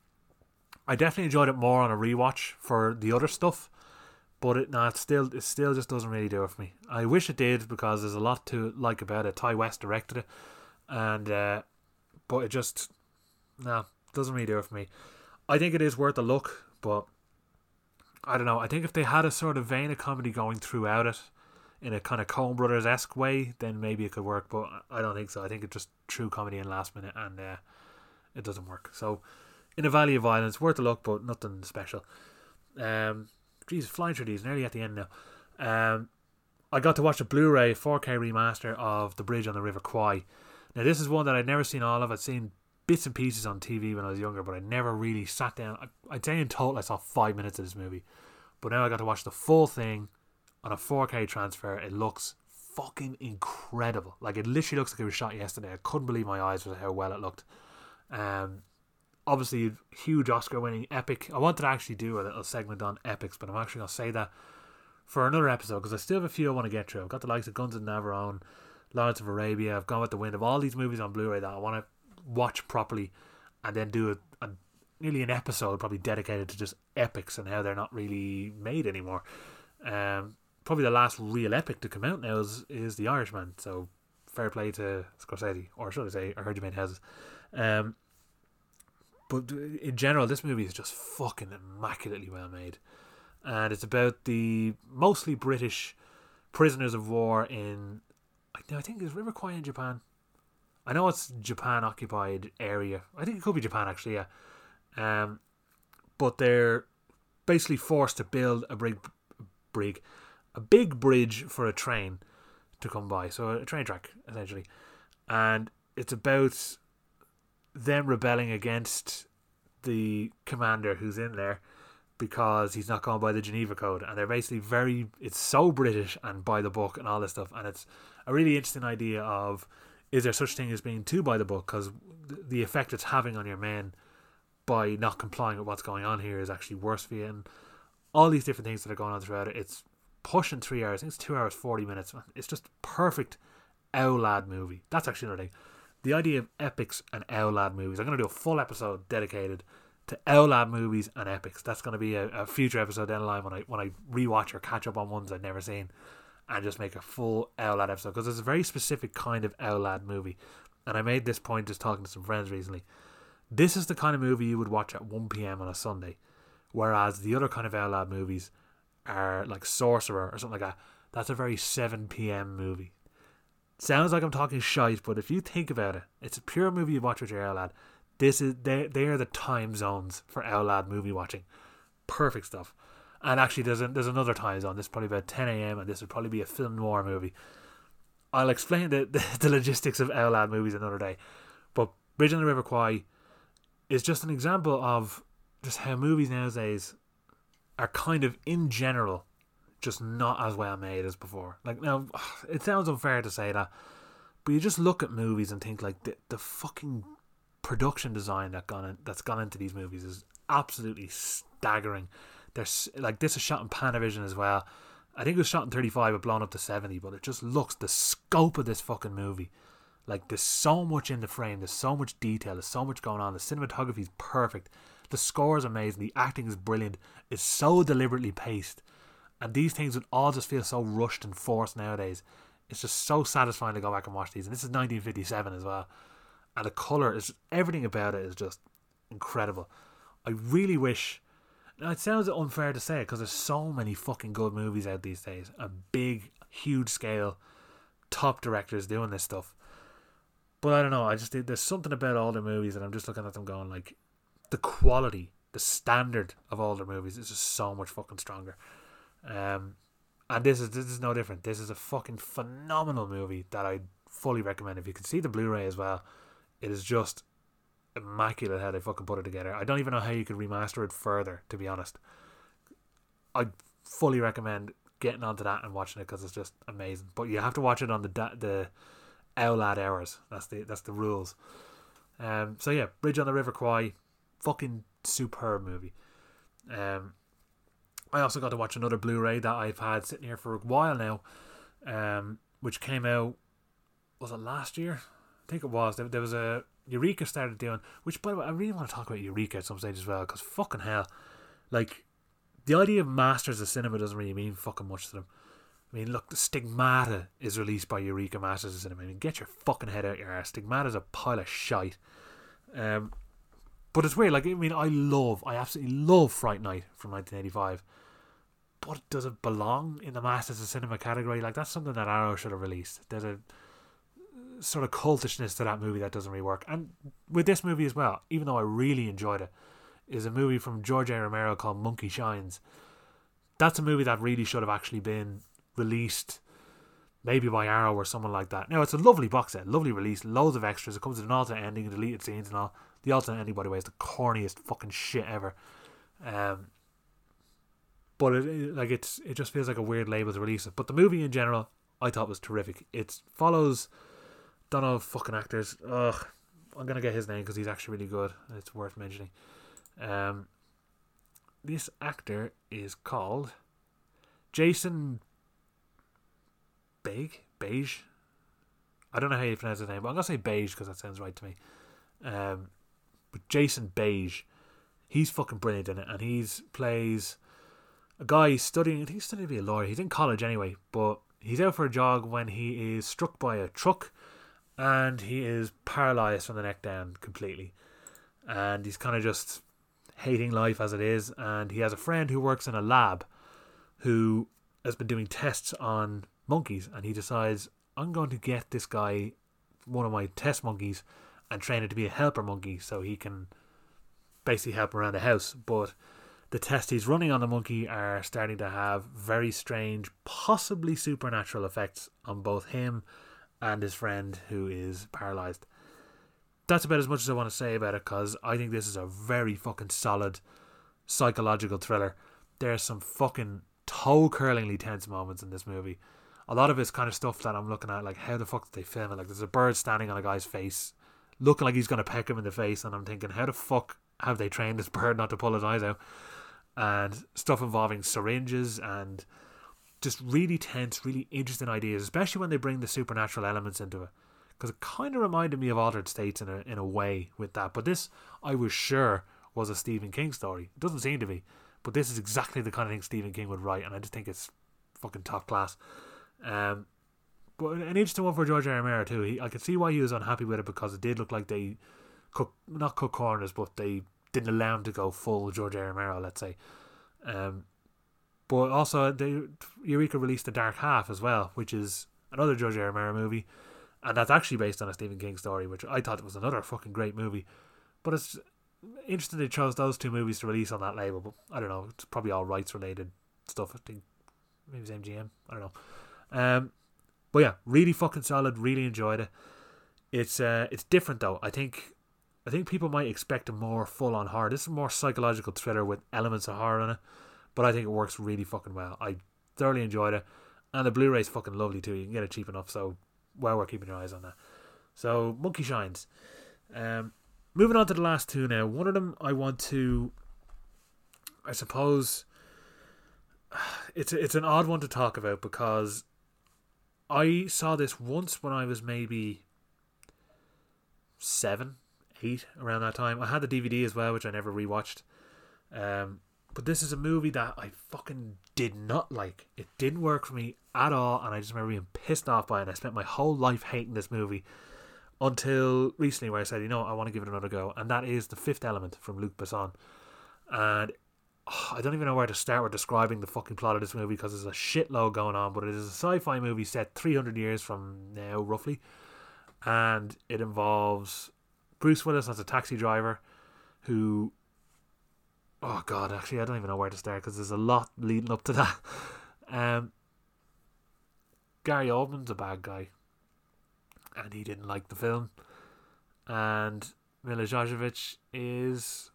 I definitely enjoyed it more on a rewatch for the other stuff, but it nah, it still it still just doesn't really do it for me. I wish it did because there's a lot to like about it. Ti West directed it, and uh, but it just no doesn't really do it for me. I think it is worth a look, but I don't know. I think if they had a sort of vein of comedy going throughout it, in a kind of Coen Brothers esque way, then maybe it could work. But I don't think so. I think it's just true comedy in last minute, and uh, it doesn't work. So, in a Valley of Violence, worth a look, but nothing special. Um, geez, flying through these, nearly at the end now. Um, I got to watch a Blu-ray 4K remaster of The Bridge on the River Kwai. Now, this is one that I'd never seen all of. I'd seen bits and pieces on TV when I was younger, but I never really sat down. I'd say in total I saw five minutes of this movie, but now I got to watch the full thing on a 4K transfer. It looks fucking incredible. Like it literally looks like it was shot yesterday. I couldn't believe my eyes with how well it looked. Um, obviously huge Oscar-winning epic. I wanted to actually do a little segment on epics, but I'm actually gonna say that for another episode because I still have a few I want to get through. I've got the likes of Guns of Navarone, Lawrence of Arabia. I've gone with the wind of all these movies on Blu-ray that I want to watch properly, and then do a, a nearly an episode probably dedicated to just epics and how they're not really made anymore. Um, probably the last real epic to come out now is, is The Irishman. So fair play to Scorsese, or should I say, I heard you made houses. Um, but in general, this movie is just fucking immaculately well made, and it's about the mostly British prisoners of war in. I think it's River Kwai in Japan. I know it's Japan occupied area. I think it could be Japan actually. Yeah. Um, but they're basically forced to build a brig, brig, a big bridge for a train to come by. So a train track essentially, and it's about them rebelling against the commander who's in there because he's not going by the Geneva Code, and they're basically very. It's so British and by the book and all this stuff, and it's a really interesting idea of is there such thing as being too by the book? Because the effect it's having on your men by not complying with what's going on here is actually worse for you. And all these different things that are going on throughout it it's pushing three hours I think it's two hours 40 minutes. It's just perfect Owlad movie. That's actually another thing the idea of epics and Owlad movies I'm going to do a full episode dedicated to Owlad movies and epics that's going to be a, a future episode down the line when I when I rewatch or catch up on ones I've never seen and just make a full Owlad episode because it's a very specific kind of Owlad movie. And I made this point just talking to some friends recently. This is the kind of movie you would watch at 1 p.m. on a Sunday, whereas the other kind of Owlad movies are like Sorcerer or something like that. That's a very 7 p.m. movie. Sounds like I'm talking shite, but if you think about it, it's a pure movie you watch with your Owlad. This is they they are the time zones for Owlad movie watching. Perfect stuff. And actually, there's a, there's another time zone. This is probably about 10 a.m. and this would probably be a film noir movie. I'll explain the, the, the logistics of Owlad movies another day. But Bridge on the River Kwai is just an example of just how movies nowadays are kind of, in general, just not as well made as before. Like, now, it sounds unfair to say that, but you just look at movies and think, like, the, the fucking production design that gone in, that's gone into these movies is absolutely staggering. There's like this is shot in Panavision as well. I think it was shot in 35 but blown up to 70, but it just looks the scope of this fucking movie. Like there's so much in the frame, there's so much detail, there's so much going on. The cinematography is perfect. The score is amazing, the acting is brilliant. It's so deliberately paced. And these things would all just feel so rushed and forced nowadays. It's just so satisfying to go back and watch these. And this is 1957 as well. And the colour is everything about it is just incredible. I really wish now, it sounds unfair to say it, because there's so many fucking good movies out these days. A big, huge scale, top directors doing this stuff. But I don't know. I just there's something about all the movies that I'm just looking at them going like, the quality, the standard of all their movies is just so much fucking stronger. Um, and this is this is no different. This is a fucking phenomenal movie that I fully recommend. If you can see the Blu-ray as well, it is just immaculate how they fucking put it together. I don't even know how you could remaster it further, to be honest. I fully recommend getting onto that and watching it because it's just amazing. But you have to watch it on the the Owlad hours. That's the that's the rules. Um. So yeah, Bridge on the River Kwai, fucking superb movie. Um. I also got to watch another Blu-ray that I've had sitting here for a while now, um, which came out was it last year? I think it was. There, there was a Eureka started doing, which by the way, I really want to talk about Eureka at some stage as well, because fucking hell, like the idea of masters of cinema doesn't really mean fucking much to them. I mean, look, the Stigmata is released by Eureka Masters of Cinema. I mean, get your fucking head out your ass. Stigmata is a pile of shite. Um, But it's weird. Like I mean, I love, I absolutely love Fright Night from 1985. But does it belong in the Masters of Cinema category? Like that's something that Arrow should have released. There's a sort of cultishness to that movie that doesn't really work. And with this movie as well, even though I really enjoyed it, is a movie from George A. Romero called Monkey Shines. That's a movie that really should have actually been released maybe by Arrow or someone like that. Now it's a lovely box set, lovely release, loads of extras. It comes with an alternate ending and deleted scenes and all. The alternate ending, by the way, is the corniest fucking shit ever. Um, but it, like it's it just feels like a weird label to release it. But the movie in general, I thought was terrific. It follows don't know fucking actors. Ugh, I'm gonna get his name because he's actually really good. It's worth mentioning. Um, this actor is called Jason Beige. Beige. I don't know how you pronounce his name, but I'm gonna say Beige because that sounds right to me. Um, but Jason Beige, he's fucking brilliant in it, and he's plays a guy studying. I think he's studying to be a lawyer. He's in college anyway, but he's out for a jog when he is struck by a truck, and he is paralyzed from the neck down completely, and he's kind of just hating life as it is. And he has a friend who works in a lab, who has been doing tests on monkeys, and he decides I'm going to get this guy one of my test monkeys and train it to be a helper monkey so he can basically help around the house. But the tests he's running on the monkey are starting to have very strange, possibly supernatural effects on both him and his friend who is paralyzed. That's about as much as I want to say about it because I think this is a very fucking solid psychological thriller. There's some fucking toe curlingly tense moments in this movie. A lot of it's kind of stuff that I'm looking at, like how the fuck did they film it? Like there's a bird standing on a guy's face looking like he's going to peck him in the face, and I'm thinking, how the fuck have they trained this bird not to pull his eyes out? And stuff involving syringes and just really tense, really interesting ideas, especially when they bring the supernatural elements into it. Because it kind of reminded me of Altered States in a in a way with that. But this, I was sure, was a Stephen King story. It doesn't seem to be, but this is exactly the kind of thing Stephen King would write, and I just think it's fucking top class. Um, but an interesting one for George R. Romero too. He, I can see why he was unhappy with it because it did look like they cook not cut corners, but they didn't allow him to go full George. R. Romero, let's say. Um, but also, Eureka released The Dark Half as well, which is another George. R. Romero movie, and that's actually based on a Stephen King story, which I thought was another fucking great movie. But it's interesting they chose those two movies to release on that label. But I don't know, it's probably all rights related stuff. I think maybe it's MGM. I don't know. Um, but yeah, really fucking solid. Really enjoyed it. It's uh, it's different though. I think I think people might expect a more full on horror. This is more psychological thriller with elements of horror in it, but I think it works really fucking well. I thoroughly enjoyed it, and the Blu-ray's fucking lovely too. You can get it cheap enough, so well worth keeping your eyes on that. So Monkey Shines. Um, moving on to the last two now. One of them I want to, I suppose, it's it's an odd one to talk about because I saw this once when I was maybe seven, eight, around that time. I had the DVD as well, which I never rewatched. Um, but this is a movie that I fucking did not like. It didn't work for me at all, and I just remember being pissed off by it. And I spent my whole life hating this movie until recently, where I said, you know, I want to give it another go, and that is The Fifth Element from Luc Besson. And I don't even know where to start with describing the fucking plot of this movie because there's a shitload going on, but it is a sci fi movie set 300 years from now, roughly. And it involves Bruce Willis as a taxi driver who. Oh, God, actually, I don't even know where to start because there's a lot leading up to that. Um, Gary Oldman's a bad guy, and he didn't like the film. And Milla Jovovich is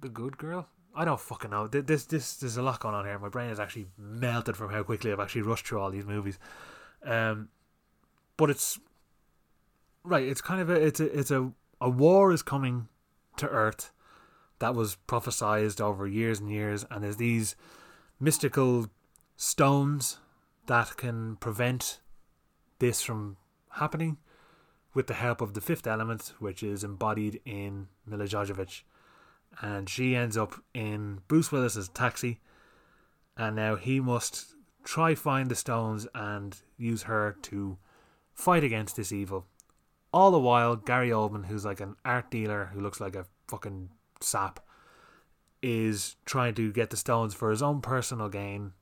the good girl. I don't fucking know. This this there's a lot going on here. My brain is actually melted from how quickly I've actually rushed through all these movies. Um, but it's right. It's kind of a it's a it's a a war is coming to Earth that was prophesized over years and years, and there's these mystical stones that can prevent this from happening with the help of the fifth element, which is embodied in Milla Jovovich and she ends up in Bruce Willis's taxi, and now he must try find the stones and use her to fight against this evil. All the while, Gary Oldman, who's like an art dealer who looks like a fucking sap, is trying to get the stones for his own personal gain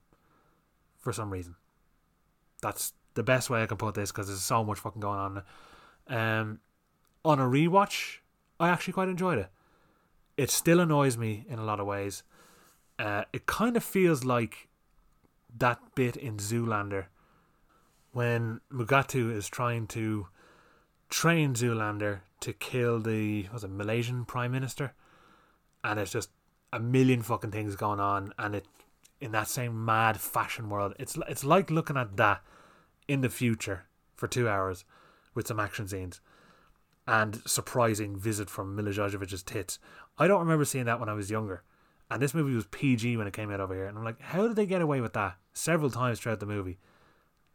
for some reason. That's the best way I can put this because there's so much fucking going on. Um, on a rewatch, I actually quite enjoyed it. It still annoys me in a lot of ways. Uh, it kind of feels like that bit in Zoolander when Mugatu is trying to train Zoolander to kill the was it Malaysian Prime Minister, and it's just a million fucking things going on, and it in that same mad fashion world. It's it's like looking at that in the future for two hours with some action scenes and surprising visit from Milla Jojovich's tits. I don't remember seeing that when I was younger. And this movie was PG when it came out over here. And I'm like, how did they get away with that several times throughout the movie?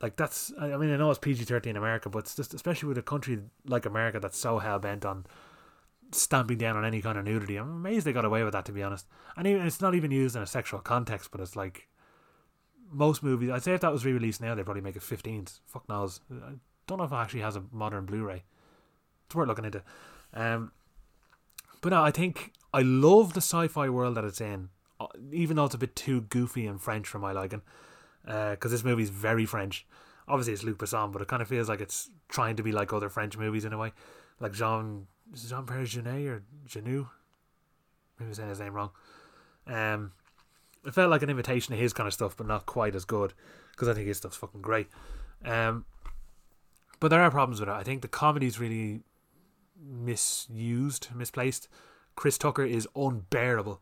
Like, that's, I mean, I know it's PG 13 in America, but it's just, especially with a country like America that's so hell bent on stamping down on any kind of nudity. I'm amazed they got away with that, to be honest. And even, it's not even used in a sexual context, but it's like most movies. I'd say if that was re released now, they'd probably make it 15s. Fuck knows. I don't know if it actually has a modern Blu ray. It's worth looking into. Um, but no, I think I love the sci-fi world that it's in, uh, even though it's a bit too goofy and French for my liking. Because uh, this movie is very French. Obviously, it's Luc Besson, but it kind of feels like it's trying to be like other French movies in a way, like Jean Jean Pierre Jeunet or Genou. Maybe I'm saying his name wrong. Um, it felt like an invitation to his kind of stuff, but not quite as good because I think his stuff's fucking great. Um, but there are problems with it. I think the comedy's really misused, misplaced. Chris Tucker is unbearable.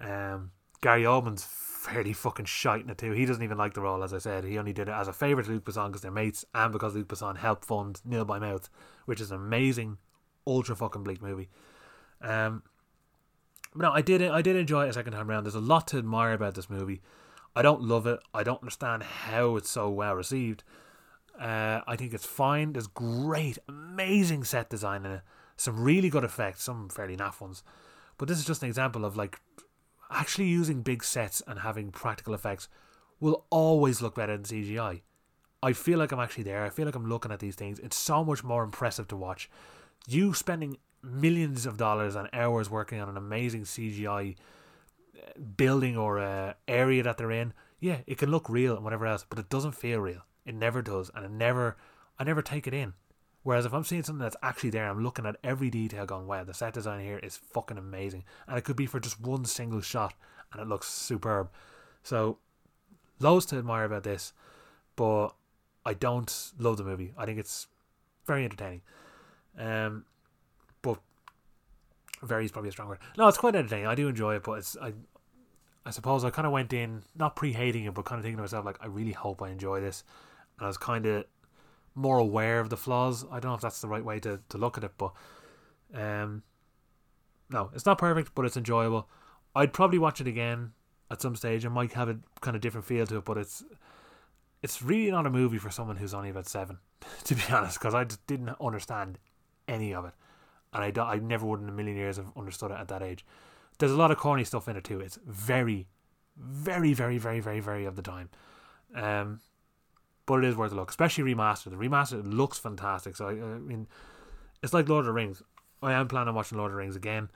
Um, Gary Oldman's fairly fucking shite in it too. He doesn't even like the role, as I said. He only did it as a favour to Luc Besson because they're mates and because Luc Besson helped fund Nil by Mouth, which is an amazing, ultra fucking bleak movie. Um, but no, I did I did enjoy it a second time around. There's a lot to admire about this movie. I don't love it. I don't understand how it's so well received. Uh, I think it's fine. There's great, amazing set design in it. Some really good effects, some fairly naff ones. But this is just an example of like actually using big sets and having practical effects will always look better than CGI. I feel like I'm actually there. I feel like I'm looking at these things. It's so much more impressive to watch. You spending millions of dollars and hours working on an amazing CGI uh, building or uh, area that they're in. Yeah, it can look real and whatever else, but it doesn't feel real. It never does, and it never, I never take it in. Whereas if I'm seeing something that's actually there, I'm looking at every detail, going, "Wow, the set design here is fucking amazing," and it could be for just one single shot, and it looks superb. So, loads to admire about this, but I don't love the movie. I think it's very entertaining. Um, but very is probably a strong word. No, it's quite entertaining. I do enjoy it, but it's I I suppose I kind of went in not pre hating it, but kind of thinking to myself like, I really hope I enjoy this and I was kind of more aware of the flaws. I don't know if that's the right way to, to look at it, but um, no, it's not perfect, but it's enjoyable. I'd probably watch it again at some stage. I might have a kind of different feel to it, but it's it's really not a movie for someone who's only about seven, to be honest, because I just didn't understand any of it, and I don't, I never would in a million years have understood it at that age. There's a lot of corny stuff in it too. It's very, very, very, very, very, very of the time. Um, but it is worth a look, especially remastered. The remastered looks fantastic. So I, I mean, it's like Lord of the Rings. I am planning on watching Lord of the Rings again,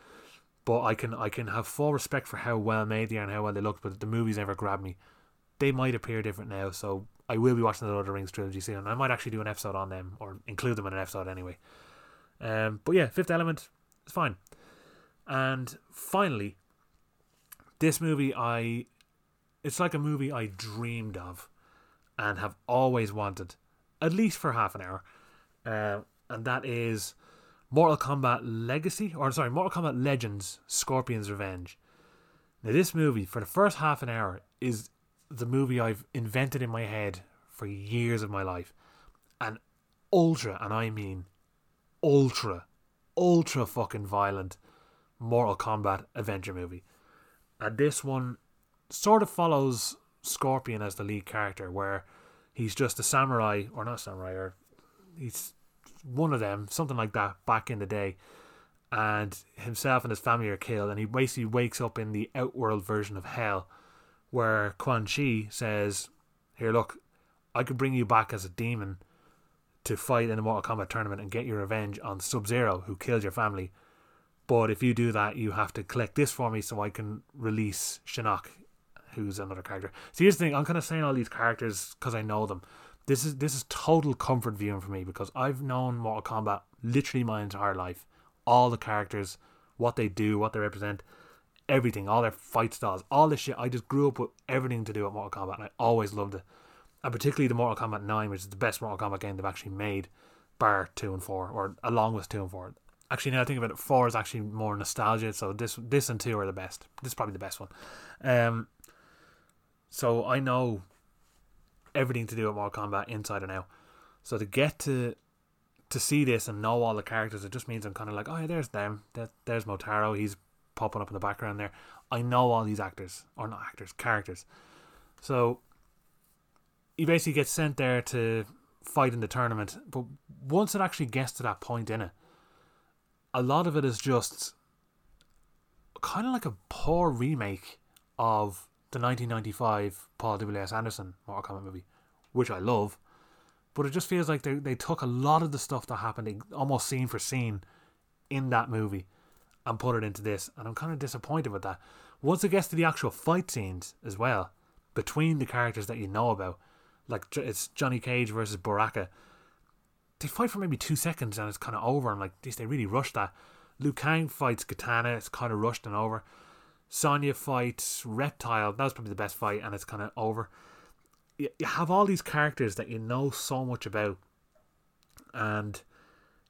but I can I can have full respect for how well made they are and how well they look. But the movies never grabbed me. They might appear different now, so I will be watching the Lord of the Rings trilogy soon. And I might actually do an episode on them or include them in an episode anyway. Um, but yeah, Fifth Element is fine. And finally, this movie I it's like a movie I dreamed of and have always wanted, at least for half an hour, uh, and that is Mortal Kombat Legacy, or sorry, Mortal Kombat Legends Scorpion's Revenge. Now, this movie, for the first half an hour, is the movie I've invented in my head for years of my life. An ultra, and I mean ultra, ultra fucking violent Mortal Kombat adventure movie. And this one sort of follows Scorpion as the lead character, where he's just a samurai, or not samurai, or he's one of them, something like that, back in the day. And himself and his family are killed, and he basically wakes up in the outworld version of hell, where Quan Chi says, Here, look, I could bring you back as a demon to fight in a Mortal Kombat tournament and get your revenge on Sub Zero, who killed your family. But if you do that, you have to collect this for me so I can release Shinnok, who's another character. So here's the thing: I'm kind of saying all these characters because I know them. This is this is total comfort viewing for me because I've known Mortal Kombat literally my entire life. All the characters, what they do, what they represent, everything, all their fight styles, all this shit. I just grew up with everything to do with Mortal Kombat, and I always loved it. And particularly the Mortal Kombat 9, which is the best Mortal Kombat game they've actually made, bar 2 and 4, or along with 2 and 4. Actually, now I think about it, 4 is actually more nostalgia, so this this and 2 are the best. This is probably the best one. Um, so I know everything to do with Mortal Kombat inside and out. So to get to to see this and know all the characters, it just means I'm kind of like, oh yeah, there's them. There, there's Motaro. He's popping up in the background there. I know all these actors, or not actors, characters. So he basically gets sent there to fight in the tournament. But once it actually gets to that point in it, a lot of it is just kind of like a poor remake of the 1995 Paul W.S. Anderson Mortal Kombat movie, which I love. But it just feels like they, they took a lot of the stuff that happened almost scene for scene in that movie and put it into this. And I'm kind of disappointed with that. Once it gets to the actual fight scenes as well, between the characters that you know about, like it's Johnny Cage versus Baraka, they fight for maybe two seconds and it's kind of over. I'm like, geez, they really rushed that. Liu Kang fights Kitana, it's kind of rushed and over. Sonya fights Reptile, that was probably the best fight, and it's kind of over. You, have all these characters that you know so much about, and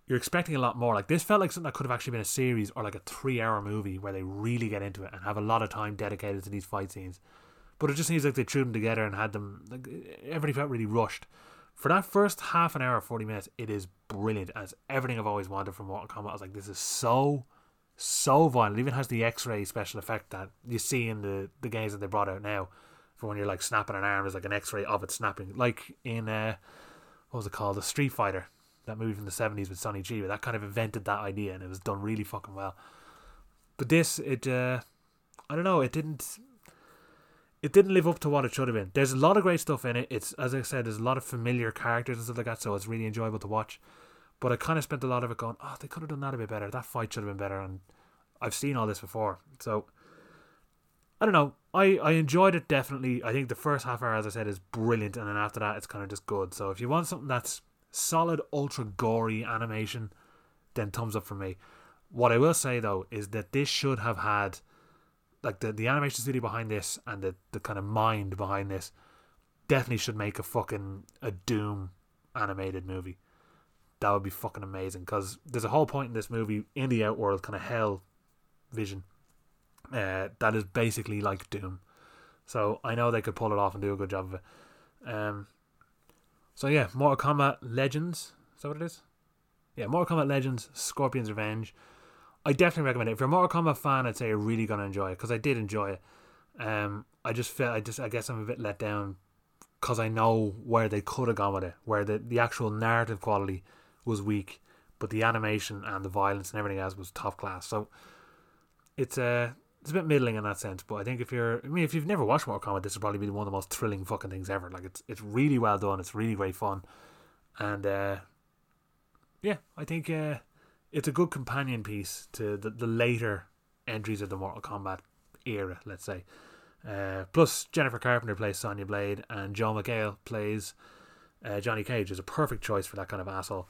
you're expecting a lot more. Like this felt like something that could have actually been a series or like a three-hour movie where they really get into it and have a lot of time dedicated to these fight scenes. But it just seems like they threw them together and had them. Like everything felt really rushed. For that first half an hour, forty minutes, it is brilliant. As everything I've always wanted from Mortal Kombat. I was like, this is so, so violent. It even has the X-ray special effect that you see in the the games that they brought out now. For when you're like snapping an arm, there's like an X-ray of it snapping, like in uh, what was it called, the Street Fighter that movie from the 70s with Sonny G, but that kind of invented that idea and it was done really fucking well. But this, it, uh, I don't know, it didn't, it didn't live up to what it should have been. There's a lot of great stuff in it. It's, as I said, there's a lot of familiar characters and stuff like that, so it's really enjoyable to watch. But I kind of spent a lot of it going, oh, they could have done that a bit better. That fight should have been better. And I've seen all this before. So, I don't know. I, I enjoyed it definitely. I think the first half hour, as I said, is brilliant. And then after that, it's kind of just good. So if you want something that's solid, ultra gory animation, then thumbs up for me. What I will say though is that this should have had, like the the animation studio behind this and the the kind of mind behind this, definitely should make a fucking a Doom animated movie. That would be fucking amazing because there's a whole point in this movie in the outworld, kind of hell vision, uh, that is basically like Doom. So I know they could pull it off and do a good job of it. Um, so yeah, Mortal Kombat Legends. Is that what it is? Yeah, Mortal Kombat Legends, Scorpion's Revenge. I definitely recommend it. If you're a Mortal Kombat fan, I'd say you're really gonna enjoy it because I did enjoy it. Um, I just felt I just I guess I'm a bit let down because I know where they could have gone with it, where the the actual narrative quality was weak, but the animation and the violence and everything else was top class. So it's a uh, it's a bit middling in that sense, but I think if you're, I mean, if you've never watched Mortal Kombat, this will probably be one of the most thrilling fucking things ever. Like it's it's really well done. It's really great fun, and uh, yeah, I think uh, it's a good companion piece to the the later entries of the Mortal Kombat era. Let's say. Uh, plus, Jennifer Carpenter plays Sonya Blade, and Joel McHale plays uh, Johnny Cage. Is a perfect choice for that kind of asshole.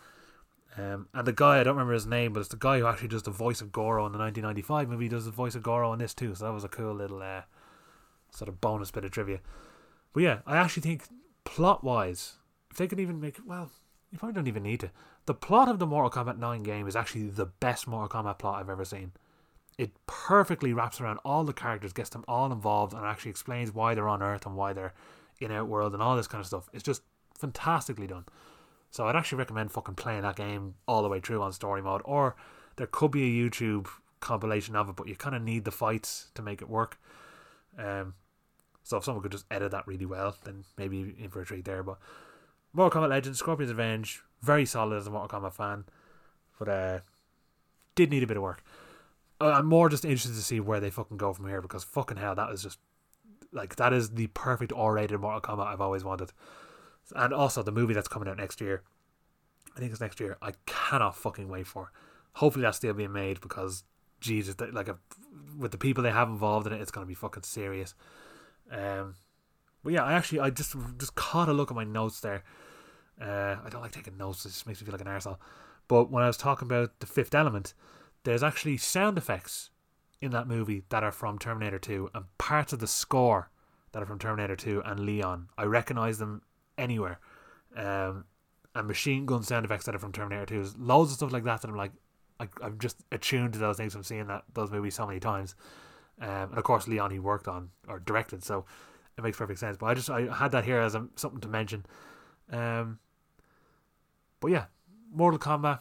Um, and the guy, I don't remember his name, but it's the guy who actually does the voice of Goro in the 1995 movie, does the voice of Goro in this too. So that was a cool little uh, sort of bonus bit of trivia. But yeah, I actually think plot wise, if they could even make, well, you probably don't even need to. The plot of the Mortal Kombat 9 game is actually the best Mortal Kombat plot I've ever seen. It perfectly wraps around all the characters, gets them all involved, and actually explains why they're on Earth and why they're in Outworld and all this kind of stuff. It's just fantastically done. So I'd actually recommend fucking playing that game all the way through on story mode. Or there could be a YouTube compilation of it, but you kind of need the fights to make it work. Um, so if someone could just edit that really well, then maybe in for a treat there. But Mortal Kombat Legends, Scorpion's Revenge, very solid as a Mortal Kombat fan, but uh, did need a bit of work. I'm more just interested to see where they fucking go from here because fucking hell, that is just like that is the perfect R-rated Mortal Kombat I've always wanted and also the movie that's coming out next year I think it's next year. I cannot fucking wait for. Hopefully that's still being made because Jesus, like a, with the people they have involved in it, it's gonna be fucking serious. Um, but yeah, I actually I just just caught a look at my notes there. Uh, I don't like taking notes; it just makes me feel like an arsehole. But when I was talking about the Fifth Element, there's actually sound effects in that movie that are from Terminator 2 and parts of the score that are from Terminator 2 and Leon. I recognize them anywhere. Um, and machine gun sound effects that are from Terminator 2. There's loads of stuff like that that I'm like, I, I'm just attuned to those things from seeing that those movies so many times. Um, and of course, Leon he worked on or directed, so it makes perfect sense. But I just I had that here as a, something to mention. Um, but yeah, Mortal Kombat,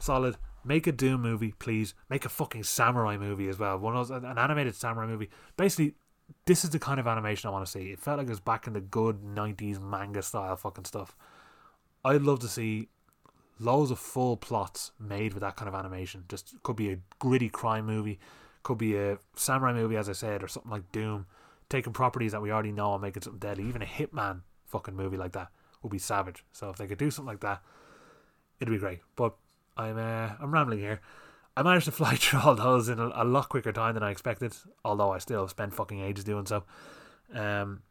solid. Make a Doom movie, please. Make a fucking samurai movie as well. One of those, an animated samurai movie. Basically, this is the kind of animation I want to see. It felt like it was back in the good '90s manga style fucking stuff. I'd love to see loads of full plots made with that kind of animation. Just could be a gritty crime movie, could be a samurai movie, as I said, or something like Doom. Taking properties that we already know and making something deadly. Even a Hitman fucking movie like that would be savage. So if they could do something like that, it'd be great. But I'm uh, I'm rambling here. I managed to fly through all those in a, a, lot quicker time than I expected, although I still spent fucking ages doing so. Um,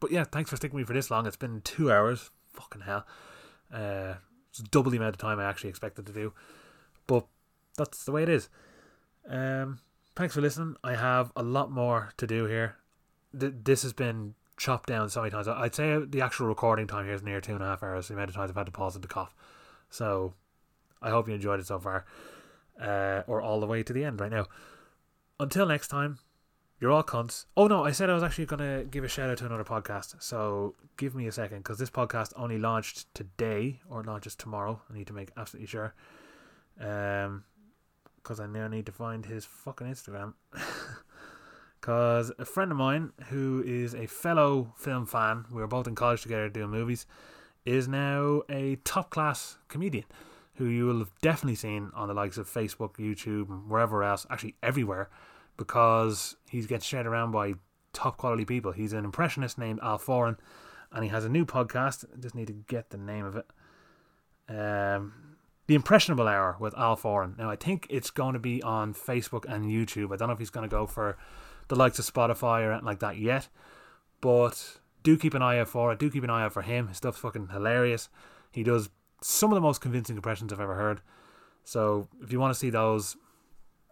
but yeah, thanks for sticking with me for this long. It's been two hours. Fucking hell. Uh, it's double the amount of time I actually expected to do. But that's the way it is. Um, thanks for listening. I have a lot more to do here. Th- this has been chopped down so many times. I'd say the actual recording time here is near two and a half hours. The amount of times I've had to pause and to cough. So I hope you enjoyed it so far, uh, or all the way to the end right now. Until next time, you're all cunts. Oh no, I said I was actually gonna give a shout out to another podcast. So give me a second because this podcast only launched today or launches tomorrow. I need to make absolutely sure. Um, because I now need to find his fucking Instagram. Because a friend of mine who is a fellow film fan, we were both in college together doing movies, is now a top class comedian who you will have definitely seen on the likes of Facebook, YouTube, wherever else, actually everywhere, because he gets shared around by top quality people. He's an impressionist named Al Foran, and he has a new podcast. I just need to get the name of it. Um, the Impressionable Hour with Al Foran. Now, I think it's going to be on Facebook and YouTube. I don't know if he's going to go for the likes of Spotify or anything like that yet, but do keep an eye out for it. Do keep an eye out for him. His stuff's fucking hilarious. He does some of the most convincing impressions I've ever heard. So if you want to see those,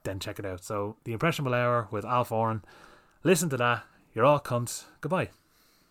then check it out. So the Impressionable Hour with Al Foran. Listen to that. You're all cunts. Goodbye.